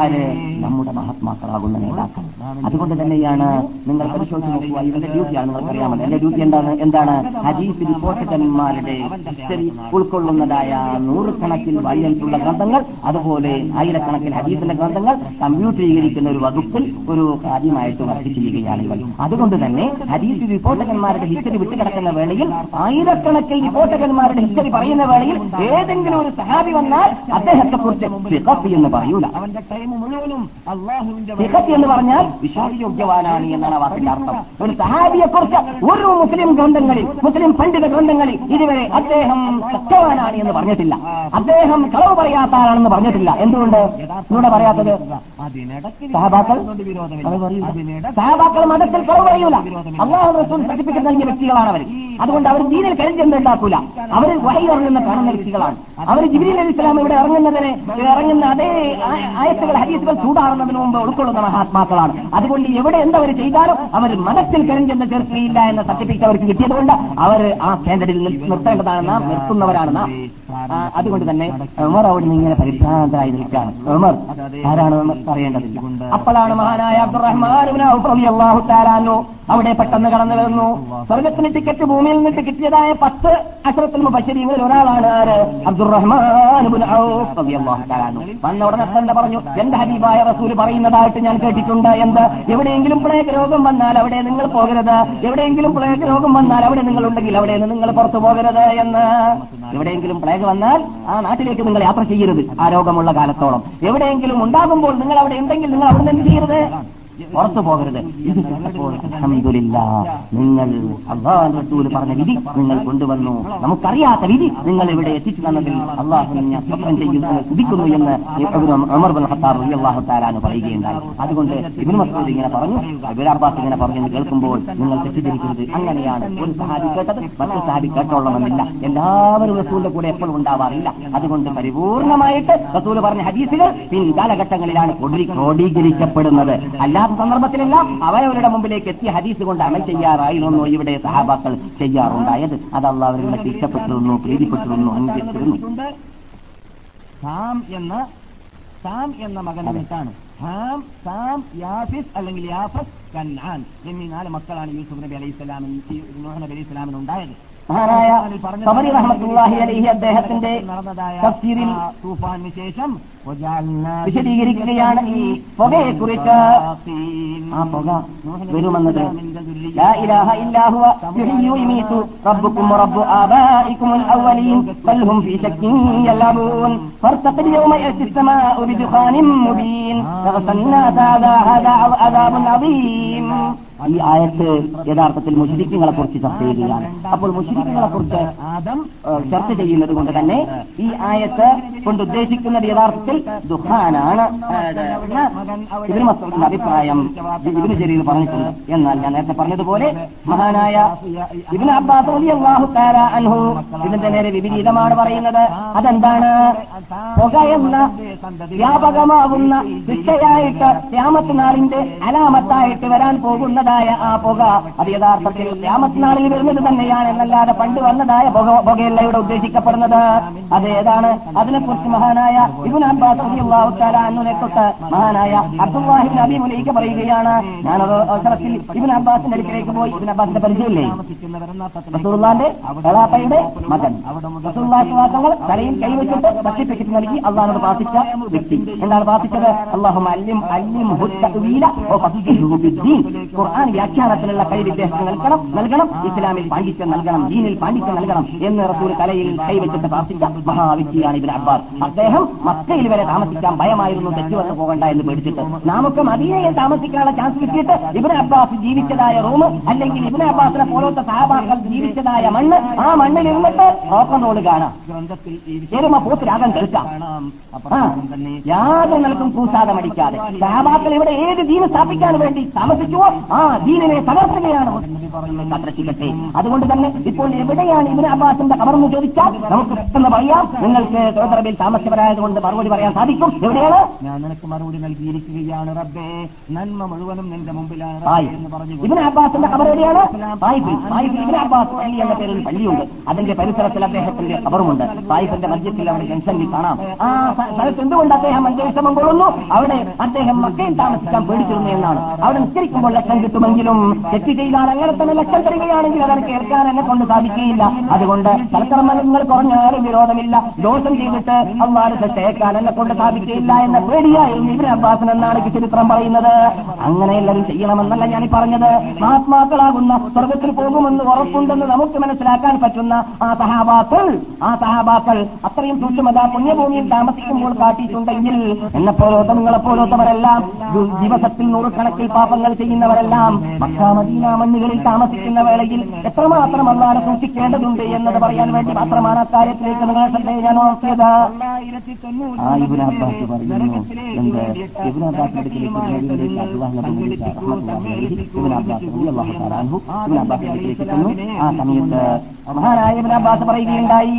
ആര് നമ്മുടെ മഹാത്മാക്കളാകുന്ന നേതാക്കൾ? അതുകൊണ്ട് തന്നെയാണ് നിങ്ങൾ പരിശോധിച്ച് നോക്കുക. ഇവന്റെ ഡ്യൂട്ടിയാണ് നിങ്ങൾക്കറിയാമല്ലോ. എന്റെ ഡ്യൂട്ടി എന്താണ്? എന്താണ്? ഹദീസ് റിപ്പോർട്ടന്മാരുടെ ഹിസ്റ്ററി ഉൾക്കൊള്ളുന്നതായ നൂറുകണക്കിൽ വയ്യത്തുള്ള ഗ്രന്ഥങ്ങൾ അതുപോലെ ആയിരക്കണക്കിൽ ഹജീഫിന്റെ ഗ്രന്ഥങ്ങൾ കമ്പ്യൂട്ടറീകരിക്കുന്ന ഒരു വകുപ്പിൽ ഒരു കാര്യമായിട്ട് വർക്ക് ചെയ്യുകയാണ് ഇവർ. അതുകൊണ്ട് തന്നെ ഹദീസ് റിപ്പോർട്ടകന്മാരുടെ ഹിസ്റ്ററി വിട്ടുകിടക്കുന്ന വേളയിൽ ആയിരക്കണക്കിൽ റിപ്പോർട്ടകന്മാരുടെ ഹിസ്റ്ററി പറയുന്ന വേളയിൽ ഏതെങ്കിലും ഒരു സഹാബി വന്നാൽ അദ്ദേഹത്തെ കുറിച്ച് എന്ന് പറയൂല. അവന്റെ ടൈം മുഴുവനും അള്ളാഹുവിന്റെ സിഹത്ത് എന്ന് പറഞ്ഞാൽ വിശ്വാസയോഗ്യവാനാണ് എന്നാണ് വാക്കിന്റെ അർത്ഥം. ഒരു സഹാബിയെക്കുറിച്ച് ഒരു മുസ്ലിം ഗ്രന്ഥങ്ങളിൽ മുസ്ലിം പണ്ഡിത ഗ്രന്ഥങ്ങളിൽ ഇതുവരെ അദ്ദേഹം സത്യവാനാണ് എന്ന് പറഞ്ഞിട്ടില്ല. അദ്ദേഹം കളവ് പറയാത്ത ആളാണെന്ന് പറഞ്ഞിട്ടില്ല. എന്തുകൊണ്ട്? ഇവിടെ പറയാത്തത്? സഹബാക്കൾ? സഹാബാക്കൾ മതത്തിൽ കളവ് പറയൂല. അള്ളാഹു റസൂൽ സർട്ടിഫിക്കറ്റ് നൽകിയ വ്യക്തികളാണ് അവർ അതുകൊണ്ട് അവർ ദീനിൽ കഴിഞ്ഞെന്ന് ഉണ്ടാക്കൂല. അവർ വഹി ഇറങ്ങുന്ന കാണുന്ന വ്യക്തികളാണ്. അവർ അലി ഇസ്ലാം ഇവിടെ ഇറങ്ങുന്നതിന് ഇറങ്ങുന്ന അതേ ആയത്തുകൾ ഹരീസുകൾ ചൂടാറുന്നതിന് മുമ്പ് ഉൾക്കൊള്ളുന്ന മഹാത്മാക്കളാണ്. അതുകൊണ്ട് എവിടെ എന്തവർ ചെയ്താലും അവർ മനസ്സിൽ കരിഞ്ചെന്ന് ചേർക്കുകയില്ല എന്ന സർട്ടിഫിക്കറ്റ് അവർക്ക് കിട്ടിയതുകൊണ്ട് അവർ ആ കേന്ദ്രത്തിൽ നിർ- നിർത്തേണ്ടതാണ് നാം. അതുകൊണ്ട് തന്നെ ഉമർ അവിടെ നിന്ന് ഇങ്ങനെ പരിഭ്രാന്തരായി നിൽക്കുകയാണ്. ഉമർ ആരാണ് പറയേണ്ടത്? പറയേണ്ടതില്ല അപ്പോഴാണ് മഹാനായ അബ്ദുറഹ്മാൻ അവിടെ പെട്ടെന്ന് കടന്നു വരുന്നു. സ്വർഗത്തിന് ടിക്കറ്റ് ഭൂമിയിൽ നിന്ന് കിട്ടിയതായ പത്ത് അക്ഷരത്തിൽ മുബശ്ശരീങ്ങളിൽ ഒരാളാണ് ആര്? അബ്ദുറഹ്മാൻ വന്ന ഉടനെ തന്നെ പറഞ്ഞു? എന്റെ ഹബീബായ റസൂൽ പറയുന്നതായിട്ട് ഞാൻ കേട്ടിട്ടുണ്ട് എന്ത്? എവിടെയെങ്കിലും പ്ലേഗ് രോഗം വന്നാൽ അവിടെ നിങ്ങൾ പോകരുത്. എവിടെയെങ്കിലും പ്ലേഗ് രോഗം വന്നാൽ അവിടെ നിങ്ങൾ ഉണ്ടെങ്കിൽ അവിടെ നിന്ന് നിങ്ങൾ പുറത്തു പോകരുത് എന്ന്. എവിടെയെങ്കിലും പ്ലേഗ് വന്നാൽ ആ നാട്ടിലേക്ക് നിങ്ങൾ യാത്ര ചെയ്യരുത്. ആ രോഗമുള്ള കാലത്തോളം. എവിടെയെങ്കിലും ഉണ്ടാകുമ്പോൾ നിങ്ങൾ അവിടെ ഉണ്ടെങ്കിൽ നിങ്ങൾ അവിടെ നിന്ന് ചെയ്യരുത്? പുറത്തു പോകരുത്. ഇത് കേട്ടപ്പോൾ അഹമ്മദില്ല നിങ്ങൾ അള്ളാഹു റസൂൽ പറഞ്ഞ വിധി നിങ്ങൾ കൊണ്ടുവന്നു. നമുക്കറിയാത്ത വിധി നിങ്ങൾ ഇവിടെ എത്തിച്ചു തന്നതിൽ അള്ളാഹു ഞാൻ സ്വപ്നം ചെയ്യുന്നു കുതിക്കുന്നു എന്ന് എന്ന് പറയുകയുണ്ടായി. അതുകൊണ്ട് ഇബ്നു മസ്ഊദ് ഇങ്ങനെ പറഞ്ഞു അബിരാബാസ് ഇങ്ങനെ പറഞ്ഞു കേൾക്കുമ്പോൾ നിങ്ങൾ തെറ്റിദ്ധരിക്കരുത്. അങ്ങനെയാണ് ഒരു സഹാബി കേട്ടത് മറ്റൊരു സഹാബി കേട്ടോളണമെന്നില്ല. എല്ലാവരും റസൂലിന്റെ കൂടെ എപ്പോഴും ഉണ്ടാവാറില്ല. അതുകൊണ്ട് പരിപൂർണമായിട്ട് റസൂൽ പറഞ്ഞ ഹദീസുകൾ പിൻകാലഘട്ടങ്ങളിലാണ് കാലഘട്ടങ്ങളിലാണ് ക്രോഡീകരിക്കപ്പെടുന്നത്. അല്ലാത്ത സന്ദർഭത്തിലെല്ലാം അവരവരുടെ മുമ്പിലേക്ക് എത്തിയ ഹദീസ് കൊണ്ട് അമൽ ചെയ്യാറായിരുന്നു ഇവിടെ സഹാബാക്കൾ ചെയ്യാറുണ്ടായത്? അത് അള്ളാഹുവിനെ ഇഷ്ടപ്പെട്ടിരുന്നു പ്രീതിപ്പെട്ടിരുന്നു അംഗീകരിച്ചിരുന്നു സാം എന്ന സാം എന്ന മകനാണ് ഹാം സാം യാഫിസ് അല്ലെങ്കിൽ യാഫസ് കന്നാൻ എന്നീ നാല് മക്കളാണ് യൂസുഫ് നബി അലൈഹി സ്വലാമിന് നബി അലൈഹി സ്വലാമിന് ഉണ്ടായത്. മഹാനായ സബരി റഹ്മത്തുള്ളാഹി അലൈഹി അദ്ദേഹത്തിന്റെ തഫ്സീറിൽ ആ തൂഫാനിന് ശേഷം വിശദീകരിക്കുകയാണ് ഈ പുകയെക്കുറിച്ച് ആ പുക വരുമെന്നത് ഈ ആയത്ത് യഥാർത്ഥത്തിൽ മുഷരിക്കുകളെ കുറിച്ച് ചർച്ച ചെയ്യുകയാണ്. അപ്പോൾ മുഷരിക്കുകളെ കുറിച്ച് ചർച്ച ചെയ്യുന്നത് കൊണ്ട് തന്നെ ഈ ആയത്ത് കൊണ്ട് ഉദ്ദേശിക്കുന്നത് യഥാർത്ഥത്തിൽ ദുഹാനാണ്. ഇതിന് മസ്തൂരിന്റെ അഭിപ്രായം ഇതിന് ജരീർ പറഞ്ഞിട്ടുണ്ട്. എന്നാൽ ഞാൻ നേരത്തെ പറഞ്ഞതുപോലെ മഹാനായ ഇബിന് അബ്ബാസ് അള്ളാഹു താര അൻഹു ഇതിന്റെ നേരെ വിപരീതമാണ് പറയുന്നത്. അതെന്താണ്? പുക എന്ന വ്യാപകമാകുന്ന ശിക്ഷയായിട്ട് ശ്യാമത്ത് നാളിന്റെ അലാമത്തായിട്ട് വരാൻ പോകുന്നത് പോകുന്നതായ ആ പുക. അത് യഥാർത്ഥത്തിൽ ക്യാമത്ത് നാളിൽ വരുന്നത് തന്നെയാണ് എന്നല്ലാതെ പണ്ട് വന്നതായ പുക പുകയല്ല ഇവിടെ ഉദ്ദേശിക്കപ്പെടുന്നത്. അത് ഏതാണ്? അതിനെക്കുറിച്ച് മഹാനായ ഇബുൻ അബ്ബാസ് തആല അന്നുനെ തൊട്ട് മഹാനായ അബ്ദുല്ലാഹിബിൻ നബി മുലൈക്ക് പറയുകയാണ്. ഞാൻ അവസരത്തിൽ ഇബിൻ അബ്ബാസിന്റെ അടുക്കിലേക്ക് പോയി. ഇബിൻ അബ്ബാസിന്റെ പരിചയമില്ലേ? താമസിക്കുന്നവരെന്ന റസൂലുള്ളാന്റെ മകൻ. റസൂലുള്ളാഹി വാസങ്ങൾ തലയിൽ കൈവച്ചിട്ട് സർട്ടിഫിക്കറ്റ് നൽകി അള്ളാഹിനോട് പ്രാർത്ഥിച്ച വ്യക്തി. എന്താണ് പ്രാർത്ഥിച്ചത്? അള്ളാഹു അല്ലിം അല്ലിം തഅ്വീല വ വ്യാഖ്യാനത്തിലുള്ള കൈ ഖുർആൻ വ്യാഖ്യാനത്തിലുള്ള നൽകണം നൽകണം ഇസ്ലാമിൽ പാണ്ഡിത്യം നൽകണം ദീനിൽ പാണ്ഡിത്യം നൽകണം എന്ന് റസൂൽ കലയിൽ കൈവച്ചിട്ട് പ്രാർത്ഥിച്ച മഹാവ്യക്തിയാണ് ഇബിൻ അബ്ബാസ്. അദ്ദേഹം മക്കയിൽ വരെ താമസിക്കാൻ ഭയമായിരുന്നു തെറ്റുവന്ന് പോകണ്ട എന്ന് പേടിച്ചിട്ട്. നമുക്ക് മദീനയിൽ താമസിക്കാനുള്ള ചാൻസ് കിട്ടിയിട്ട് ഇബിൻ അബ്ബാസ് ജീവിച്ചതായ റൂം അല്ലെങ്കിൽ ഇബിൻ അബ്ബാസിനെ പോലത്തെ സഹാബാക്കൾ ജീവിച്ചതായ മണ്ണ് ആ മണ്ണിൽ ഇരുന്നിട്ട് റോക്കൻ റോഡ് കാണാം. എരുമ കേൾക്കാം യാതൊരു നിലക്കും കൂസാതെ മടിക്കാതെ. സഹാബാക്കൾ ഇവിടെ ഏത് ദീന് സ്ഥാപിക്കാൻ വേണ്ടി താമസിക്കുവോ ആ ദീനിനെ തകർത്തുകയാണ് ചെയ്യട്ടെ അതുകൊണ്ട് തന്നെ ഇപ്പോൾ എവിടെയാണ് ഇബിന് അബ്ബാസിന്റെ കബറെന്ന് ചോദിച്ചാൽ നമുക്ക് പെട്ടെന്ന് പറയാം. നിങ്ങൾക്ക് സൗദറബിൽ താമസിച്ചവരായതുകൊണ്ട് മറുപടി പറയാൻ സാധിക്കും. എവിടെയാണ്? ഞാൻ നിനക്ക് മറുപടി നൽകിയിരിക്കുകയാണ് റബ്ബേ. നന്മ മുഴുവനും നിന്റെ മുമ്പിലാണ് എന്ന് പറഞ്ഞു ഇബിൻ അബ്ബാസിന്റെ കബർ എവിടെയാണ്? തായിഫിൽ. അബ്ബാസ് പള്ളി എന്ന പേരിൽ പള്ളിയുണ്ട്. അതിന്റെ പരിസരത്തിൽ അദ്ദേഹത്തിന്റെ കബറുമുണ്ട് സായിഫിന്റെ മധ്യത്തിൽ അവിടെ ജംഗ്ഷനിൽ കാണാം. ആ സ്ഥ- സ്ഥലത്ത് എന്തുകൊണ്ട് അദ്ദേഹം അന്ത്യവിശ്രമം കൊള്ളുന്നു? അവിടെ അദ്ദേഹം മക്കയിൽ താമസിക്കാൻ പേടിച്ചിരുന്നു എന്നാണ്. അവിടെ നിസ്കരിക്കുമ്പോൾ ലക്ഷം കിട്ടുമെങ്കിലും തെറ്റ് ചെയ്താൽ അങ്ങനെ തന്നെ ലക്ഷം തരികയാണെങ്കിൽ അതിനെ കേൾക്കാൻ എന്നെ കൊണ്ട് സാധിക്കുകയില്ല. അതുകൊണ്ട് സൽക്കർമ്മങ്ങൾ കുറഞ്ഞാലും വിരോധമില്ല. ദോഷം ചെയ്തിട്ട് അള്ളാഹ് തെറ്റേക്കാൻ എന്നെ കൊണ്ട് സാധിക്കുകയില്ല എന്ന പേടിയായിരുന്നു ഇവരെ അബ്ബാസൻ എന്നാണ് ചരിത്രം പറയുന്നത്. അങ്ങനെ എല്ലാവരും ചെയ്യണമെന്നല്ല ഞാൻ പറഞ്ഞത്. മഹാത്മാക്കളാകുന്ന സ്വർഗത്തിൽ പോകുമെന്ന് ഉറപ്പുണ്ടെന്ന് നമുക്ക് മനസ്സിലാക്കാൻ പറ്റുന്ന ആ സഹാബാക്കൾ ആ സഹാബാക്കൾ അത്രയും സൂക്ഷ്മത പുണ്യഭൂമിയിൽ താമസിക്കുമ്പോൾ കാട്ടിയിട്ടുണ്ടെങ്കിൽ എന്നെപ്പോലോത്ത നിങ്ങളെപ്പോലോത്തവരെല്ലാം ദിവസത്തിൽ നൂറുകണക്കിൽ പാപങ്ങൾ ചെയ്യുന്നവരെല്ലാം മക്കാമദീന മണ്ണുകളിൽ താമസിക്കുന്ന വേളയിൽ എത്രമാത്രം അല്ലാതെ സൂക്ഷിക്കേണ്ടതുണ്ട് എന്നത് പറയാൻ വേണ്ടി മാത്രമാണ് അക്കാര്യത്തിലേക്ക് നിങ്ങളെ ശ്രദ്ധയെ ഞാൻ ആ ഇബിൻ അബ്ബാസ് പറയുന്നു എന്ത് ഇബിൻ ഇബിൻ അബ്ബാസ് ഇബിൻ ആ സമയത്ത് മഹാനായ ഇബിൻ അബ്ബാസ് പറയുകയുണ്ടായി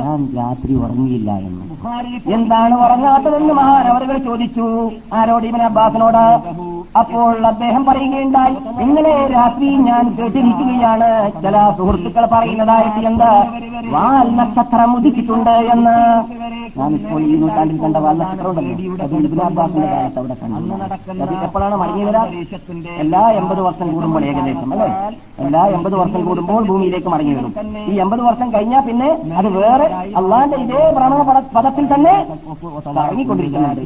ഞാൻ രാത്രി ഉറങ്ങിയില്ല എന്ന് എന്താണ് ഉറങ്ങാത്തതെന്ന് മഹാൻ അവരുകൾ ചോദിച്ചു ആരോട് ഇബിൻ അബ്ബാസിനോട് അപ്പോൾ അദ്ദേഹം പറയുകയുണ്ടായി നിങ്ങളെ രാത്രി ഞാൻ കേട്ടിരിക്കുകയാണ് ചില സുഹൃത്തുക്കൾ പറയുന്നതായിട്ട് എന്ത് വാൽ നക്ഷത്രം ഉദിച്ചിട്ടുണ്ട് എന്ന് ഞാൻ ഇപ്പോൾ ഈ നൂറ്റാണ്ടിൽ കണ്ട വാൽ നക്ഷത്രം അബ്ബാസിന്റെ കാലത്ത് അവിടെ കണ്ടു എപ്പോഴാണ് മടങ്ങി വരാ എല്ലാ എൺപത് വർഷം കൂടുമ്പോൾ ഏകദേശം അല്ലേ എല്ലാ എൺപത് വർഷം കൂടുമ്പോൾ ഭൂമിയിലേക്ക് മടങ്ങി വരും ഈ എൺപത് വർഷം കഴിഞ്ഞാൽ പിന്നെ അത് വേറെ അള്ളാന്റെ ഇതേ ഭ്രമണ പദത്തിൽ തന്നെ ഇറങ്ങിക്കൊണ്ടിരിക്കുന്നുണ്ട്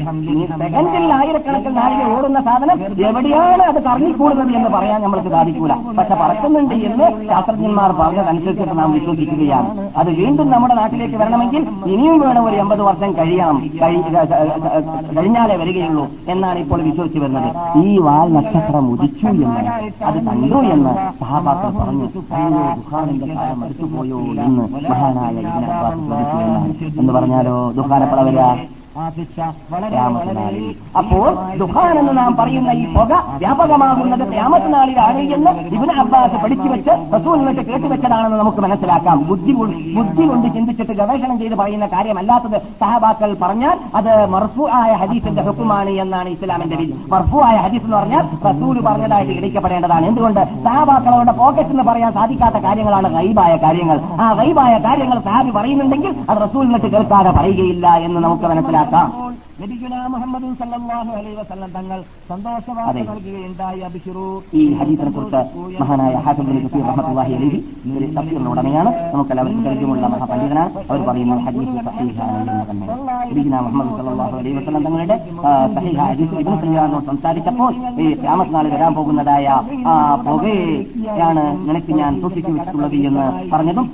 സെക്കൻഡിൽ ആയിരക്കണക്കിന് നാഴിക ഓടുന്ന സാധനം എവിടെയാണ് അത് കറങ്ങിക്കൂടുന്നത് എന്ന് പറയാൻ നമ്മൾക്ക് സാധിക്കൂല. പക്ഷെ പറക്കുന്നുണ്ട് എന്ന് ശാസ്ത്രജ്ഞന്മാർ പറഞ്ഞതനുസരിച്ചിട്ട് നാം വിശ്വസിക്കുകയാണ്. അത് വീണ്ടും നമ്മുടെ നാട്ടിലേക്ക് വരണമെങ്കിൽ ഇനിയും വേണം ഒരു എൺപത് വർഷം കഴിയണം കഴി- കഴിഞ്ഞാലേ വരികയുള്ളൂ എന്നാണ് ഇപ്പോൾ വിശ്വസിച്ചു വരുന്നത്. ഈ വാൽ നക്ഷത്രം ഉദിച്ചു എന്ന് അത് കണ്ടു എന്ന് സഹാബാക്കൾ പറഞ്ഞു. അടുത്തുപോയോ എന്ന് മഹാനായ എന്ന് പറഞ്ഞാലോ ദുഃഖാനപ്പള വരിക. അപ്പോൾ ദുഹാൻ എന്ന് നാം പറയുന്ന ഈ പുക വ്യാപകമാകുന്നത് ഖിയാമത്ത് നാളിലാണ് എന്ന് ഇബിന് അബ്ബാസ് പഠിച്ചു വെച്ച് എന്നിട്ട് കേട്ടുവെച്ചതാണെന്ന് നമുക്ക് മനസ്സിലാക്കാം. ബുദ്ധി ബുദ്ധി കൊണ്ട് ചിന്തിച്ചിട്ട് ഗവേഷണം ചെയ്ത് പറയുന്ന കാര്യമല്ലാത്തത് സഹബാക്കൾ പറഞ്ഞാൽ അത് മർഫു ആയ ഹദീസിന്റെ ഹുക്കുമാണ് എന്നാണ് ഇസ്ലാമിന്റെ വിധി. മർഫു ആയ ഹദീസ് എന്ന് പറഞ്ഞാൽ റസൂൽ പറഞ്ഞതായിട്ട് ഇടിക്കപ്പെടേണ്ടതാണ് എന്തുകൊണ്ട്? സഹബാക്കളുടെ പോക്കറ്റ് എന്ന് പറയാൻ സാധിക്കാത്ത കാര്യങ്ങളാണ് ഗൈബായ കാര്യങ്ങൾ. ആ ഗൈബായ കാര്യങ്ങൾ സഹാബി പറയുന്നുണ്ടെങ്കിൽ അത് റസൂൽ എന്നിട്ട് കേൾക്കാതെ പറയുകയില്ല എന്ന് നമുക്ക് മനസ്സിലാക്കാം. നബിഗുന മുഹമ്മദ് വസല്ലം തങ്ങൾ സന്തോഷവാർത്ത അതെ. നൽകുകയുണ്ടായി അബിഷിറു ഈ ഹദീസിനെ കുറിച്ച് മഹാനായ റഹ്മത്തുള്ളാഹി അലൈഹി ഒരു തഫ്സീറിന്റെ ഉടമയാണ് നമുക്കെല്ലാവർക്കും പരിചയമുള്ള മഹാപണ്ഡിതനാണ് അവർ പറയുന്നു ഹദീസ് മുഹമ്മദ് വസല്ലം തങ്ങളുടെ ആ, സഹീഹ ഹദീസ് ഇബ്നു സയ്യാറിനോട് സംസാരിച്ചപ്പോൾ ഈ ഖിയാമത്ത് നാളിൽ വരാൻ പോകുന്നതായ ആ പുകയാണ് നിനക്ക് ഞാൻ സൂക്ഷിച്ചു വെച്ചിട്ടുള്ളത് എന്ന് പറഞ്ഞതും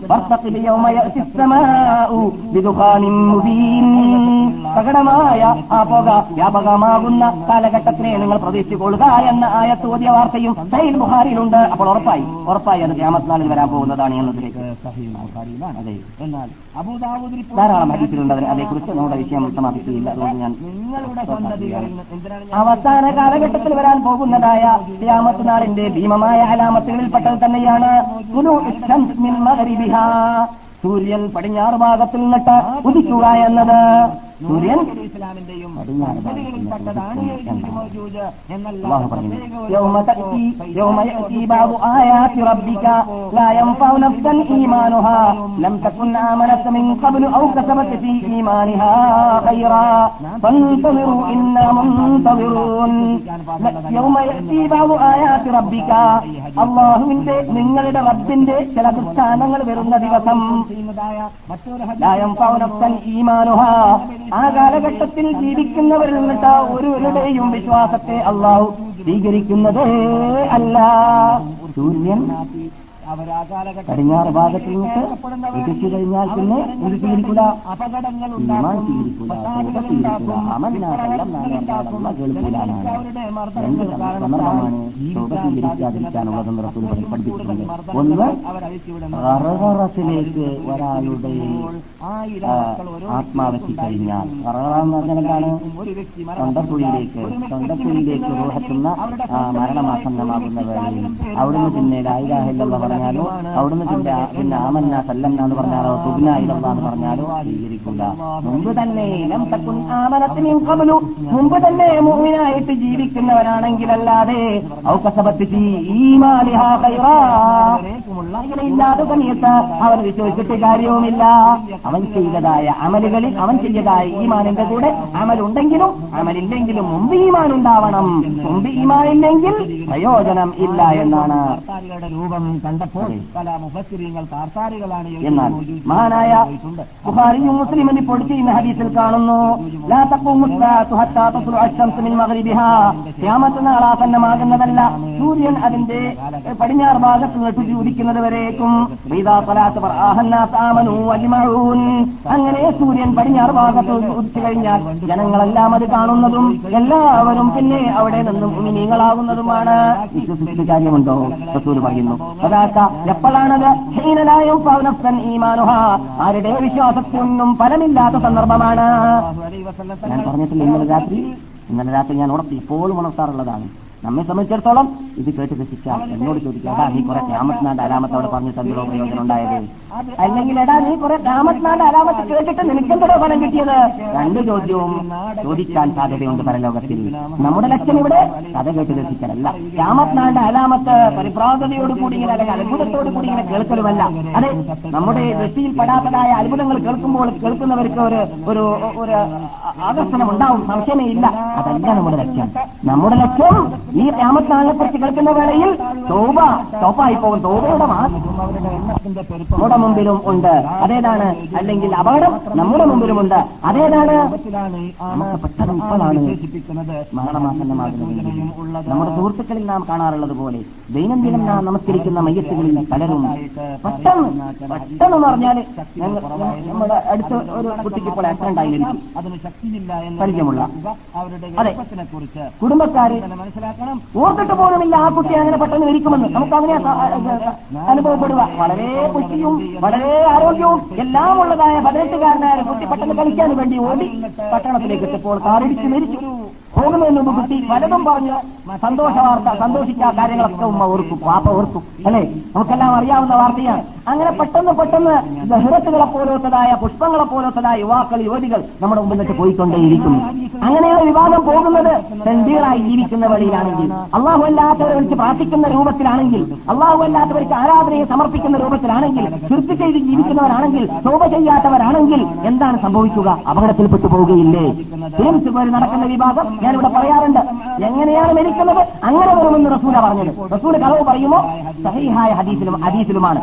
അപകടമായ ആ പുക വ്യാപകമാകുന്ന കാലഘട്ടത്തിനെ നിങ്ങൾ പ്രതീക്ഷിക്കൊള്ളുക എന്ന ആയത്ത് ഓതിയ വാർത്തയും സൈൽ ബുഹാരിയിലുണ്ട് അപ്പോൾ ഉറപ്പായി ഉറപ്പായി അത് ഗ്രാമത്തിനാളിൽ വരാൻ പോകുന്നതാണ് എന്നതിലേക്ക് എന്നാൽ അബുദാബുദിൽ അതേക്കുറിച്ച് നമ്മുടെ വിഷയം സമാപിക്കുകയില്ല. അതുകൊണ്ട് ഞാൻ അവസാന കാലഘട്ടത്തിൽ വരാൻ പോകുന്നതായ ഗ്രാമത്തിനാളിന്റെ ഭീമമായ അലാമത്തുകളിൽപ്പെട്ടത് തന്നെയാണ്. സൂര്യൻ പടിഞ്ഞാറ് ഭാഗത്തിൽ നിന്നിട്ട് ഉദിക്കുക എന്നത്. സൂര്യൻ ഇസ്ലാമിന്റെയും അള്ളാഹുവിന്റെ നിങ്ങളുടെ റബ്ബിന്റെ ചില ദൃഷ്ടാന്തങ്ങൾ വരുന്ന ദിവസം മറ്റൊരു ഈമാനുഹ. ആ കാലഘട്ടത്തിൽ ജീവിക്കുന്നവരിൽ നിന്നിട്ട് ഒരുവരുടെയും വിശ്വാസത്തെ അള്ളാഹു സ്വീകരിക്കുന്നതേ അല്ല. കാലഘട്ടത്തിൽ പടിഞ്ഞാറ് ഭാഗത്ത് ഉദിച്ചു കഴിഞ്ഞാൽ പിന്നെ ഇത് സ്വീകരിക്കൂല അപകടങ്ങൾ കേൾക്കൂലാണ് രണ്ട് സന്ദർഭമാണ് പഠിപ്പിച്ചിട്ടുണ്ട് ഒന്ന് റററത്തിലേക്ക് ഒരാളുടെ ആത്മാവെത്തി കഴിഞ്ഞാൽ റററ എന്ന് പറഞ്ഞാൽ എന്താണ്? തൊണ്ടക്കുഴിയിലേക്ക് തൊണ്ടക്കുഴിയിലേക്ക് റൂഹത്തുന്ന മരണമാസന്നമാകുന്ന വേളയിൽ അവിടുന്ന് പിന്നെ ലായിലാഹില്ലെന്ന് പറഞ്ഞാലോ അവിടുന്ന് പിന്നെ പിന്നെ ആമന്ന സല്ലന്ന എന്ന് പറഞ്ഞാലോ തുബിനായില്ല എന്ന് പറഞ്ഞാലോ സ്വീകരിക്കില്ല മുമ്പ് തന്നെ ആമനത്തിന് കമലു മുമ്പ് തന്നെ മൂവിനായിട്ട് ജീവിക്കുന്നവരാണെങ്കിലല്ലാതെ അല്ലാതെ അവർ വിശ്വസിച്ചിട്ട് കാര്യവുമില്ല. അവൻ ചെയ്തതായ അമലുകളിൽ അവൻ ചെയ്തതായ ഈമാനിന്റെ കൂടെ അമലുണ്ടെങ്കിലും അമലില്ലെങ്കിലും മുമ്പ് ഈമാൻ ഉണ്ടാവണം. മുമ്പ് ഈമാനില്ലെങ്കിൽ പ്രയോജനം ഇല്ല എന്നാണ്. രൂപം രൂപം അപ്പോൾ പല മുഫസ്സിരിങ്ങൾ താർത്താരികളാണ് എന്നാൽ മഹാനായ ബുഹാരിയും മുസ്ലിമിന് ഇപ്പോൾ ചെയ്യുന്ന ഹദീസിൽ കാണുന്നു. ാമത്തനാൾ ആസന്നമാകുന്നതല്ല സൂര്യൻ അതിന്റെ പടിഞ്ഞാറ് ഭാഗത്ത് നട്ടു ചൂടിക്കുന്നത് വരേക്കും. അങ്ങനെ സൂര്യൻ പടിഞ്ഞാറ് ഭാഗത്ത് ഉദിച്ചു കഴിഞ്ഞാൽ ജനങ്ങളെല്ലാം അത് കാണുന്നതും എല്ലാവരും പിന്നെ അവിടെ നിന്നും മിനിങ്ങളാകുന്നതുമാണ് വിശ്വസിക്കുന്ന കാര്യമുണ്ടോ? റസൂൽ പറയുന്നു. അതാ അതാക്ക എപ്പോഴാണത്? ഹീനലായും പൗനഫ്സൻ ഈമാനുഹ. ആരുടെ വിശ്വാസത്തിനൊന്നും ഫലമില്ലാത്ത സന്ദർഭമാണ്. ഞാൻ പറഞ്ഞിട്ടില്ല ഇന്നലെ രാത്രി ഇന്നലെ രാത്രി ഞാൻ ഉണർത്തി ഇപ്പോഴും ഉണർത്താറുള്ളതാണ്. നമ്മെ സംബന്ധിച്ചിടത്തോളം ഇത് കേട്ട് രസിച്ചാൽ എന്നോട് ചോദിക്കുക എടാ നീ കുറെ അലാമത്ത് അവിടെ പറഞ്ഞിട്ട് എന്തോ പ്രയോജനം ഉണ്ടായത്? അല്ലെങ്കിൽ എടാ നീ കുറെ ക്യാമത്നാണ്ട് അലാമത്ത് കേട്ടിട്ട് നിനക്കെന്തോ ഫലം കിട്ടിയത്? രണ്ട് ചോദ്യവും ചോദിക്കാൻ സാധ്യതയുണ്ട് പരലോകത്തിൽ. നമ്മുടെ ലക്ഷ്യം ഇവിടെ കഥ കേട്ട് രസിക്കലല്ല. ക്യാമത്നാണ്ട് അലാമത്ത് പരിഭ്രാന്തതയോട് കൂടി ഇങ്ങനെ അല്ലെങ്കിൽ അത്ഭുതത്തോട് കൂടി ഇങ്ങനെ കേൾക്കലുമല്ല. അതെ നമ്മുടെ ദൃഷ്ടിയിൽ പെടാത്തതായ അത്ഭുതങ്ങൾ കേൾക്കുമ്പോൾ കേൾക്കുന്നവർക്ക് ഒരു ഒരു ഒരു ആകർഷണം ഉണ്ടാവും. സംശയമേ ഇല്ല. അതല്ല നമ്മുടെ ലക്ഷ്യം. നമ്മുടെ ലക്ഷ്യം ഈ രാമത്താളിനെ കുറിച്ച് കേൾക്കുന്ന വേളയിൽ തോപ തോപ്പായി പോകും തോപയുടെ എണ്ണത്തിന്റെ നമ്മുടെ മുമ്പിലും ഉണ്ട്. അതേതാണ്? അല്ലെങ്കിൽ അപകടം നമ്മുടെ മുമ്പിലുമുണ്ട് അതേതാണ്? പെട്ടെന്ന് ഇപ്പോഴാണ് നമ്മുടെ സുഹൃത്തുക്കളിൽ നാം കാണാറുള്ളത് പോലെ ദൈനംദിനം നാം നമസ്കരിക്കുന്ന മയ്യത്തുകളിൽ പലരും പെട്ടെന്ന് പെട്ടെന്ന് എന്ന് പറഞ്ഞാൽ നമ്മുടെ അടുത്ത ഒരു കുട്ടിക്ക് ഇപ്പോൾ ആക്സിഡന്റ് ആയിരിക്കും അതിന് ശക്തിയില്ല എന്ന് പരിചയമുള്ള അവരുടെ അതെ. കുടുംബക്കാര് മനസ്സിലാക്കണം ഓർത്തിട്ട് പോലുമില്ല ആ കുട്ടി അങ്ങനെ പെട്ടെന്ന് മരിക്കുമെന്ന്. നമുക്ക് അങ്ങനെ അനുഭവപ്പെടുക. വളരെ പുഷ്ടിയും വളരെ ആരോഗ്യവും എല്ലാം ഉള്ളതായ പതിനെട്ടുകാരനായ കുട്ടി പെട്ടെന്ന് കളിക്കാൻ വേണ്ടി ഓടി പട്ടണത്തിലേക്ക് എത്തിയപ്പോൾ കാറിടിച്ച് മരിച്ചു. പോകുന്നതിന് മുമ്പ് കുട്ടി പലതും പറഞ്ഞ് സന്തോഷ വാർത്ത സന്തോഷിച്ച കാര്യങ്ങളൊക്കെ ഉമ്മ ഓർക്കും പാപ്പ ഓർക്കും അല്ലെ? നമുക്കെല്ലാം അറിയാവുന്ന വാർത്തയാണ്. അങ്ങനെ പെട്ടെന്ന് പെട്ടെന്ന് ദഹരത്തുകളെ പോലത്തതായ പുഷ്പങ്ങളെ പോലത്തതായ യുവാക്കൾ യുവതികൾ നമ്മുടെ മുമ്പിൽ പോയിക്കൊണ്ടേയിരിക്കുന്നു. അങ്ങനെയുള്ള വിവാദം പോകുന്നത്. സെന്റികളായി ജീവിക്കുന്ന വഴിയിലാണെങ്കിൽ അള്ളാഹു അല്ലാത്തവരെ വിളിച്ച് പ്രാർത്ഥിക്കുന്ന രൂപത്തിലാണെങ്കിൽ അള്ളാഹു അല്ലാത്തവർക്ക് ആരാധനയെ സമർപ്പിക്കുന്ന രൂപത്തിലാണെങ്കിൽ ചുരുത്തി ചെയ്ത് ജീവിക്കുന്നവരാണെങ്കിൽ ശോഭ ചെയ്യാത്തവരാണെങ്കിൽ എന്താണ് സംഭവിക്കുക? അപകടത്തിൽപ്പെട്ടു പോവുകയില്ലേ? ഫിലിംസ് പോലെ നടക്കുന്ന വിഭാഗം ഞാനിവിടെ പറയാറുണ്ട്. എങ്ങനെയാണ് മരിക്കുന്നത്? അങ്ങനെ വരുമെന്ന് റസൂല പറഞ്ഞത്. റസൂല കളവ് പറയുമോ? സഹിഹായ ഹദീസിലും ഹദീസിലുമാണ്.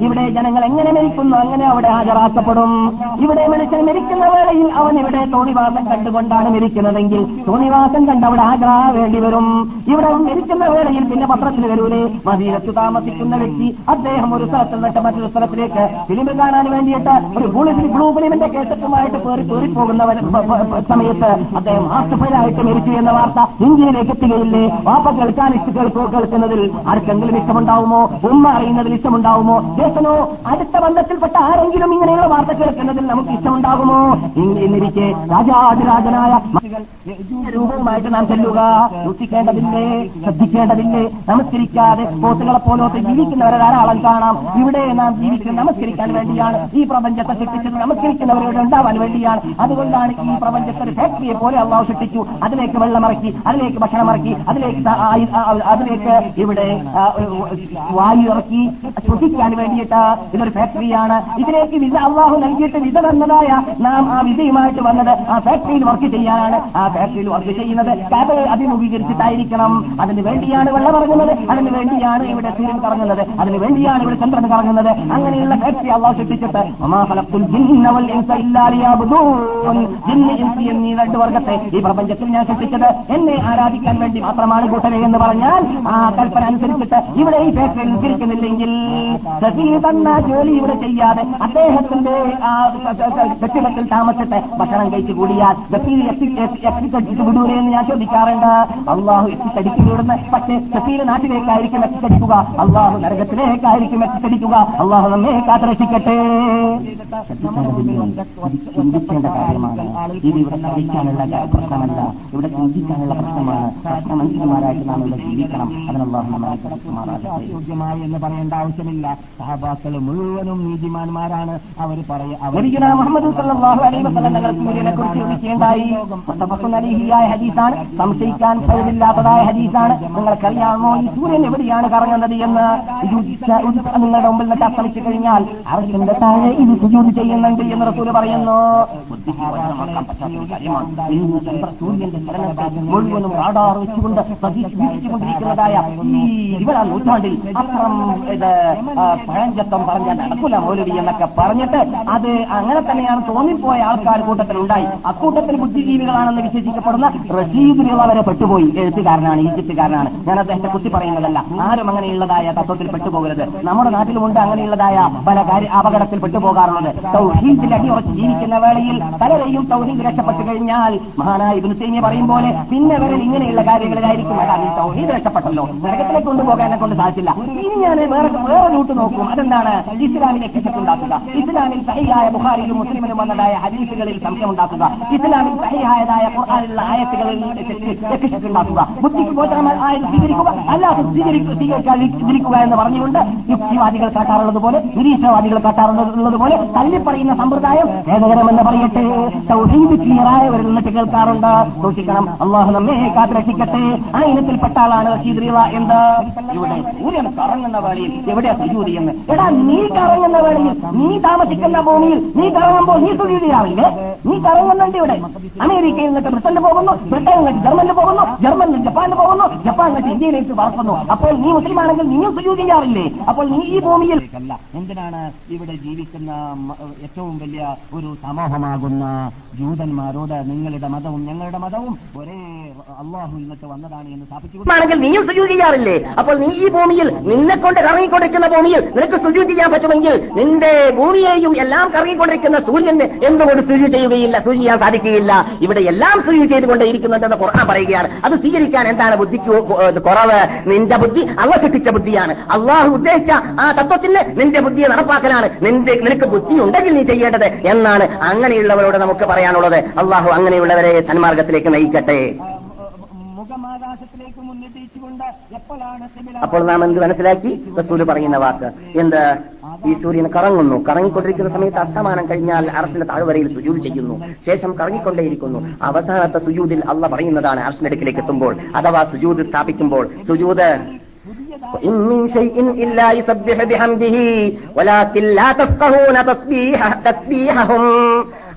ഇവിടെ ജനങ്ങൾ എങ്ങനെ മരിക്കുന്നു? അങ്ങനെ അവിടെ ഹാജരാക്കപ്പെടും? ഇവിടെ മനുഷ്യൻ മരിക്കുന്ന വേളയിൽ അവൻ ഇവിടെ തോണിവാസം കണ്ടുകൊണ്ടാണ് മരിക്കുന്നതെങ്കിൽ തോന്നിവാസം കണ്ട് അവിടെ വേണ്ടി വരും. ഇവിടെ ഇരിക്കുന്ന വേളയിൽ പിന്നെ പത്രത്തിൽ വരൂലേ? മദീനത്ത് താമസിക്കുന്ന വ്യക്തി അദ്ദേഹം ഒരു സ്ഥലത്ത് നിന്നിട്ട് മറ്റൊരു സ്ഥലത്തിലേക്ക് ഫിലിം കാണാൻ വേണ്ടിയിട്ട് ഒരു ബ്ലൂ ഫിലിമിന്റെ കേസറ്റുമായിട്ട് പേറി പേറിപ്പോകുന്നവൻ പ- പ- പ- സമയത്ത് അദ്ദേഹം ഹാസ്യഫലായിട്ട് മരിച്ചു എന്ന വാർത്ത ഇന്ത്യയിലേക്ക് എത്തുകയില്ലേ? വാപ്പ കേൾക്കാൻ ഇഷ്ട കേൾക്കോ കേൾക്കുന്നതിൽ ആർക്കെങ്കിലും ഇഷ്ടമുണ്ടാവുമോ? ഉമ്മ അറിയുന്നതിൽ ഇഷ്ടമുണ്ടാവുമോ? ദേശനോ അടുത്ത ബന്ധത്തിൽപ്പെട്ട ആരെങ്കിലും ഇങ്ങനെയുള്ള വാർത്ത കേൾക്കുന്നതിൽ നമുക്ക് ഇഷ്ടമുണ്ടാകുമോ? ഇ- എന്നിരിക്കെ രാജാതിരാജനായ രൂപവുമായിട്ട് നാം ചെല്ലുക. ദുഃഖിക്കേണ്ടതില്ലേ ശ്രദ്ധിക്കേണ്ടതില്ലേ? നമസ്കരിക്കാതെ പോത്തുകളെ പോലത്തെ ജീവിക്കുന്നവരെ ധാരാളം കാണാം. ഇവിടെ നാം ജീവിക്കുന്നത് നമസ്കരിക്കാൻ വേണ്ടിയാണ് ഈ പ്രപഞ്ചത്തെ സൃഷ്ടിച്ചത്. നമസ്കരിക്കുന്നവരോട് ഉണ്ടാവാൻ വേണ്ടിയാണ്. അതുകൊണ്ടാണ് ഈ പ്രപഞ്ചത്തെ ഒരു ഫാക്ടറിയെ പോലെ അള്ളാഹു സൃഷ്ടിച്ചു. അതിലേക്ക് വെള്ളമിറക്കി അതിലേക്ക് ഭക്ഷണം ഇറക്കി അതിലേക്ക് അതിലേക്ക് ഇവിടെ വായു ഇറക്കി ശ്വസിക്കാൻ വേണ്ടിയിട്ട് ഇതൊരു ഫാക്ടറിയാണ് ഇതിലേക്ക് വിസ അള്ളാഹു നൽകിയിട്ട് വിസ തന്നതായ നാം ആ വിസയുമായിട്ട് വന്നത് ആ ഫാക്ടറിയിൽ വർക്ക് ചെയ്യാനാണ്. ആ ഫാക്ടറിയിൽ ഭൂമിയിൽ വർക്ക് ചെയ്യുന്നത് കഥയെ അഭിമുഖീകരിച്ചിട്ടായിരിക്കണം അതിന് വേണ്ടിയാണ് വെള്ളം ഇറങ്ങുന്നത് അതിന് വേണ്ടിയാണ് ഇവിടെ സൂര്യൻ കറങ്ങുന്നത് അതിന് വേണ്ടിയാണ് ഇവിടെ ചന്ദ്രൻ കറങ്ങുന്നത് അങ്ങനെയുള്ള ഫാക്ടറി അള്ളാഹ് സൃഷ്ടിച്ചിട്ട് രണ്ട് വർഗത്തെ ഈ പ്രപഞ്ചത്തിൽ ഞാൻ സൃഷ്ടിച്ചത് എന്നെ ആരാധിക്കാൻ വേണ്ടി മാത്രമാണ് കൂട്ടരെ എന്ന് പറഞ്ഞാൽ ആ കൽപ്പന അനുസരിച്ചിട്ട് ഇവിടെ ഈ നിൽക്കുന്നില്ലെങ്കിൽ സഫീർ തന്ന ജോലി ഇവിടെ ചെയ്യാതെ അദ്ദേഹത്തിന്റെ ആ കെട്ടിടത്തിൽ താമസിച്ചിട്ട് ഭക്ഷണം കഴിച്ചു കൂടിയാൽ എത്തിക്കടിച്ചിട്ട് വിടൂലേ എന്ന് ഞാൻ ചോദിക്കാറുണ്ട്. അള്ളാഹു എത്തിക്കടിക്കുവിടുന്ന് പക്ഷേ ശശീല നാട്ടിലേക്കായിരിക്കും എത്തിച്ചടിക്കുക. അള്ളാഹു നരകത്തിലേക്കായിരിക്കും എത്തിച്ചടിക്കുക. അള്ളാഹു നമ്മെ കാത്തരക്ഷിക്കട്ടെ. ചിന്തിക്കേണ്ട കാര്യമാണ്. ഇത് ഇവിടെ കഴിക്കാനുള്ള പ്രശ്നമല്ല. ഇവിടെ ചിന്തിക്കാനുള്ള പ്രശ്നമാണ്. പ്രശ്നമനുസരിമാരായിട്ട് നാം ഇവിടെ ജീവിക്കണം. അതിന് നമ്മളെ യോഗ്യമായി എന്ന് പറയേണ്ട ആവശ്യമില്ല. സഹബാക്കൾ മുഴുവനും നീതിമാന്മാരാണ്. അവർ നബിയുനാ മുഹമ്മദ് അലൈഹി വസല്ലം തങ്ങൾ സൂര്യനെ കുറിച്ച് വിളിക്കുകയുണ്ടായി അലൈഹിയായ ഹദീസാണ്. സംശയിക്കാൻ കഴിവില്ലാത്തതായ ഹദീസാണ്. നിങ്ങൾക്കറിയാമോ ഈ സൂര്യൻ എവിടെയാണ് കറങ്ങുന്നത് എന്ന്? നിങ്ങളുടെ മുമ്പിൽ നിന്ന് അസ്തമിച്ചു കഴിഞ്ഞാൽ അർശന്റെ താഴെ ഇത് സുജൂതി ചെയ്യുന്നുണ്ട് എന്ന് റസൂൽ പറയുന്നു. സൂര്യന്റെ മുഴുവനും റാഡാർ വെച്ചുകൊണ്ട് വീക്ഷിച്ചുകൊണ്ടിരിക്കുന്നതായ ഈ ഇരുപതാം നൂറ്റാണ്ടിൽ അപ്പുറം ഇത് പഴഞ്ചത്തം പറഞ്ഞാൽ നടക്കൂല മൗലവി എന്നൊക്കെ പറഞ്ഞിട്ട് അത് അങ്ങനെ തന്നെയാണ് തോന്നിപ്പോയ ആൾക്കാർ കൂട്ടത്തിലുണ്ടായി. അക്കൂട്ടത്തിൽ ബുദ്ധിജീവികളാണെന്ന് വിശേഷിക്കപ്പെടുന്ന റഷീദ് വരെ പെട്ടുപോയി. എഴുത്തുകാരനാണ് ഈജിപ്തുകാരനാണ്. ഞാൻ അദ്ദേഹത്തെ കുത്തി പറയുന്നതല്ല ആരും അങ്ങനെയുള്ളതായ തത്വത്തിൽ പെട്ടുപോകരുത്. നമ്മുടെ നാട്ടിലുമുണ്ട് അങ്ങനെയുള്ളതായ പല കാര്യ അപകടത്തിൽ പെട്ടുപോകാറുള്ളത് തൗഹീദിൽ അടിയുറച്ച് ജീവിക്കുന്ന വേളയിൽ പലരെയും തൗഹീദ് രക്ഷപ്പെട്ടു കഴിഞ്ഞാൽ മഹാനായ ഇബ്നു തൈമിയ പറയും പോലെ പിന്നെ വരെ ഇങ്ങനെയുള്ള കാര്യങ്ങളിലായിരിക്കും. അതാ ഈ തൗഹീദ് രക്ഷപ്പെട്ടല്ലോ. നരകത്തിലേക്ക് കൊണ്ടുപോകാൻ എന്നെ കൊണ്ട് സാധിച്ചില്ല. ഇനി ഞാൻ വേറെ വേറെ റൂട്ട് നോക്കും. അതെന്താണ്? ഇസ്ലാമിലേക്ക് കിട്ടുണ്ടാക്കുക ഇസ്ലാമിൽ സഹിയായ ബുഹാരിയിലും മുസ്ലിമിലും വന്നതായ ഹദീസുകളിൽ സംശയം ഉണ്ടാക്കുക ഇസ്ലാമിൽ സഹിയായതായ ഖുർആാനിലുള്ള ആയത്തുകളിൽ ഉണ്ടാക്കുക ബുദ്ധിക്ക് ഗോചരമായ സ്വീകരിക്കുക അല്ലാതെ സ്വീകരിക്കുക എന്ന് പറഞ്ഞുകൊണ്ട് യുക്തിവാദികൾ കാട്ടാറുള്ളത് പോലെ നിരീക്ഷണവാദികൾ കാട്ടാറുള്ളത് പോലെ തള്ളിപ്പറയുന്ന സമ്പ്രദായം ഏകകരമെന്ന് പറയട്ടെ. സൗഹീദ് ക്ലിയറായവരിൽ നിന്നിട്ട് കേൾക്കാറുണ്ട്. സൂക്ഷിക്കണം. അള്ളാഹു നമ്മെ കാത്തിരക്ഷിക്കട്ടെ. ആ ഇനത്തിൽപ്പെട്ട ആളാണ് റഷീദ് എന്ത് ഇവിടെ സൂര്യൻ കറങ്ങുന്ന വേളയിൽ എവിടെയാ സുജൂതി എന്ന്? എടാ നീ കറങ്ങുന്ന വേളയിൽ നീ താമസിക്കുന്ന ഭൂമിയിൽ നീ കറങ്ങുമ്പോൾ നീ സുജൂതിയാവില്ലേ? നീ കറങ്ങുന്നുണ്ട് ഇവിടെ. അമേരിക്കയിൽ നിന്നിട്ട് ബ്രിട്ടനിൽ പോകുന്നു നിന്നിട്ട് ജർമ്മനിൽ പോകുന്നു ജർമ്മനിൽ ജപ്പാനിൽ പോകുന്നു ജപ്പാൻ നിന്നിട്ട് ഇന്ത്യയിലേക്ക് വളർത്തുന്നു. അപ്പോൾ നീ മുസ്ലിമാണെങ്കിൽ നീയും സുജൂതി ചെയ്യാറില്ലേ അപ്പോൾ നീ ഈ ഭൂമിയിൽ അല്ല എന്തിനാണ് ഇവിടെ ജീവിക്കുന്ന ഏറ്റവും വലിയ ഒരു സമൂഹമാകുന്ന ജൂതന്മാരോട് നിങ്ങളുടെ മതവും ഞങ്ങളുടെ മതവും ഒരേ അള്ളാഹു ഇന്നത്തെ വന്നതാണ് എന്ന് സ്ഥാപിച്ചു നീയും സുജൂതി ചെയ്യാറില്ലേ അപ്പോൾ നീ ഈ ഭൂമിയിൽ നിന്നെ കൊണ്ട് കറങ്ങിക്കൊണ്ടിരിക്കുന്ന ഭൂമിയിൽ നിനക്ക് സുജൂതി ചെയ്യാൻ പറ്റുമെങ്കിൽ നിന്റെ ഭൂമിയെയും എല്ലാം കറങ്ങിക്കൊണ്ടിരിക്കുന്ന സൂര്യന് എന്തുകൊണ്ട് സുജു ചെയ്യുകയില്ല സുജു ചെയ്യാൻ സാധിക്കുകയില്ല. ഇവിടെ എല്ലാം സുജു ചെയ്തുകൊണ്ടേ ഇരിക്കുന്നുണ്ടെന്ന് ഖുർആൻ പറയുകയാണ്. അത് സ്വീകരിക്കാൻ എന്താണ് ബുദ്ധിക്ക് കുറവ്? നിന്റെ ബുദ്ധി അള്ള സൃഷ്ടിച്ച ബുദ്ധിയാണ്. അള്ളാഹു ഉദ്ദേശിച്ച ആ തത്വത്തിന് നിന്റെ ബുദ്ധിയെ നടപ്പാക്കലാണ്. നിന്റെ നിനക്ക് ബുദ്ധി ഉണ്ടെങ്കിൽ നീ ചെയ്യേണ്ടത് എന്നാണ് അങ്ങനെയുള്ളവരോട് നമുക്ക് പറയാനുള്ളത്. അള്ളാഹു അങ്ങനെയുള്ളവരെ സന്മാർഗത്തിലേക്ക് നയിക്കട്ടെ. മുഖമാകാശത്തിലേക്ക് മുന്നിട്ടിച്ചുകൊണ്ട് എപ്പോഴാണ് സിബില അപ്പോൾ നാം എന്ത് മനസ്സിലാക്കി? റസൂൽ പറയുന്ന വാക്ക്. എന്ത്? ഈ സൂര്യൻ കറങ്ങുന്നു കറങ്ങിക്കൊണ്ടിരിക്കുന്ന സമയത്ത് അസ്തമാനം കഴിഞ്ഞാൽ അർഷിന്റെ താഴ്വരയിൽ സുജൂത് ചെയ്യുന്നു ശേഷം കറങ്ങിക്കൊണ്ടേയിരിക്കുന്നു അവസാനത്തെ സുജൂതിൽ അള്ള പറയുന്നതാണ് അർഷിന്റെ അടുക്കിലേക്ക് എത്തുമ്പോൾ അഥവാ സുജൂത് സ്ഥാപിക്കുമ്പോൾ സുജൂത് وإن من شيء إلا يسبح بحمده ولكن لا تفقهون تسبيح تسبيحهم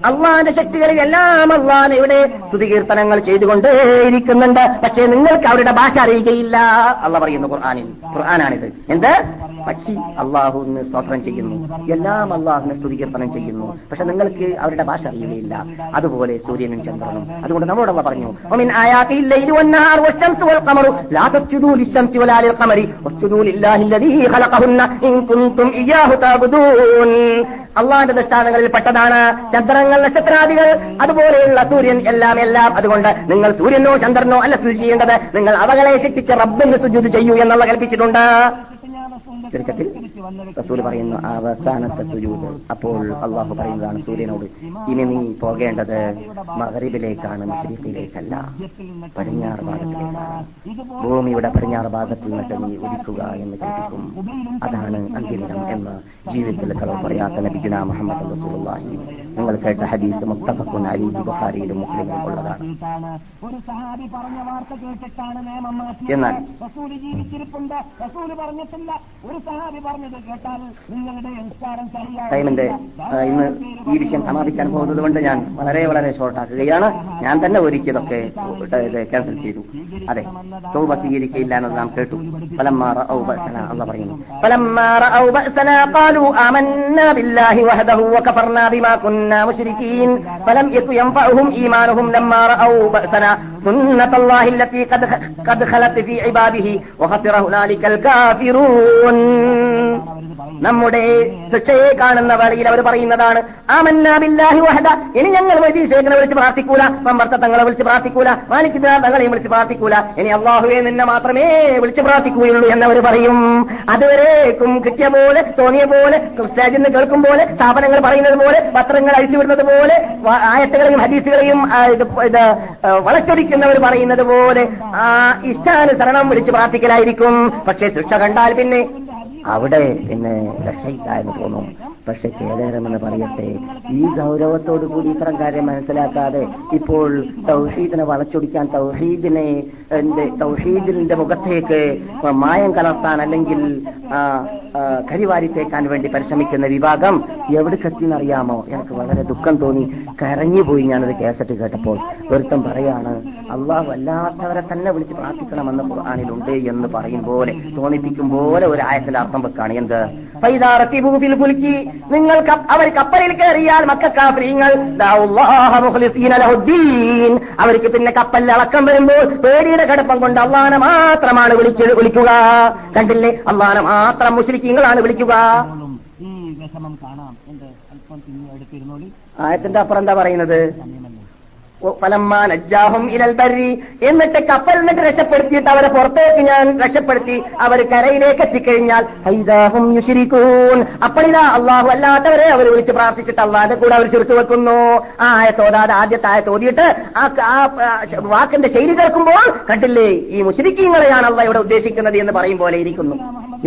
അള്ളാന്റെ ശക്തികളിലെല്ലാം അള്ളാൻ ഇവിടെ സ്തുതികീർത്തനങ്ങൾ ചെയ്തുകൊണ്ടേയിരിക്കുന്നുണ്ട്. പക്ഷേ നിങ്ങൾക്ക് അവരുടെ ഭാഷ അറിയുകയില്ല. അള്ള പറയുന്നു ഖുർആാനിൽ. ഖുർആാനാണിത്. എന്ത്? പക്ഷി അള്ളാഹുവിന് സ്തോത്രം ചെയ്യുന്നു. എല്ലാം അള്ളാഹുവിനെ സ്തുതികീർത്തനം ചെയ്യുന്നു. പക്ഷെ നിങ്ങൾക്ക് അവരുടെ ഭാഷ അറിയുകയില്ല. അതുപോലെ സൂര്യനും ചന്ദ്രനും. അതുകൊണ്ട് നമ്മളോടല്ല പറഞ്ഞു അള്ളാന്റെ ദൃഷ്ടാന്തങ്ങളിൽ പെട്ടതാണ് ചന്ദ്രങ്ങൾ നക്ഷത്രാദികൾ അതുപോലെയുള്ള സൂര്യൻ എല്ലാം എല്ലാം. അതുകൊണ്ട് നിങ്ങൾ സൂര്യനോ ചന്ദ്രനോ അല്ല സുജു ചെയ്യേണ്ടത് നിങ്ങൾ അവകളെ ശിക്ഷിച്ച് റബ്ബിന് സുജിത് ചെയ്യൂ എന്നുള്ള കൽപ്പിച്ചിട്ടുണ്ട്. ചുരുക്കത്തിൽ റസൂൽ പറയുന്നു അവസാനത്തെ സുജൂത്. അപ്പോൾ അള്ളാഹു പറയുന്നതാണ് സൂര്യനോട് ഇനി നീ പോകേണ്ടത് മകരിബിലേക്കാണ് മഷരീഫിലേക്കല്ല പടിഞ്ഞാറ് ഭാഗത്തിലേക്കാണ്. ഭൂമിയുടെ പടിഞ്ഞാറ് ഭാഗത്ത് നിന്നിട്ട് നീ ഉദിക്കുക എന്ന് കേൾപ്പിക്കും അതാണ് അന്തിമം എന്ന് ജീവിതത്തിൽ കളവ് പറയാത്ത നബിഗുന മുഹമ്മദ് റസൂലുള്ളാഹി. നിങ്ങൾ കേട്ട ഹദീസ് മുത്തഫഖുൻ അലൈഹി ബുഖാരിയിലും മുസ്ലിമിലും ഉള്ളതാണ്. എന്നാൽ ഒരു സഹാബി പറഞ്ഞത് കേട്ടാൽ നിങ്ങളുടെ സംസ്കാരം ടൈമിന്റെ ഇന്ന് ഈ വിഷയം സമാപിക്കാൻ പോകുന്നത് കൊണ്ട് ഞാൻ വളരെ വളരെ ഷോർട്ടാക്കുകയാണ് ഞാൻ തന്നെ ഒരിക്കലൊക്കെ ക്യാൻസൽ ചെയ്തു. അതെ തോബ സ്വീകരിക്കയില്ല എന്നത് നാം കേട്ടു. ഫലമ്മാ റഅൗ ബഅസന അള്ളാഹ് പറയുന്നു. ബഅസന സുന്നത്തല്ലാഹി അല്ലതി ഖദ് ഖദ് ഖലത് ഫീ ഇബാദിഹി വഖസിറ ഹുനാലിക്കൽ يعلمون. നമ്മുടെ ശിക്ഷയെ കാണുന്ന വേളയിൽ അവർ പറയുന്നതാണ് ആമന്നാബില്ലാഹി വഹദ. ഇനി ഞങ്ങൾ വൈദ്യശേഖരനെ വിളിച്ച് പ്രാർത്ഥിക്കൂല മമ്പർത്ത തങ്ങളെ വിളിച്ച് പ്രാർത്ഥിക്കൂല മാലിക് തങ്ങളെയും വിളിച്ച് പ്രാർത്ഥിക്കൂല. ഇനി അള്ളാഹുവെ നിന്നെ മാത്രമേ വിളിച്ച് പ്രാർത്ഥിക്കുകയുള്ളൂ എന്നവർ പറയും. അതുവരേക്കും കിട്ടിയ പോലെ തോന്നിയ പോലെ സ്റ്റേജിൽ നിന്ന് കേൾക്കും പോലെ സ്ഥാപനങ്ങൾ പറയുന്നത് പോലെ പത്രങ്ങൾ അഴിച്ചുവിടുന്നത് പോലെ ആയത്തുകളെയും ഹദീസുകളെയും ഇത് വളച്ചൊടിക്കുന്നവർ പറയുന്നത് പോലെ ആ ഇഷ്ടാനുസരണം വിളിച്ച് പ്രാർത്ഥിക്കലായിരിക്കും. പക്ഷേ ശിക്ഷ കണ്ടാൽ പിന്നെ അവിടെ പിന്നെ രക്ഷയില്ല എന്ന് തോന്നും പക്ഷെ കേരളമെന്ന് പറയട്ടെ ഈ ഗൗരവത്തോടു കൂടി ഇത്തരം കാര്യം മനസ്സിലാക്കാതെ ഇപ്പോൾ തൗഹീദിനെ വളച്ചൊടിക്കാൻ തൗഹീദിനെ എന്റെ തൗഹീദിന്റെ മുഖത്തേക്ക് മായം കലർത്താൻ അല്ലെങ്കിൽ ആ, ആ, കരിവാരി തേക്കാൻ വേണ്ടി പരിശ്രമിക്കുന്ന വിഭാഗം എവിടേക്കെത്തിയെന്നറിയാമോ എനിക്ക് വളരെ ദുഃഖം തോന്നി. കരഞ്ഞുപോയി ഞാനത് കേസറ്റ് കേട്ടപ്പോൾ. ഒരുത്തം പറയാണ് അള്ളാഹു അല്ലാത്തവരെ തന്നെ വിളിച്ച് പ്രാർത്ഥിക്കണമെന്ന് ഖുർആാനിലുണ്ട് എന്ന് പറയും പോലെ തോന്നിപ്പിക്കും പോലെ ഒരു ആയത്തിന്റെ അർത്ഥം വെക്കാണ്. എന്ത്? നിങ്ങൾ അവർ കപ്പലിൽ കയറിയാൽ മക്കാഫ്രീങ്ങൾ അവർക്ക് പിന്നെ കപ്പലിൽ അളക്കം വരുമ്പോൾ പേടിയുടെ കടുപ്പം കൊണ്ട് അള്ളാനെ മാത്രമാണ് വിളിച്ച് വിളിക്കുക. കണ്ടില്ലേ? അള്ളാനെ മാത്രം മുസ്ലിക്കീങ്ങളാണ് വിളിക്കുക. പോലും ഈ വിഷമം കാണാം. ആയത്തിന്റെ അപ്പുറം എന്താ പറയുന്നത്? ഫലമ്മാ ഇലൽ ബർരി. എന്നിട്ട് കപ്പൽ നിന്നിട്ട് രക്ഷപ്പെടുത്തിയിട്ട് അവരെ പുറത്തേക്ക് ഞാൻ രക്ഷപ്പെടുത്തി. അവർ കരയിലേക്ക് എത്തിക്കഴിഞ്ഞാൽ ഹൈദാഹും അപ്പോഴിതാ അള്ളാഹു അല്ലാത്തവരെ അവർ വിളിച്ച് പ്രാർത്ഥിച്ചിട്ട് അള്ളാഹിന്റെ കൂടെ അവർ ചുരുത്തു വെക്കുന്നു. ആ ആയത്തോതാതെ ആദ്യത്തെ ആയത്ത് ഓതിയിട്ട് ആ വാക്കിന്റെ ശൈലി കേൾക്കുമ്പോൾ കണ്ടില്ലേ ഈ മുശ്രിക്കീങ്ങളെയാണ് അള്ള ഇവിടെ ഉദ്ദേശിക്കുന്നത് എന്ന് പറയും പോലെ ഇരിക്കുന്നു.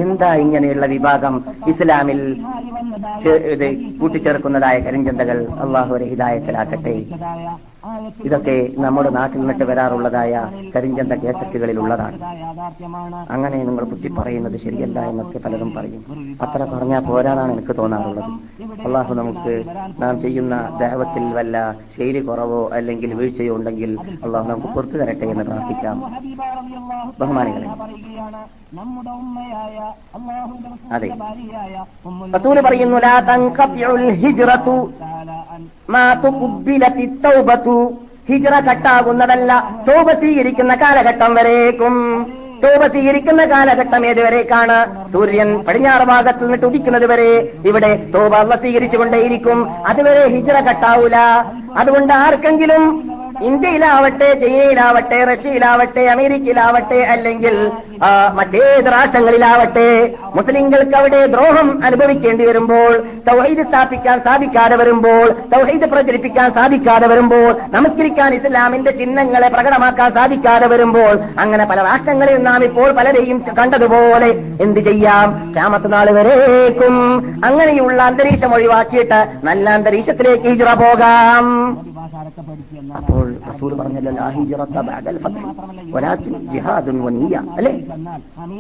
എന്താ ഇങ്ങനെയുള്ള വിഭാഗം? ഇസ്ലാമിൽ കൂട്ടിച്ചേർക്കുന്നതായ കരിഞ്ചന്തകൾ അള്ളാഹുരെ ഹിദായത്തിലാക്കട്ടെ. ഇതൊക്കെ നമ്മുടെ നാട്ടിൽ നിന്നിട്ട് വരാറുള്ളതായ കരിഞ്ചന്ത കേസറ്റുകളിൽ ഉള്ളതാണ് അങ്ങനെ നിങ്ങൾ കുത്തി പറയുന്നത് ശരിയല്ല എന്നൊക്കെ പലരും പറയും. അത്ര പറഞ്ഞാൽ പോരാനാണ് എനിക്ക് തോന്നാറുള്ളത്. അള്ളാഹു നമുക്ക് നാം ചെയ്യുന്ന ദേഹത്തിൽ വല്ല ശൈലി കുറവോ അല്ലെങ്കിൽ വീഴ്ചയോ ഉണ്ടെങ്കിൽ അള്ളാഹു നമുക്ക് പുറത്തു തരട്ടെ എന്ന് പ്രാർത്ഥിക്കാം. ബഹുമാനികളെ നമ്മുടെ ഉമ്മയായ അള്ളാഹുവിന്റെ ഭാര്യയായ റസൂൽ പറയുന്നു ലാ തൻഖതിഉൽ ഹിജ്റതു മാ തുഖ്ബിലത്തി തൗബതു ഹിജ്റ കട്ടാകുന്നതല്ല തൗബ സ്വീകരിക്കുന്ന കാലഘട്ടം വരേക്കും. തൗബ സ്വീകരിക്കുന്ന കാലഘട്ടം ഏതുവരേക്കാണ്? സൂര്യൻ പടിഞ്ഞാറ് ഭാഗത്ത് നിന്നിട്ട് ഉദിക്കുന്നത് വരെ ഇവിടെ തൗബ അള്ള സ്വീകരിച്ചുകൊണ്ടേയിരിക്കും. അതുവരെ ഹിജ്റ കട്ടാവൂല. അതുകൊണ്ട് ആർക്കെങ്കിലും ഇന്ത്യയിലാവട്ടെ ചൈനയിലാവട്ടെ റഷ്യയിലാവട്ടെ അമേരിക്കയിലാവട്ടെ അല്ലെങ്കിൽ മറ്റേത് രാഷ്ട്രങ്ങളിലാവട്ടെ മുസ്ലിങ്ങൾക്ക് അവിടെ ദ്രോഹം അനുഭവിക്കേണ്ടി വരുമ്പോൾ തൗഹീദ് സ്ഥാപിക്കാൻ സാധിക്കാതെ വരുമ്പോൾ തൗഹീദ് പ്രചരിപ്പിക്കാൻ സാധിക്കാതെ വരുമ്പോൾ നമസ്കരിക്കാൻ ഇസ്ലാമിന്റെ ചിഹ്നങ്ങളെ പ്രകടമാക്കാൻ സാധിക്കാതെ വരുമ്പോൾ അങ്ങനെ പല രാഷ്ട്രങ്ങളിൽ നാം ഇപ്പോൾ പലരെയും കണ്ടതുപോലെ എന്ത് ചെയ്യാം? ക്ഷാമത്ത് നാൾ വരേക്കും. അങ്ങനെയുള്ള അന്തരീക്ഷം ഒഴിവാക്കിയിട്ട് നല്ല അന്തരീക്ഷത്തിലേക്ക് ഹിജ്റ പോകാം. അപ്പോൾ റസൂൽ പറഞ്ഞല്ലോ ലാ ഹിജ്റത ബഅദൽ ഫത്ഹ്. വലാകിൻ ജിഹാദുൻ അല്ലേ?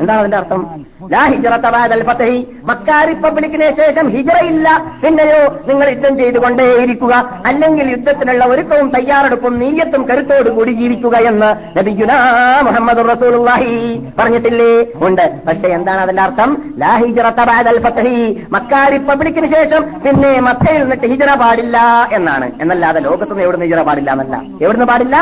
എന്താണ് അതിന്റെ അർത്ഥം? ശേഷം ഹിജറയില്ല. പിന്നെയോ നിങ്ങൾ യുദ്ധം ചെയ്തുകൊണ്ടേയിരിക്കുക. അല്ലെങ്കിൽ യുദ്ധത്തിനുള്ള ഒരുക്കവും തയ്യാറെടുപ്പും നീയത്തും കരുത്തോടു കൂടി ജീവിക്കുക എന്ന് നബിഗുന മുഹമ്മദ് റസൂലുള്ളാഹി പറഞ്ഞിട്ടില്ലേ? ഉണ്ട്. പക്ഷെ എന്താണ് അതിന്റെ അർത്ഥം? ലാ ഹിജ്റത ബഅദൽ ഫത്ഹി. മക്ക റിപ്പബ്ലിക്കിന് ശേഷം പിന്നെ മക്കയിൽ നിന്നിട്ട് ഹിജറ പാടില്ല എന്നാണ്. എന്നല്ലാതെ ലോകത്തുനിന്ന് എവിടുന്ന് ഹിജ്റ പാടില്ല എന്നല്ല. എവിടുന്ന് പാടില്ല?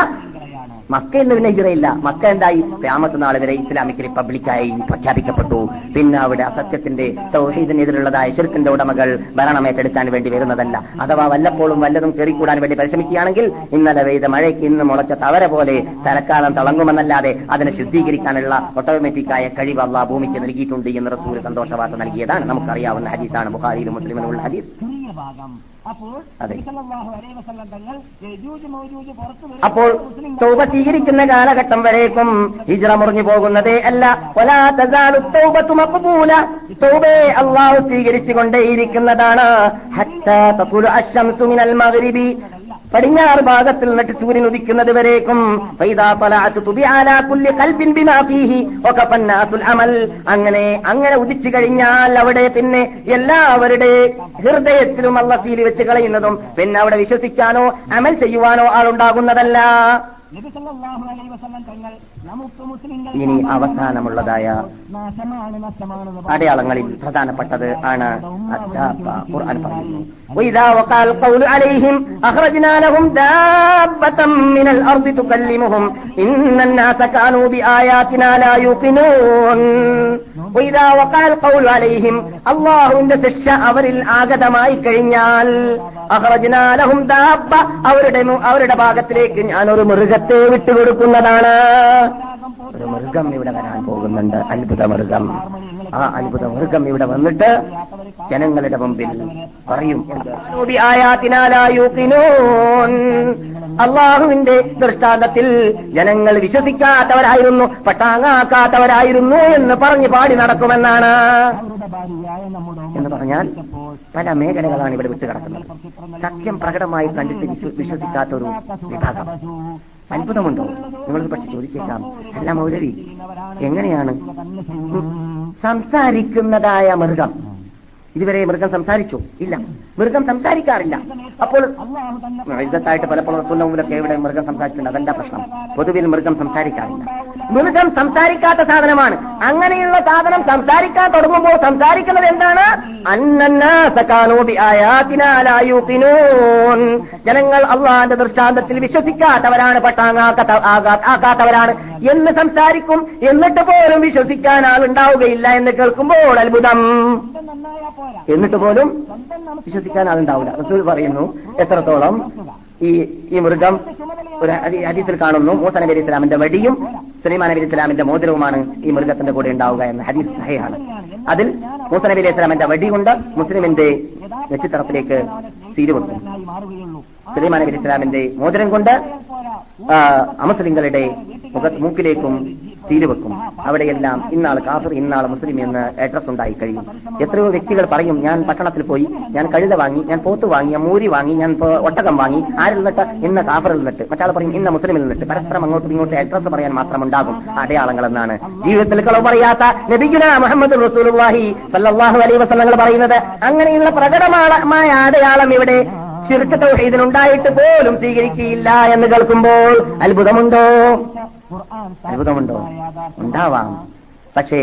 മക്ക എന്ന് പിന്നെ ഹിജറയില്ല മക്ക എന്തായി? ക്യാമത്ത് നാളെ വരെ ഇസ്ലാമിക് റിപ്പബ്ലിക്കായി പ്രഖ്യാപിക്കപ്പെട്ടു. പിന്നെ അവിടെ അസത്യത്തിന്റെ സൗഹീദിനെതിരുള്ളതായ ശിർക്കിന്റെ ഉടമകൾ ഭരണം ഏറ്റെടുക്കാൻ വേണ്ടി വരുന്നതല്ല. അഥവാ വല്ലപ്പോഴും വല്ലതും കയറിക്കൂടാൻ വേണ്ടി പരിശ്രമിക്കുകയാണെങ്കിൽ ഇന്നലെ പെയ്ത മഴയ്ക്ക് ഇന്ന് മുളച്ച തവര പോലെ തലക്കാലം തിളങ്ങുമെന്നല്ലാതെ അതിനെ ശുദ്ധീകരിക്കാനുള്ള ഓട്ടോമാറ്റിക്കായ കഴിവ് അള്ളാഹ് ഭൂമിക്ക് നൽകിയിട്ടുണ്ട് എന്ന് റസൂൽ സന്തോഷവാർത്ത നൽകിയതാണ്. നമുക്കറിയാവുന്ന ഹദീസാണ് ബുഹാരിയിലും മുസ്ലിമിനുമുള്ള ഹദീസ്. ഭാഗം അപ്പോൾ തൗബ സ്വീകരിക്കുന്ന കാലഘട്ടം വരേക്കും ഹിജ്റ മുറിഞ്ഞു പോകുന്നതേ അല്ല. തൗബയെ അള്ളാഹു സ്വീകരിച്ചു പടിഞ്ഞാറ് ഭാഗത്തിൽ നിന്നിട്ട് സൂര്യൻ ഉദിക്കുന്നത് വരേക്കും. അങ്ങനെ അങ്ങനെ ഉദിച്ചു കഴിഞ്ഞാൽ അവിടെ പിന്നെ എല്ലാവരുടെ ഹൃദയത്തിലും അള്ള സീലി വെച്ച് കളയുന്നതും പിന്നെ അവിടെ വിശ്വസിക്കാനോ അമൽ ചെയ്യുവാനോ ആളുണ്ടാകുന്നതല്ല. നബി സല്ലല്ലാഹു അലൈഹി വസല്ലം തങ്ങൾ ഇനി അവസാനമുള്ളതായ അടയാളങ്ങളിൽ പ്രധാനപ്പെട്ടത് ആണ് പറയുന്നു അള്ളാഹുവിന്റെ ശിക്ഷ അവരിൽ ആഗതമായി കഴിഞ്ഞാൽ അഹ്റജ്നാലഹും ദാബ അവരുടെ അവരുടെ ഭാഗത്തിലേക്ക് ഞാനൊരു മൃഗത്തെ വിട്ടുകൊടുക്കുന്നതാണ്. ഒരു മൃഗം ഇവിടെ വരാൻ പോകുന്നുണ്ട്. അത്ഭുത മൃഗം ആ അത്ഭുത മൃഗം ഇവിടെ വന്നിട്ട് ജനങ്ങളുടെ മുമ്പിൽ പറയും. അള്ളാഹുവിന്റെ ദൃഷ്ടാന്തത്തിൽ ജനങ്ങൾ വിശ്വസിക്കാത്തവരായിരുന്നു പട്ടാങ്ങാക്കാത്തവരായിരുന്നു എന്ന് പറഞ്ഞ് പാടി നടക്കുമെന്നാണ്. എന്ന് പറഞ്ഞാൽ പല മേഖലകളാണ് ഇവിടെ വിട്ടുകിടക്കുന്നത്. സത്യം പ്രകടമായി കണ്ടിട്ട് വിശ്വസിക്കാത്തൊരു വിഭാഗം. അത്ഭുതമുണ്ടോ? നിങ്ങൾ പക്ഷെ ചോദിച്ചേക്കാം. അല്ല മൗലവി എങ്ങനെയാണ്? സംസാരിക്കുന്നതായ മൃഗം. ഇതുവരെ മൃഗം സംസാരിച്ചു. ഇല്ല. മൃഗം സംസാരിക്കാറില്ല. അപ്പോൾ ഇന്നത്തായിട്ട് പലപ്പോഴും മുമ്പിലൊക്കെ ഇവിടെ മൃഗം സംസാരിച്ചിട്ടുണ്ട്. അതല്ല പ്രശ്നം? പൊതുവിൽ മൃഗം സംസാരിക്കാറില്ല. മൃഗം സംസാരിക്കാത്ത സാധനമാണ്. അങ്ങനെയുള്ള സാധനം സംസാരിക്കാൻ തുടങ്ങുമ്പോൾ സംസാരിക്കുന്നത് എന്താണ്? ജനങ്ങൾ അള്ളാന്റെ ദൃഷ്ടാന്തത്തിൽ വിശ്വസിക്കാത്തവരാണ് പട്ടാങ്ങാക്കാത്ത ആകാ- ആക്കാത്തവരാണ്. എന്ന് സംസാരിക്കും. എന്നിട്ട് പോലും വിശ്വസിക്കാൻ ആളുണ്ടാവുകയില്ല എന്ന് കേൾക്കുമ്പോൾ അത്ഭുതം. എന്നിട്ട് പോലും വിശ്വസിക്കാൻ ആളുണ്ടാവില്ല റസൂൽ പറയുന്നു എത്രത്തോളം ഈ ഈ മൃഗം ഒരു ഹദി- ഹദീസിൽ കാണുന്നു. മൂസ നബി അലി ഇസ്ലാമിന്റെ വടിയും സുലൈമാൻ നബി ഇസ്ലാമിന്റെ മോതിരവുമാണ് ഈ മൃഗത്തിന്റെ കൂടെ ഉണ്ടാവുക എന്ന ഹദീസ് സഹയാണ് അതിൽ മൂസ നബി അലി ഇസ്ലാമിന്റെ വടി കൊണ്ട് മുസ്ലിമിന്റെ നക്ഷത്രത്തിലേക്ക് തീരുവെക്കും സുലൈമാ സുലൈമാൻ നബി ഇസ്ലാമിന്റെ മോതിരം കൊണ്ട് അമുസ്ലിങ്ങളുടെ മുഖ മൂക്കിലേക്കും തീരുവെക്കും അവിടെയെല്ലാം ഇന്നാൾ കാഫർ ഇന്നാൾ മുസ്ലിം എന്ന് അഡ്രസ് ഉണ്ടായി കഴിയും. എത്രയോ വ്യക്തികൾ പറയും ഞാൻ പട്ടണത്തിൽ പോയി ഞാൻ കഴുത വാങ്ങി ഞാൻ പോത്ത് വാങ്ങി ഞാൻ മൂരി വാങ്ങി ഞാൻ ഒട്ടകം വാങ്ങി ആരിൽ നിന്നിട്ട് ഇന്ന് കാഫറിൽ നിന്നിട്ട് മറ്റാൾ പറയും ഇന്ന് മുസ്ലിമിൽ നിന്നിട്ട്. പരസ്പരം അങ്ങോട്ടും ഇങ്ങോട്ടും അഡ്രസ് പറയാൻ മാത്രം ഉണ്ടാകും അടയാളങ്ങൾ എന്നാണ് ജീവിതത്തിൽ കളവ് പറയാത്ത നബിഗുന മുഹമ്മദ് റസൂലുള്ളാഹി സല്ലല്ലാഹു അലൈഹി വസല്ലങ്ങൾ പറയുന്നത് അങ്ങനെയുള്ള പ്രകടമായ അടയാളം ഇവിടെ ശിർക്ക് തൗഹീദിനുണ്ടായിട്ട് പോലും സ്വീകരിക്കുകയില്ല എന്ന് കേൾക്കുമ്പോൾ അത്ഭുതമുണ്ടോ? അത്ഭുതമുണ്ടോ? ഉണ്ടാവാം. പക്ഷേ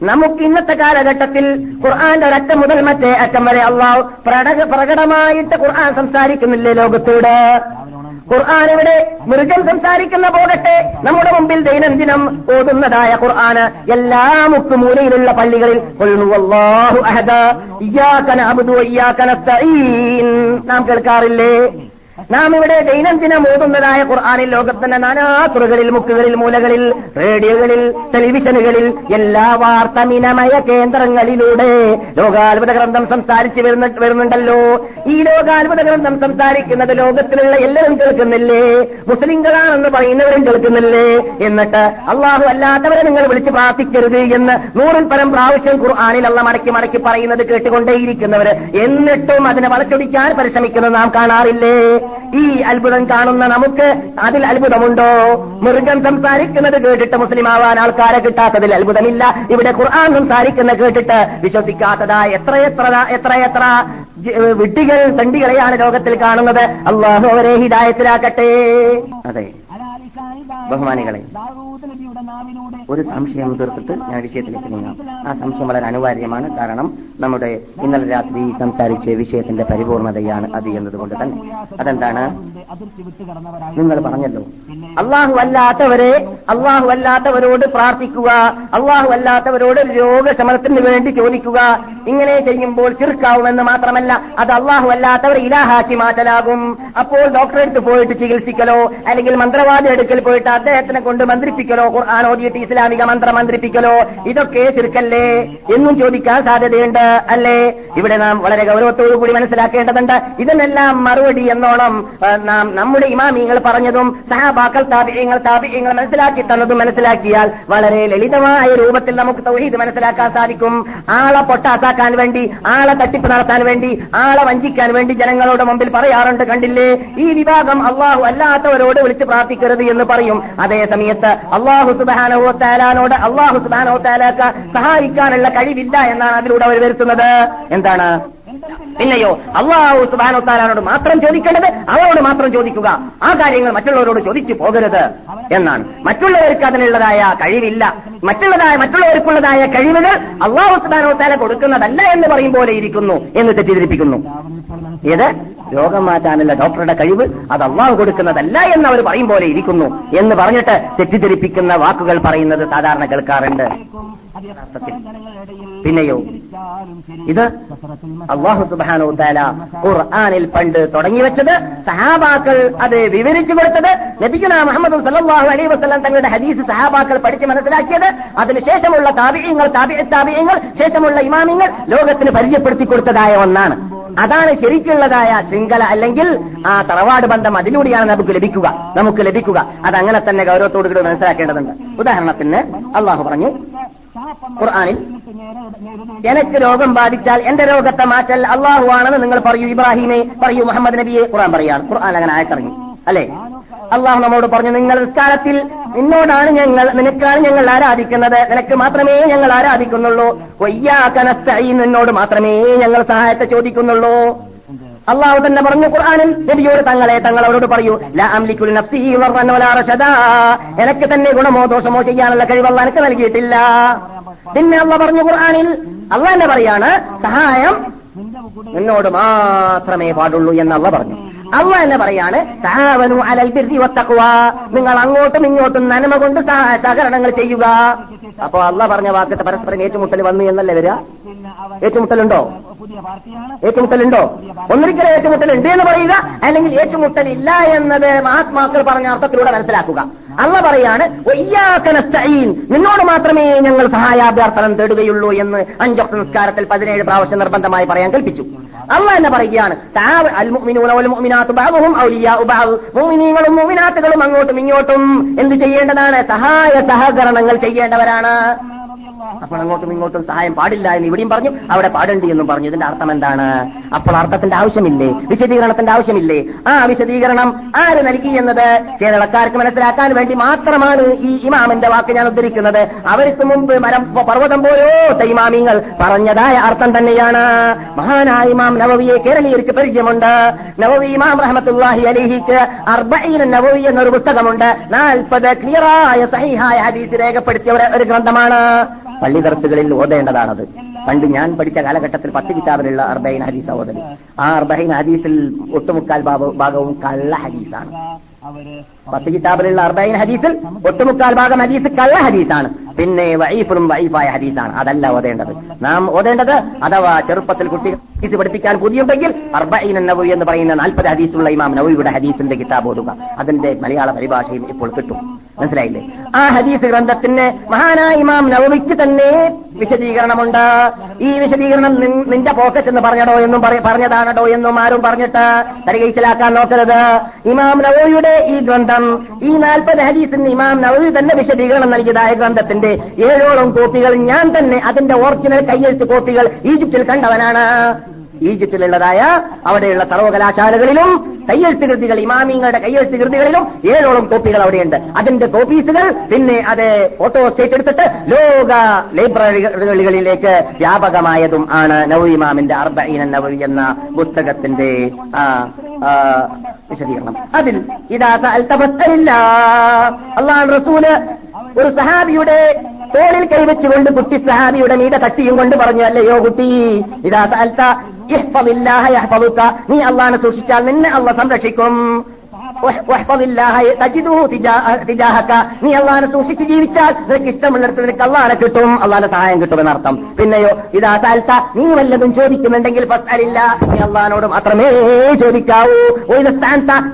നമുക്ക് ഇന്നത്തെ കാലഘട്ടത്തിൽ ഖുർആന്റെ ഒരറ്റം മുതൽ മറ്റേ അറ്റം വരെ അള്ളാഹു പ്രകടമായിട്ട് ഖുർആൻ സംസാരിക്കുന്നില്ലേ ലോകത്തോട്? ഖുർആൻ ഇവിടെ മൃഗം സംസാരിക്കുന്ന പോകട്ടെ. നമ്മുടെ മുമ്പിൽ ദൈനംദിനം ഓതുന്നതായ ഖുർആന് എല്ലാ മുക്കുമൂലയിലുള്ള പള്ളികളിൽ നാം കേൾക്കാറില്ലേ? നാം ഇവിടെ ദൈനംദിനം ഓതുന്നതായ ഖുർആാനിൽ ലോകത്തിന്റെ നാനാ തുറകളിൽ മുക്കുകളിൽ മൂലകളിൽ റേഡിയോകളിൽ ടെലിവിഷനുകളിൽ എല്ലാ വാർത്തമിനമയ കേന്ദ്രങ്ങളിലൂടെ ലോകാത്ഭുത ഗ്രന്ഥം സംസാരിച്ചു വരുന്ന വരുന്നുണ്ടല്ലോ. ഈ ലോകാത്ഭുത ഗ്രന്ഥം സംസാരിക്കുന്നത് ലോകത്തിലുള്ള എല്ലാവരും കേൾക്കുന്നില്ലേ? മുസ്ലിങ്ങളാണെന്ന് പറയുന്നവരും കേൾക്കുന്നില്ലേ? എന്നിട്ട് അള്ളാഹു അല്ലാത്തവരെ നിങ്ങൾ വിളിച്ച് പ്രാർത്ഥിക്കരുത് എന്ന് നൂറിൽ പരം പ്രാവശ്യം ഖുർആാനിൽ അള്ള മടക്കി മടക്കി പറയുന്നത് കേട്ടുകൊണ്ടേയിരിക്കുന്നവർ എന്നിട്ടും അതിനെ വളച്ചൊടിക്കാൻ പരിശ്രമിക്കുന്നത് നാം കാണാറില്ലേ? ഈ അത്ഭുതം കാണുന്ന നമുക്ക് അതിൽ അത്ഭുതമുണ്ടോ? മൃഗം സംസാരിക്കുന്നത് കേട്ടിട്ട് മുസ്ലിം ആവാൻ ആൾക്കാരെ കിട്ടാത്തതിൽ അത്ഭുതമില്ല. ഇവിടെ ഖുർആൻ സംസാരിക്കുന്ന കേട്ടിട്ട് വിശ്വസിക്കാത്തതാ എത്രയെത്ര എത്രയെത്ര വിട്ടികൾ തണ്ടികളെയാണ് ലോകത്തിൽ കാണുന്നത്. അള്ളാഹു അവരെ ഹിദായത്തിലാക്കട്ടെ. അതെ. ബഹുമാനികളെ. ഒരു സംശയം തീർത്തിട്ട് ഞാൻ വിഷയത്തിലേക്ക് നീങ്ങാം. ആ സംശയം വളരെ അനിവാര്യമാണ്. കാരണം നമ്മുടെ ഇന്നലെ രാത്രി സംസാരിച്ച വിഷയത്തിന്റെ പരിപൂർണതയാണ് അത് എന്നതുകൊണ്ട് തന്നെ. അതെന്താണ്? നിങ്ങൾ പറഞ്ഞല്ലോ. അള്ളാഹു അല്ലാത്തവരെ അള്ളാഹു അല്ലാത്തവരോട് പ്രാർത്ഥിക്കുക അള്ളാഹു അല്ലാത്തവരോട് രോഗശമനത്തിന് വേണ്ടി ചോദിക്കുക ഇങ്ങനെ ചെയ്യുമ്പോൾ ചിർക്കാവുമെന്ന് മാത്രമല്ല അത് അള്ളാഹു അല്ലാത്തവരെ ഇലാഹാക്കി മാറ്റലാകും. അപ്പോൾ ഡോക്ടറെ അടുത്ത് പോയിട്ട് ചികിത്സിക്കലോ അല്ലെങ്കിൽ മന്ത്രവാദി അടുക്കൽ പോയിട്ട് അദ്ദേഹത്തിനെ കൊണ്ട് മന്ത്രിപ്പിക്കലോ? ഖുർആൻ ഓതിയിട്ട് ഇസ്ലാമിക മന്ത്രം മന്ത്രിപ്പിക്കലോ? ഇതൊക്കെ ശിർക്കല്ലേ എന്നും ചോദിക്കാൻ സാധ്യതയുണ്ട് അല്ലേ? ഇവിടെ നാം വളരെ ഗൗരവത്തോടു കൂടി മനസ്സിലാക്കേണ്ടതുണ്ട്. ഇതിനെല്ലാം മറുപടി എന്നോണം നാം നമ്മുടെ ഇമാമിങ്ങൾ പറഞ്ഞതും സഹാബാക്കൾ താപിയങ്ങൾ താപിയങ്ങൾ മനസ്സിലാക്കി തന്നതും മനസ്സിലാക്കിയാൽ വളരെ ലളിതമായ രൂപത്തിൽ നമുക്ക് തൗഹീദ് മനസ്സിലാക്കാൻ സാധിക്കും. ആളെ പൊട്ടാസാക്കാൻ വേണ്ടി ആളെ തട്ടിപ്പ് നടത്താൻ വേണ്ടി ആളെ വഞ്ചിക്കാൻ വേണ്ടി ജനങ്ങളുടെ മുമ്പിൽ പറയാറുണ്ട് കണ്ടില്ലേ? ഈ വിഭാഗം അള്ളാഹു അല്ലാത്തവരോട് വിളിച്ച് പ്രാർത്ഥിക്കരുത് എന്ന് പറയും. അതേ സമയത്ത് അള്ളാഹു സുബാനോ താലാനോട് അള്ളാഹു സുബാനോ താലാക്ക സഹായിക്കാനുള്ള കഴിവില്ല എന്നാണ് അതിലൂടെ അവർ വരുത്തുന്നത്. എന്താണ്? പിന്നെയോ അള്ളാഹു സുബാനോ താലാനോട് മാത്രം ചോദിക്കേണ്ടത് അവരോട് മാത്രം ചോദിക്കുക. ആ കാര്യങ്ങൾ മറ്റുള്ളവരോട് ചോദിച്ചു പോകരുത് എന്നാണ്. മറ്റുള്ളവർക്ക് അതിനുള്ളതായ കഴിവില്ല. മറ്റുള്ളതായ മറ്റുള്ളവർക്കുള്ളതായ കഴിവുകൾ അള്ളാഹു സുബാനോ താല കൊടുക്കുന്നതല്ല എന്ന് പറയും പോലെ ഇരിക്കുന്നു എന്ന് തെറ്റിദ്ധരിപ്പിക്കുന്നു. ഏത്? രോഗം മാറ്റാനുള്ള ഡോക്ടറുടെ കഴിവ് അത് അള്ളാഹു കൊടുക്കുന്നതല്ല എന്ന് അവർ പറയും പോലെ ഇരിക്കുന്നു എന്ന് പറഞ്ഞിട്ട് തെറ്റിദ്ധരിപ്പിക്കുന്ന വാക്കുകൾ പറയുന്നത് സാധാരണ കേൾക്കാറുണ്ട്. പിന്നെയോ? ഇത് അള്ളാഹു സുബാനോ താല ഖുർആാനിൽ പണ്ട് തുടങ്ങി വെച്ചത് സഹാബാക്കൾ അത് വിവരിച്ചു കൊടുത്തത് ലഭിക്കുന്ന മുഹമ്മദ് സല്ലാഹു അലൈ വസ്ലാം തങ്ങളുടെ ഹദീസ് സഹാബാക്കൾ പഠിച്ച് മനസ്സിലാക്കിയത്. അതിനുശേഷമുള്ള താപിയങ്ങൾ താപിയ താപിയങ്ങൾ ശേഷമുള്ള ഇമാമിങ്ങൾ ലോകത്തിന് പരിചയപ്പെടുത്തി കൊടുത്തതായ ഒന്നാണ്. അതാണ് ശരിക്കുള്ളതായ ശൃംഖല അല്ലെങ്കിൽ ആ തറവാട് ബന്ധം അതിലൂടെയാണ് നമുക്ക് ലഭിക്കുക. നമുക്ക് ലഭിക്കുക. അത് അങ്ങനെ തന്നെ ഗൗരവത്തോടു കൂടി മനസ്സിലാക്കേണ്ടതുണ്ട്. ഉദാഹരണത്തിന് അള്ളാഹു പറഞ്ഞു ഖുർആാനിൽ എനിക്ക് രോഗം ബാധിച്ചാൽ എന്റെ രോഗത്തെ മാറ്റൽ അള്ളാഹു ആണെന്ന് നിങ്ങൾ പറയൂ. ഇബ്രാഹിമെ പറയൂ മുഹമ്മദ് നബിയെ ഖുർആൻ പറയാണ്. ഖുർആൻ അങ്ങനെ ആയിട്ടിറങ്ങി അല്ലെ? അള്ളാഹു നമ്മോട് പറഞ്ഞു നിങ്ങൾ കാലത്തിൽ നിന്നോടാണ് ഞങ്ങൾ നിനക്കാണ് ഞങ്ങൾ ആരാധിക്കുന്നത്. നിനക്ക് മാത്രമേ ഞങ്ങൾ ആരാധിക്കുന്നുള്ളൂ. വയ്യാക്കനസ്തഈൻ നിന്നോട് മാത്രമേ ഞങ്ങൾ സഹായത്തെ ചോദിക്കുന്നുള്ളൂ. അള്ളാഹു തന്നെ പറഞ്ഞു ഖുർആനിൽ നബിയോട് തങ്ങളെ തങ്ങൾ അവരോട് പറയൂ എനിക്ക് തന്നെ ഗുണമോ ദോഷമോ ചെയ്യാനുള്ള കഴിവല്ല എനിക്ക് നൽകിയിട്ടില്ല. പിന്നെ അള്ള പറഞ്ഞു ഖുർആനിൽ അള്ളാഹ് തന്നെ പറയാണ് സഹായം നിന്നോട് മാത്രമേ പാടുള്ളൂ എന്ന് അള്ള പറഞ്ഞു. അള്ള തന്നെ പറയാണ് താവനു അലൽ ബിർരി വത്തഖ്വ. നിങ്ങൾ അങ്ങോട്ടും ഇങ്ങോട്ടും നന്മ കൊണ്ട് സഹകരണങ്ങൾ ചെയ്യുക. അപ്പോ അള്ള പറഞ്ഞ വാക്കിട്ട് പരസ്പരം ഏറ്റുമുട്ടൽ വന്നു എന്നല്ലേ വരിക? ഏറ്റുമുട്ടലുണ്ടോ? ഏറ്റുമുട്ടലുണ്ടോ? ഒന്നിരിക്കലും ഏറ്റുമുട്ടൽ ഉണ്ട് എന്ന് പറയുക അല്ലെങ്കിൽ ഏറ്റുമുട്ടൽ ഇല്ല എന്നത് മഹാത്മാക്കൾ പറഞ്ഞ അർത്ഥത്തിലൂടെ മനസ്സിലാക്കുക. അള്ള പറയാണ് "വയ്യാക്കനസ്തഈൻ, നിന്നോട് മാത്രമേ ഞങ്ങൾ സഹായാഭ്യർത്ഥനം തേടുകയുള്ളൂ എന്ന് അഞ്ചൊക്കെ നിസ്കാരത്തിൽ പതിനേഴ് പ്രാവശ്യം നിർബന്ധമായി പറയാൻ കൽപ്പിച്ചു. അള്ള എന്ന് പറയുകയാണ്. മുഅ്മിനീങ്ങളും മുഅ്മിനാത്തുകളും അങ്ങോട്ടും ഇങ്ങോട്ടും എന്ത് ചെയ്യേണ്ടതാണ്? സഹായ സഹകരണങ്ങൾ ചെയ്യേണ്ടവരാണ്. അപ്പോൾ അങ്ങോട്ടും ഇങ്ങോട്ടും സഹായം പാടില്ല എന്ന് ഇവിടെയും പറഞ്ഞു. അവിടെ പാടേണ്ടി എന്നും പറഞ്ഞു. ഇതിന്റെ അർത്ഥം എന്താണ്? അപ്പോൾ അർത്ഥത്തിന്റെ ആവശ്യമില്ലേ? വിശദീകരണത്തിന്റെ ആവശ്യമില്ലേ? ആ വിശദീകരണം ആര് നൽകി എന്നത് കേരളക്കാർക്ക് മനസ്സിലാക്കാൻ വേണ്ടി മാത്രമാണ് ഈ ഇമാമിന്റെ വാക്ക് ഞാൻ ഉദ്ധരിക്കുന്നത്. അവർക്ക് മുമ്പ് മരം പർവതം പോലോ തൈമാമിങ്ങൾ പറഞ്ഞതായ അർത്ഥം തന്നെയാണ്. മഹാനായ ഇമാം നവവിയെ കേരളീയർക്ക് പരിചയമുണ്ട്. നവവി ഇമാം റഹമത്തുല്ലാഹി അലിഹിക്ക് അർബഈൻ നവവി എന്നൊരു പുസ്തകമുണ്ട്. നാൽപ്പത് ക്ലിയറായ സഹിഹായ ഹദീസ് രേഖപ്പെടുത്തിയ ഒരു ഗ്രന്ഥമാണ്. പള്ളി ദർസുകളിൽ ഓതേണ്ടതാണത്. പണ്ട് ഞാൻ പഠിച്ച കാലഘട്ടത്തിൽ പത്ത് കിതാബിലുള്ള അർബൈൻ ഹദീസ് ഓതൽ. ആ അർബൈൻ ഹദീസിൽ ഒട്ടുമുക്കാൽ ഭാഗവും കള്ള ഹദീസാണ്. പത്ത് കിതാബിലുള്ള അർബൈൻ ഹദീസിൽ ഒട്ടുമുക്കാൽ ഭാഗം ഹദീസ് കള്ള ഹദീസാണ്. പിന്നെ വൈഫും വൈഫായ ഹദീസാണ്. അതല്ല ഓതേണ്ടത്. നാം ഓതേണ്ടത് അഥവാ ചെറുപ്പത്തിൽ കുട്ടി ഹദീസ് പഠിപ്പിക്കാൻ പുതിയുണ്ടെങ്കിൽ അർബൈൻ നബവി എന്ന് പറയുന്ന നാൽപ്പത് ഹദീസുള്ള ഇമാം നബവിയുടെ ഹദീസിന്റെ കിതാബ് ഓതുക. അതിന്റെ മലയാള പരിഭാഷയും ഇപ്പോൾ കിട്ടും. മനസ്സിലായില്ലേ? ആ ഹദീസ് ഗ്രന്ഥത്തിന് മഹാനായ ഇമാം നവവിക്ക് തന്നെ വിശദീകരണമുണ്ട്. ഈ വിശദീകരണം നിന്റെ പോക്കറ്റ് എന്ന് പറഞ്ഞടോ എന്നും പറ- പറഞ്ഞതാണടോ എന്നും ആരും പറഞ്ഞിട്ട് തരികയിച്ചിലാക്കാൻ നോക്കരുത്. ഇമാം നവോയുടെ ഈ ഗ്രന്ഥം ഈ നാൽപ്പത് ഹദീസിന് ഇമാം നവവി തന്നെ വിശദീകരണം നൽകിയതായ ഗ്രന്ഥത്തിന്റെ ഏഴോളം കോപ്പികൾ ഞാൻ തന്നെ അതിന്റെ ഒറിജിനൽ കയ്യെഴുത്ത് കോപ്പികൾ ഈജിപ്തിൽ കണ്ടവനാണ്. ഈജിപ്തിലുള്ളതായ അവിടെയുള്ള സർവകലാശാലകളിലും കയ്യെഴുത്ത് കൃതികൾ ഇമാമിങ്ങളുടെ കയ്യെഴുത്ത് കൃതികളിലും ഏഴോളം കോപ്പികൾ അവിടെയുണ്ട്. അതിന്റെ കോപ്പീസുകൾ പിന്നെ അത് ഫോട്ടോ സ്റ്റേറ്റ് എടുത്തിട്ട് ലോക ലൈബ്രറികളിലേക്ക് വ്യാപകമായതും ആണ് നവ ഇമാമിന്റെ അർബീന നവവി എന്ന പുസ്തകത്തിന്റെ വിശദീകരണം. അതിൽ ഇതാ അൽത്തഫസ്തരില്ല അള്ളാഹ് റസൂൽ ഒരു സഹാബിയുടെ തോളിൽ കൈവച്ചുകൊണ്ട് കുട്ടി സഹാബിയുടെ മീത തട്ടിയും കൊണ്ട് പറഞ്ഞു അല്ലയോ കുട്ടി ഇതാ സഅൽത ഇഹ്ഫദില്ലാഹ യഹ്ഫദുക നീ അള്ളാഹനെ സൂക്ഷിച്ചാൽ നിന്നെ അള്ളാഹ് സംരക്ഷിക്കും നീ അള്ളാനെ സൂക്ഷിച്ച് ജീവിച്ചാൽ നിനക്ക് ഇഷ്ടമുള്ളിടത്ത് നിനക്ക് അള്ളാനെ കിട്ടും. അള്ളാന്റെ സഹായം കിട്ടുമെന്നർത്ഥം പിന്നെയോ ഇതാ താൽത്ത നീ വല്ലതും ചോദിക്കുന്നുണ്ടെങ്കിൽ ഫസ്അലില്ല നീ അള്ളഹാനോട് മാത്രമേ ചോദിക്കാവൂ. ഒരു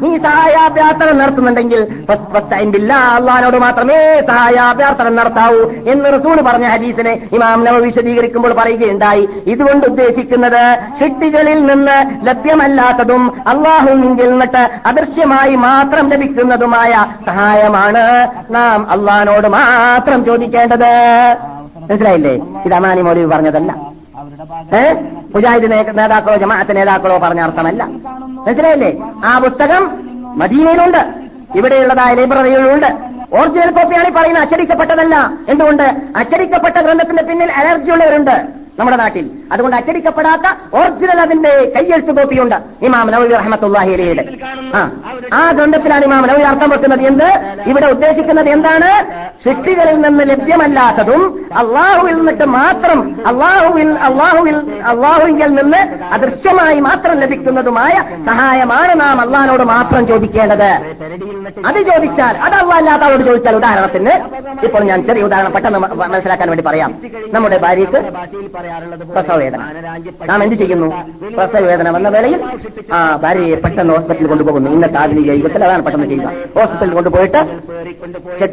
നീ സഹായാഭ്യാർത്ഥന നടത്തുന്നുണ്ടെങ്കിൽ ഫസ്- ഫസ്തഇൻ ബില്ലാ. അള്ളഹാനോട് മാത്രമേ സഹായാഭ്യാർത്ഥന നടത്താവൂ എന്ന് റസൂൽ പറഞ്ഞ ഹദീസിനെ ഇമാം നവ വിശദീകരിക്കുമ്പോൾ പറയുകയുണ്ടായി. ഇതുകൊണ്ട് ഉദ്ദേശിക്കുന്നത് ഷിട്ടികളിൽ നിന്ന് ലഭ്യമല്ലാത്തതും അള്ളാഹു നിന്നിട്ട് അദൃശ്യമായി മാത്രം ലഭിക്കുന്നതുമായ സഹായമാണ് നാം അള്ളഹാനോട് മാത്രം ചോദിക്കേണ്ടത്. മനസ്സിലായില്ലേ? ഇത് അമാനി മൗലവി പറഞ്ഞതല്ല. അവരുടെ ഭാഗത്ത് ഏ? മുജാഹിദ് നേതാക്കളോ ജമാഅത്ത് നേതാക്കളോ പറഞ്ഞ അർത്ഥമല്ല. മനസ്സിലായില്ലേ? ആ പുസ്തകം മദീനയിലുണ്ട്. ഇവിടെയുള്ളതായ ലൈബ്രറികളിലുണ്ട് ഒറിജിനൽ കോപ്പിയാണ് ഈ പറയുന്നത്. അച്ചടിക്കപ്പെട്ടതല്ല. എന്തുകൊണ്ട്? അച്ചടിക്കപ്പെട്ട ഗ്രന്ഥത്തിന്റെ പിന്നിൽ അലർജി ഉള്ളവരുണ്ട് നമ്മുടെ നാട്ടിൽ. അതുകൊണ്ട് അച്ചടിക്കപ്പെടാത്ത ഒറിജിനൽ അതിന്റെ കയ്യെഴുത്ത് കോപ്പിയുണ്ട് ഇമാം നവീർ റഹ്മത്തുല്ലാഹി ആ ഗ്രന്ഥത്തിലാണ് ഇമാം നവീർ അർത്ഥം വെക്കുന്നത് എന്ത്? ഇവിടെ ഉദ്ദേശിക്കുന്നത് എന്താണ്? സൃഷ്ടികളിൽ നിന്ന് ലഭ്യമല്ലാത്തതും അള്ളാഹുവിൽ നിന്നിട്ട് മാത്രം അള്ളാഹുവിൽ അള്ളാഹുവിൽ അള്ളാഹുവിൽ നിന്ന് അദൃശ്യമായി മാത്രം ലഭിക്കുന്നതുമായ സഹായമാണ് നാം അള്ളാഹിനോട് മാത്രം ചോദിക്കേണ്ടത്. അത് ചോദിച്ചാൽ അത് അല്ലാത്ത ആളോട് ചോദിച്ചാൽ ഉദാഹരണത്തിന് ഇപ്പോൾ ഞാൻ ചെറിയ ഉദാഹരണം പെട്ടെന്ന് മനസ്സിലാക്കാൻ വേണ്ടി പറയാം. നമ്മുടെ ഭാര്യയ്ക്ക് പ്രസവ വേദന നാം എന്ത് ചെയ്യുന്നു? പ്രസവവേദന വന്ന വേളയിൽ ആ ഭാര്യയെ പെട്ടെന്ന് ഹോസ്പിറ്റലിൽ കൊണ്ടുപോകുന്നു. ഇന്നത്തെ ആധുനിക യുഗത്തിൽ അതാണ് പെട്ടെന്ന് ചെയ്യുക. ഹോസ്പിറ്റലിൽ കൊണ്ടുപോയിട്ട്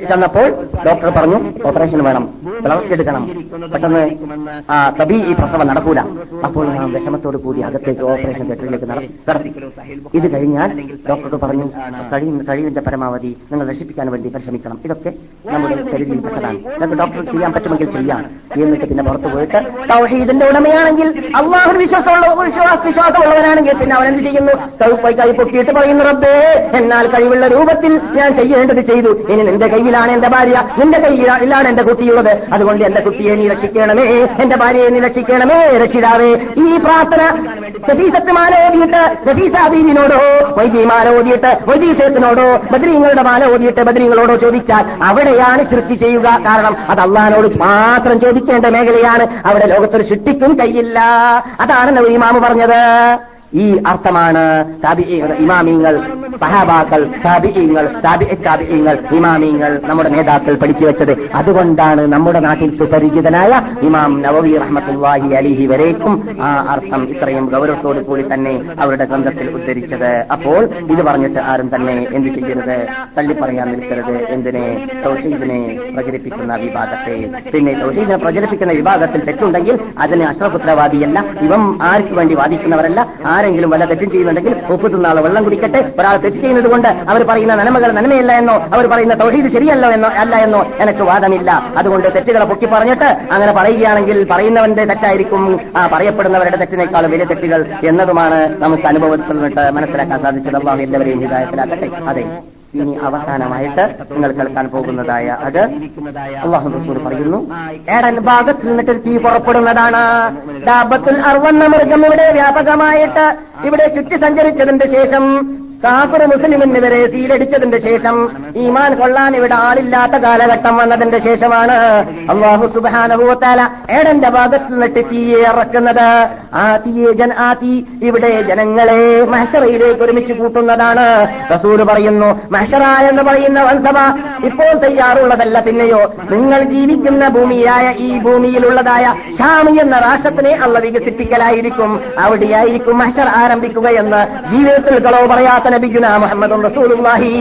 ചെന്നപ്പോൾ ഡോക്ടർ പറഞ്ഞു ഓപ്പറേഷൻ വേണം. വളർത്തിയെടുക്കണം പെട്ടെന്ന് ആ തബി ഈ പ്രസവം നടക്കൂല. അപ്പോൾ നാം വിഷമത്തോട് കൂടി അകത്തേക്ക് ഓപ്പറേഷൻ തിയേറ്ററിലേക്ക് നടത്തി. ഇത് കഴിഞ്ഞാൽ ഡോക്ടർ പറഞ്ഞു കഴിയുന്ന കഴിവിന്റെ പരമാവധി നിങ്ങൾ രക്ഷിപ്പിക്കാൻ വേണ്ടി പരിശ്രമിക്കണം. ഇതൊക്കെ നമ്മുടെ കരുതിയിൽപ്പെട്ടതാണ് ഡോക്ടർ ചെയ്യാൻ പറ്റുമെങ്കിൽ ചെയ്യാം. എന്നിട്ട് പിന്നെ പുറത്തു പോയിട്ട് തൗഹീദിന്റെ ഉടമയാണെങ്കിൽ അള്ളാഹു വിശ്വാസമുള്ള വിശ്വാസ വിശ്വാസമുള്ളവനാണെങ്കിൽ പിന്നെ അവൻ എന്ത് ചെയ്യുന്നു? കൈ പൊക്കിയിട്ട് പറയുന്നു റബ്ബേ എന്നാൽ കഴിവുള്ള രൂപത്തിൽ ഞാൻ ചെയ്യേണ്ടത് ചെയ്തു. ഇനി നിന്റെ കയ്യിലാണ് എന്റെ ഭാര്യ. നിന്റെ കയ്യിലാണ് എന്റെ കുട്ടിയുള്ളത്. അതുകൊണ്ട് എന്റെ കുട്ടിയെ നീ രക്ഷിക്കണമേ. എന്റെ ഭാര്യയെ നീ രക്ഷിക്കണമേ രക്ഷിതാവേ. ഈ പ്രാർത്ഥന നഫീസത്ത് മാല ഓതിയിട്ട് രഫീസാദീനോടോ വൈദ്യ മാല ഓതിയിട്ട് വൈദ്യശേഷനോടോ ബദ്രീങ്ങളുടെ മാല ഓതിയിട്ട് ബദ്രീങ്ങളോടോ ചോദിച്ചാൽ അവിടെയാണ് സൃഷ്ടി ചെയ്യുക. കാരണം അത് അള്ളഹാനോട് മാത്രം ചോദിക്കേണ്ട മേഖലയാണ്. അവിടെ ലോകത്തൊരു സൃഷ്ടിക്കും കയ്യില്ല. അതാണ് ഇമാമ് പറഞ്ഞത്. ഈ അർത്ഥമാണ് ഇമാമിങ്ങൾ സഹാബാക്കൾ സാബിഇങ്ങൾ താബിഇ താബിഈങ്ങൾ ഇമാമിങ്ങൾ നമ്മുടെ നേതാക്കൾ പഠിച്ചു വെച്ചത്. അതുകൊണ്ടാണ് നമ്മുടെ നാട്ടിൽ സുപരിചിതനായ ഇമാം നവവി റഹ്മത്തുല്ലാഹി അലിഹി വരേക്കും ആ അർത്ഥം ഇത്രയും ഗൗരവത്തോടു കൂടി തന്നെ അവരുടെ ഗ്രന്ഥത്തിൽ ഉദ്ധരിച്ചത്. അപ്പോൾ ഇത് പറഞ്ഞിട്ട് ആരും തന്നെ എന്ത് ചെയ്യരുത്? തള്ളിപ്പറയാൻ നിൽക്കരുത്. എന്തിനെ? തൗഹീദിനെ പ്രചരിപ്പിക്കുന്ന വിഭാഗത്തെ. പിന്നെ തൗഹീദിനെ പ്രചരിപ്പിക്കുന്ന വിഭാഗത്തിൽ തെറ്റുണ്ടെങ്കിൽ അതിന് അശ്രപുത്രവാദിയല്ല ഇവം ആർക്ക് വേണ്ടി വാദിക്കുന്നവരല്ല. ആരെങ്കിലും വല്ല തെറ്റും ചെയ്യുന്നുണ്ടെങ്കിൽ ഉപ്പ് തിന്നാളെ വെള്ളം കുടിക്കട്ടെ. ഒരാൾ തെറ്റ് ചെയ്യുന്നത് കൊണ്ട് അവർ പറയുന്ന നന്മകൾ നന്മയല്ല എന്നോ അവർ പറയുന്ന തൗഹീദ് ശരിയല്ല എന്നോ അല്ല എന്നോ എനിക്ക് വാദമില്ല. അതുകൊണ്ട് തെറ്റുകളെ പൊക്കി പറഞ്ഞിട്ട് അങ്ങനെ പറയുകയാണെങ്കിൽ പറയുന്നവന്റെ തെറ്റായിരിക്കും. ആ പറയപ്പെടുന്നവരുടെ തെറ്റിനേക്കാൾ വലിയ തെറ്റുകൾ എന്നതുമാണ് നമുക്ക് അനുഭവത്തിൽ നിന്നിട്ട് മനസ്സിലാക്കാൻ സാധിച്ചത്. എല്ലാവരെയും ഹിതായത്തിലാക്കട്ടെ അതെ. ഇനി അവസാനമായിട്ട് നിങ്ങൾ കേൾക്കാൻ പോകുന്നതായ അത് അള്ളാഹു റസൂൽ പറയുന്നു. ഏടൻ ഭാഗത്ത് നിന്നിട്ട് തീ പുറപ്പെടുന്നതാണ്. ഡാബത്തിൽ അറുവന്ന മൃഗം ഇവിടെ വ്യാപകമായിട്ട് ഇവിടെ ചുറ്റി സഞ്ചരിച്ചതിന്റെ ശേഷം കാഫർ മുസ്ലിമിന് വരെ തീരടിച്ചതിന്റെ ശേഷം ഈമാൻ കൊള്ളാൻ ഇവിടെ ആളില്ലാത്ത കാലഘട്ടം വന്നതിന്റെ ശേഷമാണ് അള്ളാഹു സുബാനഭൂത്താല ഏടന്റെ ഭാഗത്ത് നിന്നിട്ട് തീയെ ഇറക്കുന്നത്. ആ തീയെ ജൻ ആ തീ ഇവിടെ ജനങ്ങളെ മഹഷറയിലേക്ക് ഒരുമിച്ച് കൂട്ടുന്നതാണ്. റസൂൽ പറയുന്നു മഹഷറ എന്ന് പറയുന്ന വൻസഭ ഇപ്പോൾ തയ്യാറുള്ളതല്ല പിന്നെയോ നിങ്ങൾ ജീവിക്കുന്ന ഭൂമിയായ ഈ ഭൂമിയിലുള്ളതായ ഷാമി എന്ന രാഷ്ട്രത്തിനെ അള്ള വികസിപ്പിക്കലായിരിക്കും അവിടെയായിരിക്കും മഹഷർ ആരംഭിക്കുകയെന്ന് ജീവിതത്തിൽ കളവ് പറയാത്ത നബിഗുന മുഹമ്മദ് റസൂലുള്ളാഹി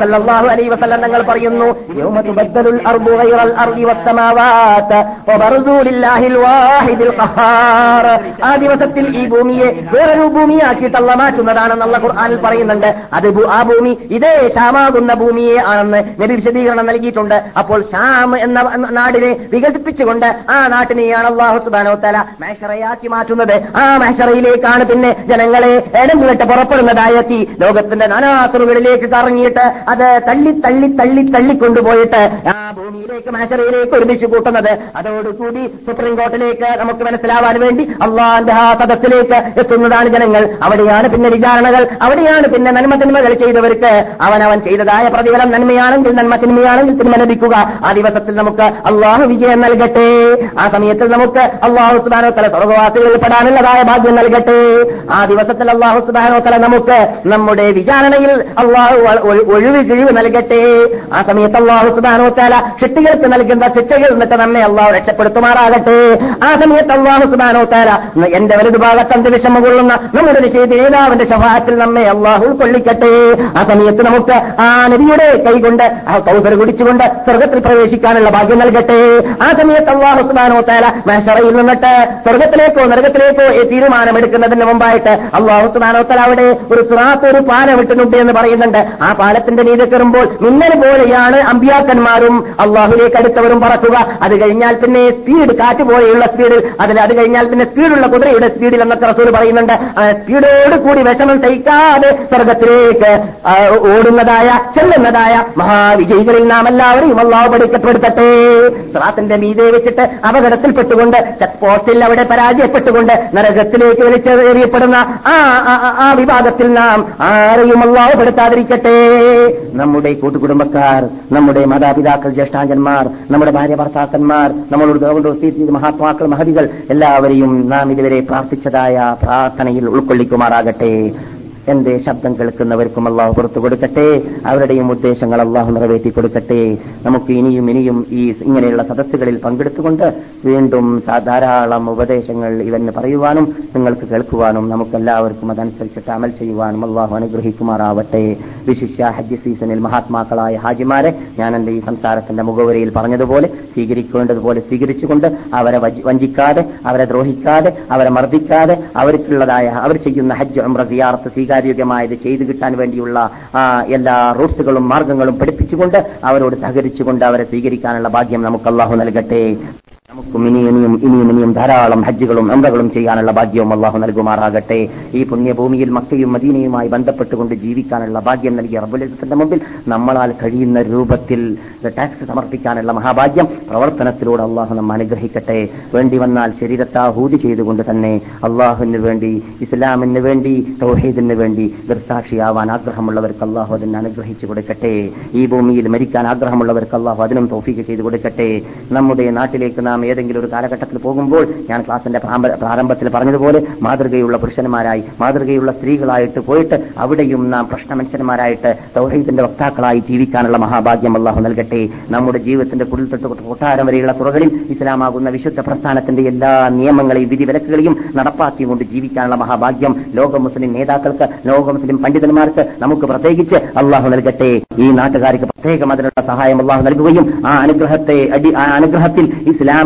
സല്ലല്ലാഹു അലൈഹി വസല്ലം തങ്ങൾ പറയുന്നു യൗമ തുബദ്ദലുൽ അർദു ഗൈറൽ അർദി വസ്സമാവാത്ത് വബർസു ലില്ലാഹിൽ വാഹിദിൽ ഖഹാർ. ആ ദിവസത്തിൽ ഈ ഭൂമിയെ വേറൊരു ഭൂമിയാക്കിയിട്ട് അള്ള മാറ്റുന്നതാണെന്നുള്ള ഖുർആനിൽ പറയുന്നുണ്ട്. അത് ആ ഭൂമി ഇതേ ഷാമാകുന്ന ഭൂമിയെ ആണെന്ന് നബി വിശദീകരണം നൽകിയിട്ടുണ്ട്. അപ്പോൾ ഷാം എന്ന നാടിനെ വികസിപ്പിച്ചുകൊണ്ട് ആ നാട്ടിനെയാണ് അള്ളാഹു സുബാനോ തല മേഷറയാക്കി മാറ്റുന്നത്. ആ മേഷറയിലേക്കാണ് പിന്നെ ജനങ്ങളെ എടഞ്ഞിട്ട് പുറപ്പെടുന്നതായെത്തി ലോകത്തിന്റെ നാനാസുറുകളിലേക്ക് കറങ്ങിയിട്ട് അത് തള്ളി തള്ളി തള്ളി തള്ളിക്കൊണ്ടുപോയിട്ട് ആ ഭൂമിയിൽ മാഷറയിലേക്ക് ഒരുമിച്ച് കൂട്ടുന്നത്. അതോടുകൂടി സുപ്രീം കോർട്ടിലേക്ക് നമുക്ക് മനസ്സിലാവാൻ വേണ്ടി അള്ളാന്റെ ആ സദസ്സിലേക്ക് എത്തുന്നതാണ് ജനങ്ങൾ. അവിടെയാണ് പിന്നെ വിചാരണകൾ. അവിടെയാണ് പിന്നെ നന്മ തിന്മകൾ ചെയ്തവർക്ക് അവൻ അവൻ ചെയ്തതായ പ്രതിഫലം നന്മയാണെങ്കിൽ നന്മ തിന്മയാണെങ്കിൽ തിന്മ ലഭിക്കുക. ആ ദിവസത്തിൽ നമുക്ക് അള്ളാഹു വിജയം നൽകട്ടെ. ആ സമയത്തിൽ നമുക്ക് അള്ളാഹു സുബാനോ തല സ്വർഗവാസികളിൽ പെടാനുള്ളതായ ഭാഗ്യം നൽകട്ടെ. ആ ദിവസത്തിൽ അള്ളാഹു സുബാനോ തല നമുക്ക് നമ്മുടെ വിചാരണയിൽ അള്ളാഹു ഒഴിവ് കിഴിവ് നൽകട്ടെ. ആ സമയത്ത് അള്ളാഹു സുബാനോ തല ശിട്ടികൾക്ക് നൽകുന്ന ശിക്ഷയിൽ നിന്നിട്ട് നമ്മെ അള്ളാഹു രക്ഷപ്പെടുത്തുമാറാകട്ടെ. ആ സമയത്ത് അള്ളാഹു സുബാനോ താര എന്റെ വലതുഭാഗത്ത് അന്ത്യവിഷമം കൊള്ളുന്ന നമ്മുടെ നിഷേധി നേതാവിന്റെ ശഭാത്തിൽ നമ്മെ അള്ളാഹു കൊള്ളിക്കട്ടെ. ആ സമയത്ത് നമുക്ക് ആ നബിയുടെ കൈകൊണ്ട് ആ കൗസർ കുടിച്ചുകൊണ്ട് സ്വർഗത്തിൽ പ്രവേശിക്കാനുള്ള ഭാഗ്യം നൽകട്ടെ. ആ സമയത്ത് അള്ളാഹു സുബാനോ താര മഹഷറയിൽ നിന്നിട്ട് സ്വർഗത്തിലേക്കോ നരകത്തിലേക്കോ തീരുമാനമെടുക്കുന്നതിന് മുമ്പായിട്ട് അള്ളാഹു സുബാനോ താല അവിടെ ഒരു സുറാത്ത് ഒരു പാലം വിട്ടുന്നുണ്ട് എന്ന് പറയുന്നുണ്ട്. ആ പാലത്തിന്റെ നീതി കയറുമ്പോൾ മിന്നൽ പോലെയാണ് അമ്പ്യാക്കന്മാരും അള്ളാഹുലേക്ക് അടുത്തവരും പറക്കുക. അത് കഴിഞ്ഞാൽ പിന്നെ സ്പീഡ് കാറ്റ് പോലെയുള്ള സ്പീഡ് അതിൽ അത് കഴിഞ്ഞാൽ പിന്നെ സ്പീഡുള്ള കുതിരയുടെ സ്പീഡിൽ എന്നൊക്കെ റസൂൽ പറയുന്നുണ്ട്. സ്പീഡോട് കൂടി വിഷമം സഹിക്കാതെ സ്വർഗത്തിലേക്ക് ഓടുന്നതായ ചെല്ലുന്നതായ മഹാവിജയികളിൽ നാം എല്ലാവരെയും അള്ളാഹു പഠിക്കപ്പെടുത്തട്ടെ. സ്രാത്തിന്റെ മീതെ വെച്ചിട്ട് അപകടത്തിൽപ്പെട്ടുകൊണ്ട് ചെക്ക് പോസ്റ്റിൽ അവിടെ പരാജയപ്പെട്ടുകൊണ്ട് നരകത്തിലേക്ക് വലിച്ചെറിയപ്പെടുന്ന ആ ആ, വിഭാഗത്തിൽ നാം ആരെയും അള്ളാഹു പെടുത്താതിരിക്കട്ടെ. നമ്മുടെ കൂട്ടുകുടുംബക്കാർ നമ്മുടെ മാതാപിതാക്കൾ ജ്യേഷ്ഠാഞ്ചന്മാർ നമ്മുടെ ഭാര്യ ഭർത്താക്കന്മാർ നമ്മളോട് ഗവൺമെന്റ് മഹാത്മാക്കൾ മഹതികൾ എല്ലാവരെയും നാം ഇതുവരെ പ്രാർത്ഥിച്ചതായ പ്രാർത്ഥനയിൽ ഉൾക്കൊള്ളിക്കുമാറാകട്ടെ. എന്റെ ശബ്ദം കേൾക്കുന്നവർക്കും അള്ളാഹു പുറത്തു കൊടുക്കട്ടെ? അവരുടെയും ഉദ്ദേശങ്ങൾ അള്ളാഹു നിറവേറ്റി കൊടുക്കട്ടെ? നമുക്ക് ഇനിയും ഇനിയും ഈ ഇങ്ങനെയുള്ള സദസ്സുകളിൽ പങ്കെടുത്തുകൊണ്ട് വീണ്ടും ധാരാളം ഉപദേശങ്ങൾ ഇവന് പറയുവാനും നിങ്ങൾക്ക് കേൾക്കുവാനും നമുക്കെല്ലാവർക്കും അതനുസരിച്ചിട്ട് അമൽ ചെയ്യുവാനും അള്ളാഹു അനുഗ്രഹിക്കുമാറാവട്ടെ. വിശിഷ്യ ഹജ്ജ് സീസണിൽ മഹാത്മാക്കളായ ഹാജിമാരെ ഞാൻ എന്റെ ഈ സംസാരത്തിന്റെ മുഖവരിയിൽ പറഞ്ഞതുപോലെ സ്വീകരിക്കേണ്ടതുപോലെ സ്വീകരിച്ചുകൊണ്ട് അവരെ വഞ്ചിക്കാതെ അവരെ ദ്രോഹിക്കാതെ അവരെ മർദ്ദിക്കാതെ അവർക്കുള്ളതായ അവർ ചെയ്യുന്ന ഹജ്ജ് ഉംറ സിയാറത്ത് സ്വീകാര്യോഗ്യമായത് ചെയ്തു കിട്ടാൻ വേണ്ടിയുള്ള എല്ലാ റൂട്ട്സുകളും മാർഗങ്ങളും പഠിപ്പിച്ചുകൊണ്ട് അവരോട് സഹകരിച്ചുകൊണ്ട് അവരെ സ്വീകരിക്കാനുള്ള ഭാഗ്യം നമുക്ക് അള്ളാഹു നൽകട്ടെ. നമുക്കും ഇനിയും ഇനിയും ഇനിയും ഇനിയും ധാരാളം ഹജ്ജുകളും അമ്രകളും ചെയ്യാനുള്ള ഭാഗ്യവും അള്ളാഹു നൽകുമാറാകട്ടെ. ഈ പുണ്യഭൂമിയിൽ മക്കയും മദീനയുമായി ബന്ധപ്പെട്ടുകൊണ്ട് ജീവിക്കാനുള്ള ഭാഗ്യം നൽകിയ റബ്ബുലിസത്തിന്റെ മുമ്പിൽ നമ്മളാൽ കഴിയുന്ന രൂപത്തിൽ ടാക്സ് സമർപ്പിക്കാനുള്ള മഹാഭാഗ്യം പ്രവർത്തനത്തിലൂടെ അള്ളാഹു നമ്മെ അനുഗ്രഹിക്കട്ടെ. വേണ്ടി വന്നാൽ ശരീരത്താഹൂതി ചെയ്തുകൊണ്ട് തന്നെ അള്ളാഹുവിന് വേണ്ടി ഇസ്ലാമിന് വേണ്ടി തൗഹീദിന് വേണ്ടി ദൃസാക്ഷിയാവാൻ ആഗ്രഹമുള്ളവർക്ക് അള്ളാഹു അതിനെ അനുഗ്രഹിച്ചു കൊടുക്കട്ടെ. ഈ ഭൂമിയിൽ മരിക്കാൻ ആഗ്രഹമുള്ളവർക്ക് അള്ളാഹു അതിനും തോഫീക്ക് ചെയ്തു കൊടുക്കട്ടെ. നമ്മുടെ നാട്ടിലേക്ക് നാം ഏതെങ്കിലും ഒരു കാലഘട്ടത്തിൽ പോകുമ്പോൾ ഞാൻ ക്ലാസിന്റെ പ്രാരംഭ- പ്രാരംഭത്തിൽ പറഞ്ഞതുപോലെ മാതൃകയുള്ള പുരുഷന്മാരായി മാതൃകയുള്ള സ്ത്രീകളായിട്ട് പോയിട്ട് അവിടെയും നാം പ്രശ്നമനുഷ്യന്മാരായിട്ട് തൗഹീദിന്റെ വക്താക്കളായി ജീവിക്കാനുള്ള മഹാഭാഗ്യം അള്ളാഹു നൽകട്ടെ. നമ്മുടെ ജീവിതത്തിന്റെ കുടിൽ തൊട്ട് കൊട്ടാരം വരെയുള്ള തുറകളിൽ ഇസ്ലാമാകുന്ന വിശുദ്ധ പ്രസ്ഥാനത്തിന്റെ എല്ലാ നിയമങ്ങളെയും വിധിവിലക്കുകളെയും നടപ്പാക്കിക്കൊണ്ട് ജീവിക്കാനുള്ള മഹാഭാഗ്യം ലോക മുസ്ലിം നേതാക്കൾക്ക് ലോക മുസ്ലിം പണ്ഡിതന്മാർക്ക് നമുക്ക് പ്രത്യേകിച്ച് അള്ളാഹു നൽകട്ടെ. ഈ നാട്ടുകാർക്ക് പ്രത്യേകം അതിനുള്ള സഹായം അള്ളാഹു നൽകുകയും ആ അനുഗ്രഹത്തെ ആ അനുഗ്രഹത്തിൽ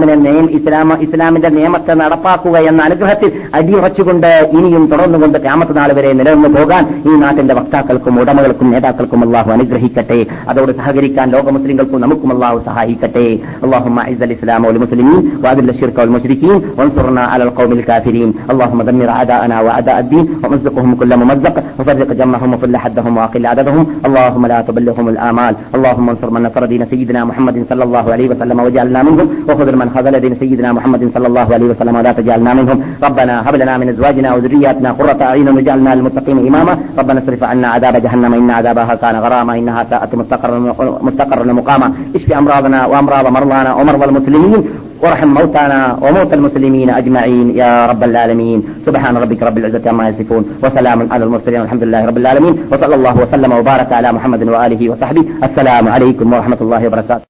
ഇസ്ലാമിനെ നിയം ഇസ്ലാമ ഇസ്ലാമിന്റെ നിയമത്തെ നടപ്പാക്കുക എന്ന അനുഗ്രഹത്തിൽ അടിയുറച്ചുകൊണ്ട് ഇനിയും തുടർന്നുകൊണ്ട് ക്യാമത്ത് നാൾ വരെ നിലനിന്ന് പോകാൻ ഈ നാട്ടിന്റെ വക്താക്കൾക്കും ഉടമകൾക്കും നേതാക്കൾക്കും അള്ളാഹു അനുഗ്രഹിക്കട്ടെ അതോട് സഹകരിക്കാൻ ലോക മുസ്ലിങ്ങൾക്കും നമുക്കും അള്ളാഹു സഹായിക്കട്ടെ اللهم اعز الاسلام والمسلمين واذل الشرك والمشركين وانصرنا على القوم الكافرين اللهم دمر اعداءنا واعداء الدين ومزقهم كل ممزق وفرق جمعهم وفل حدهم واقل عددهم اللهم لا تبلغهم الامال اللهم انصر من نصر دين سيدنا محمد صلى الله عليه وسلم وجعلنا منهم وخذل من خذل دين سيدنا محمد صلى الله عليه وسلم ولا تجعلنا منهم. ربنا هب لنا من أزواجنا وذرياتنا قرة أعين واجعلنا للمتقين إماما. ربنا اصرف عنا عذاب جهنم إن عذابها كان غراما إنها ساءت مستقرا مستقرا مقاما اشف أمراضنا وأمراض مرضانا ومرضى المسلمين وارحم موتانا وموتى المسلمين أجمعين يا رب العالمين. سبحان ربك رب العزة عما يصفون وسلام على المرسلين والحمد لله رب العالمين. وصلى الله وسلم وبارك على محمد وآله وصحبه. السلام عليكم ورحمة الله وبركاته.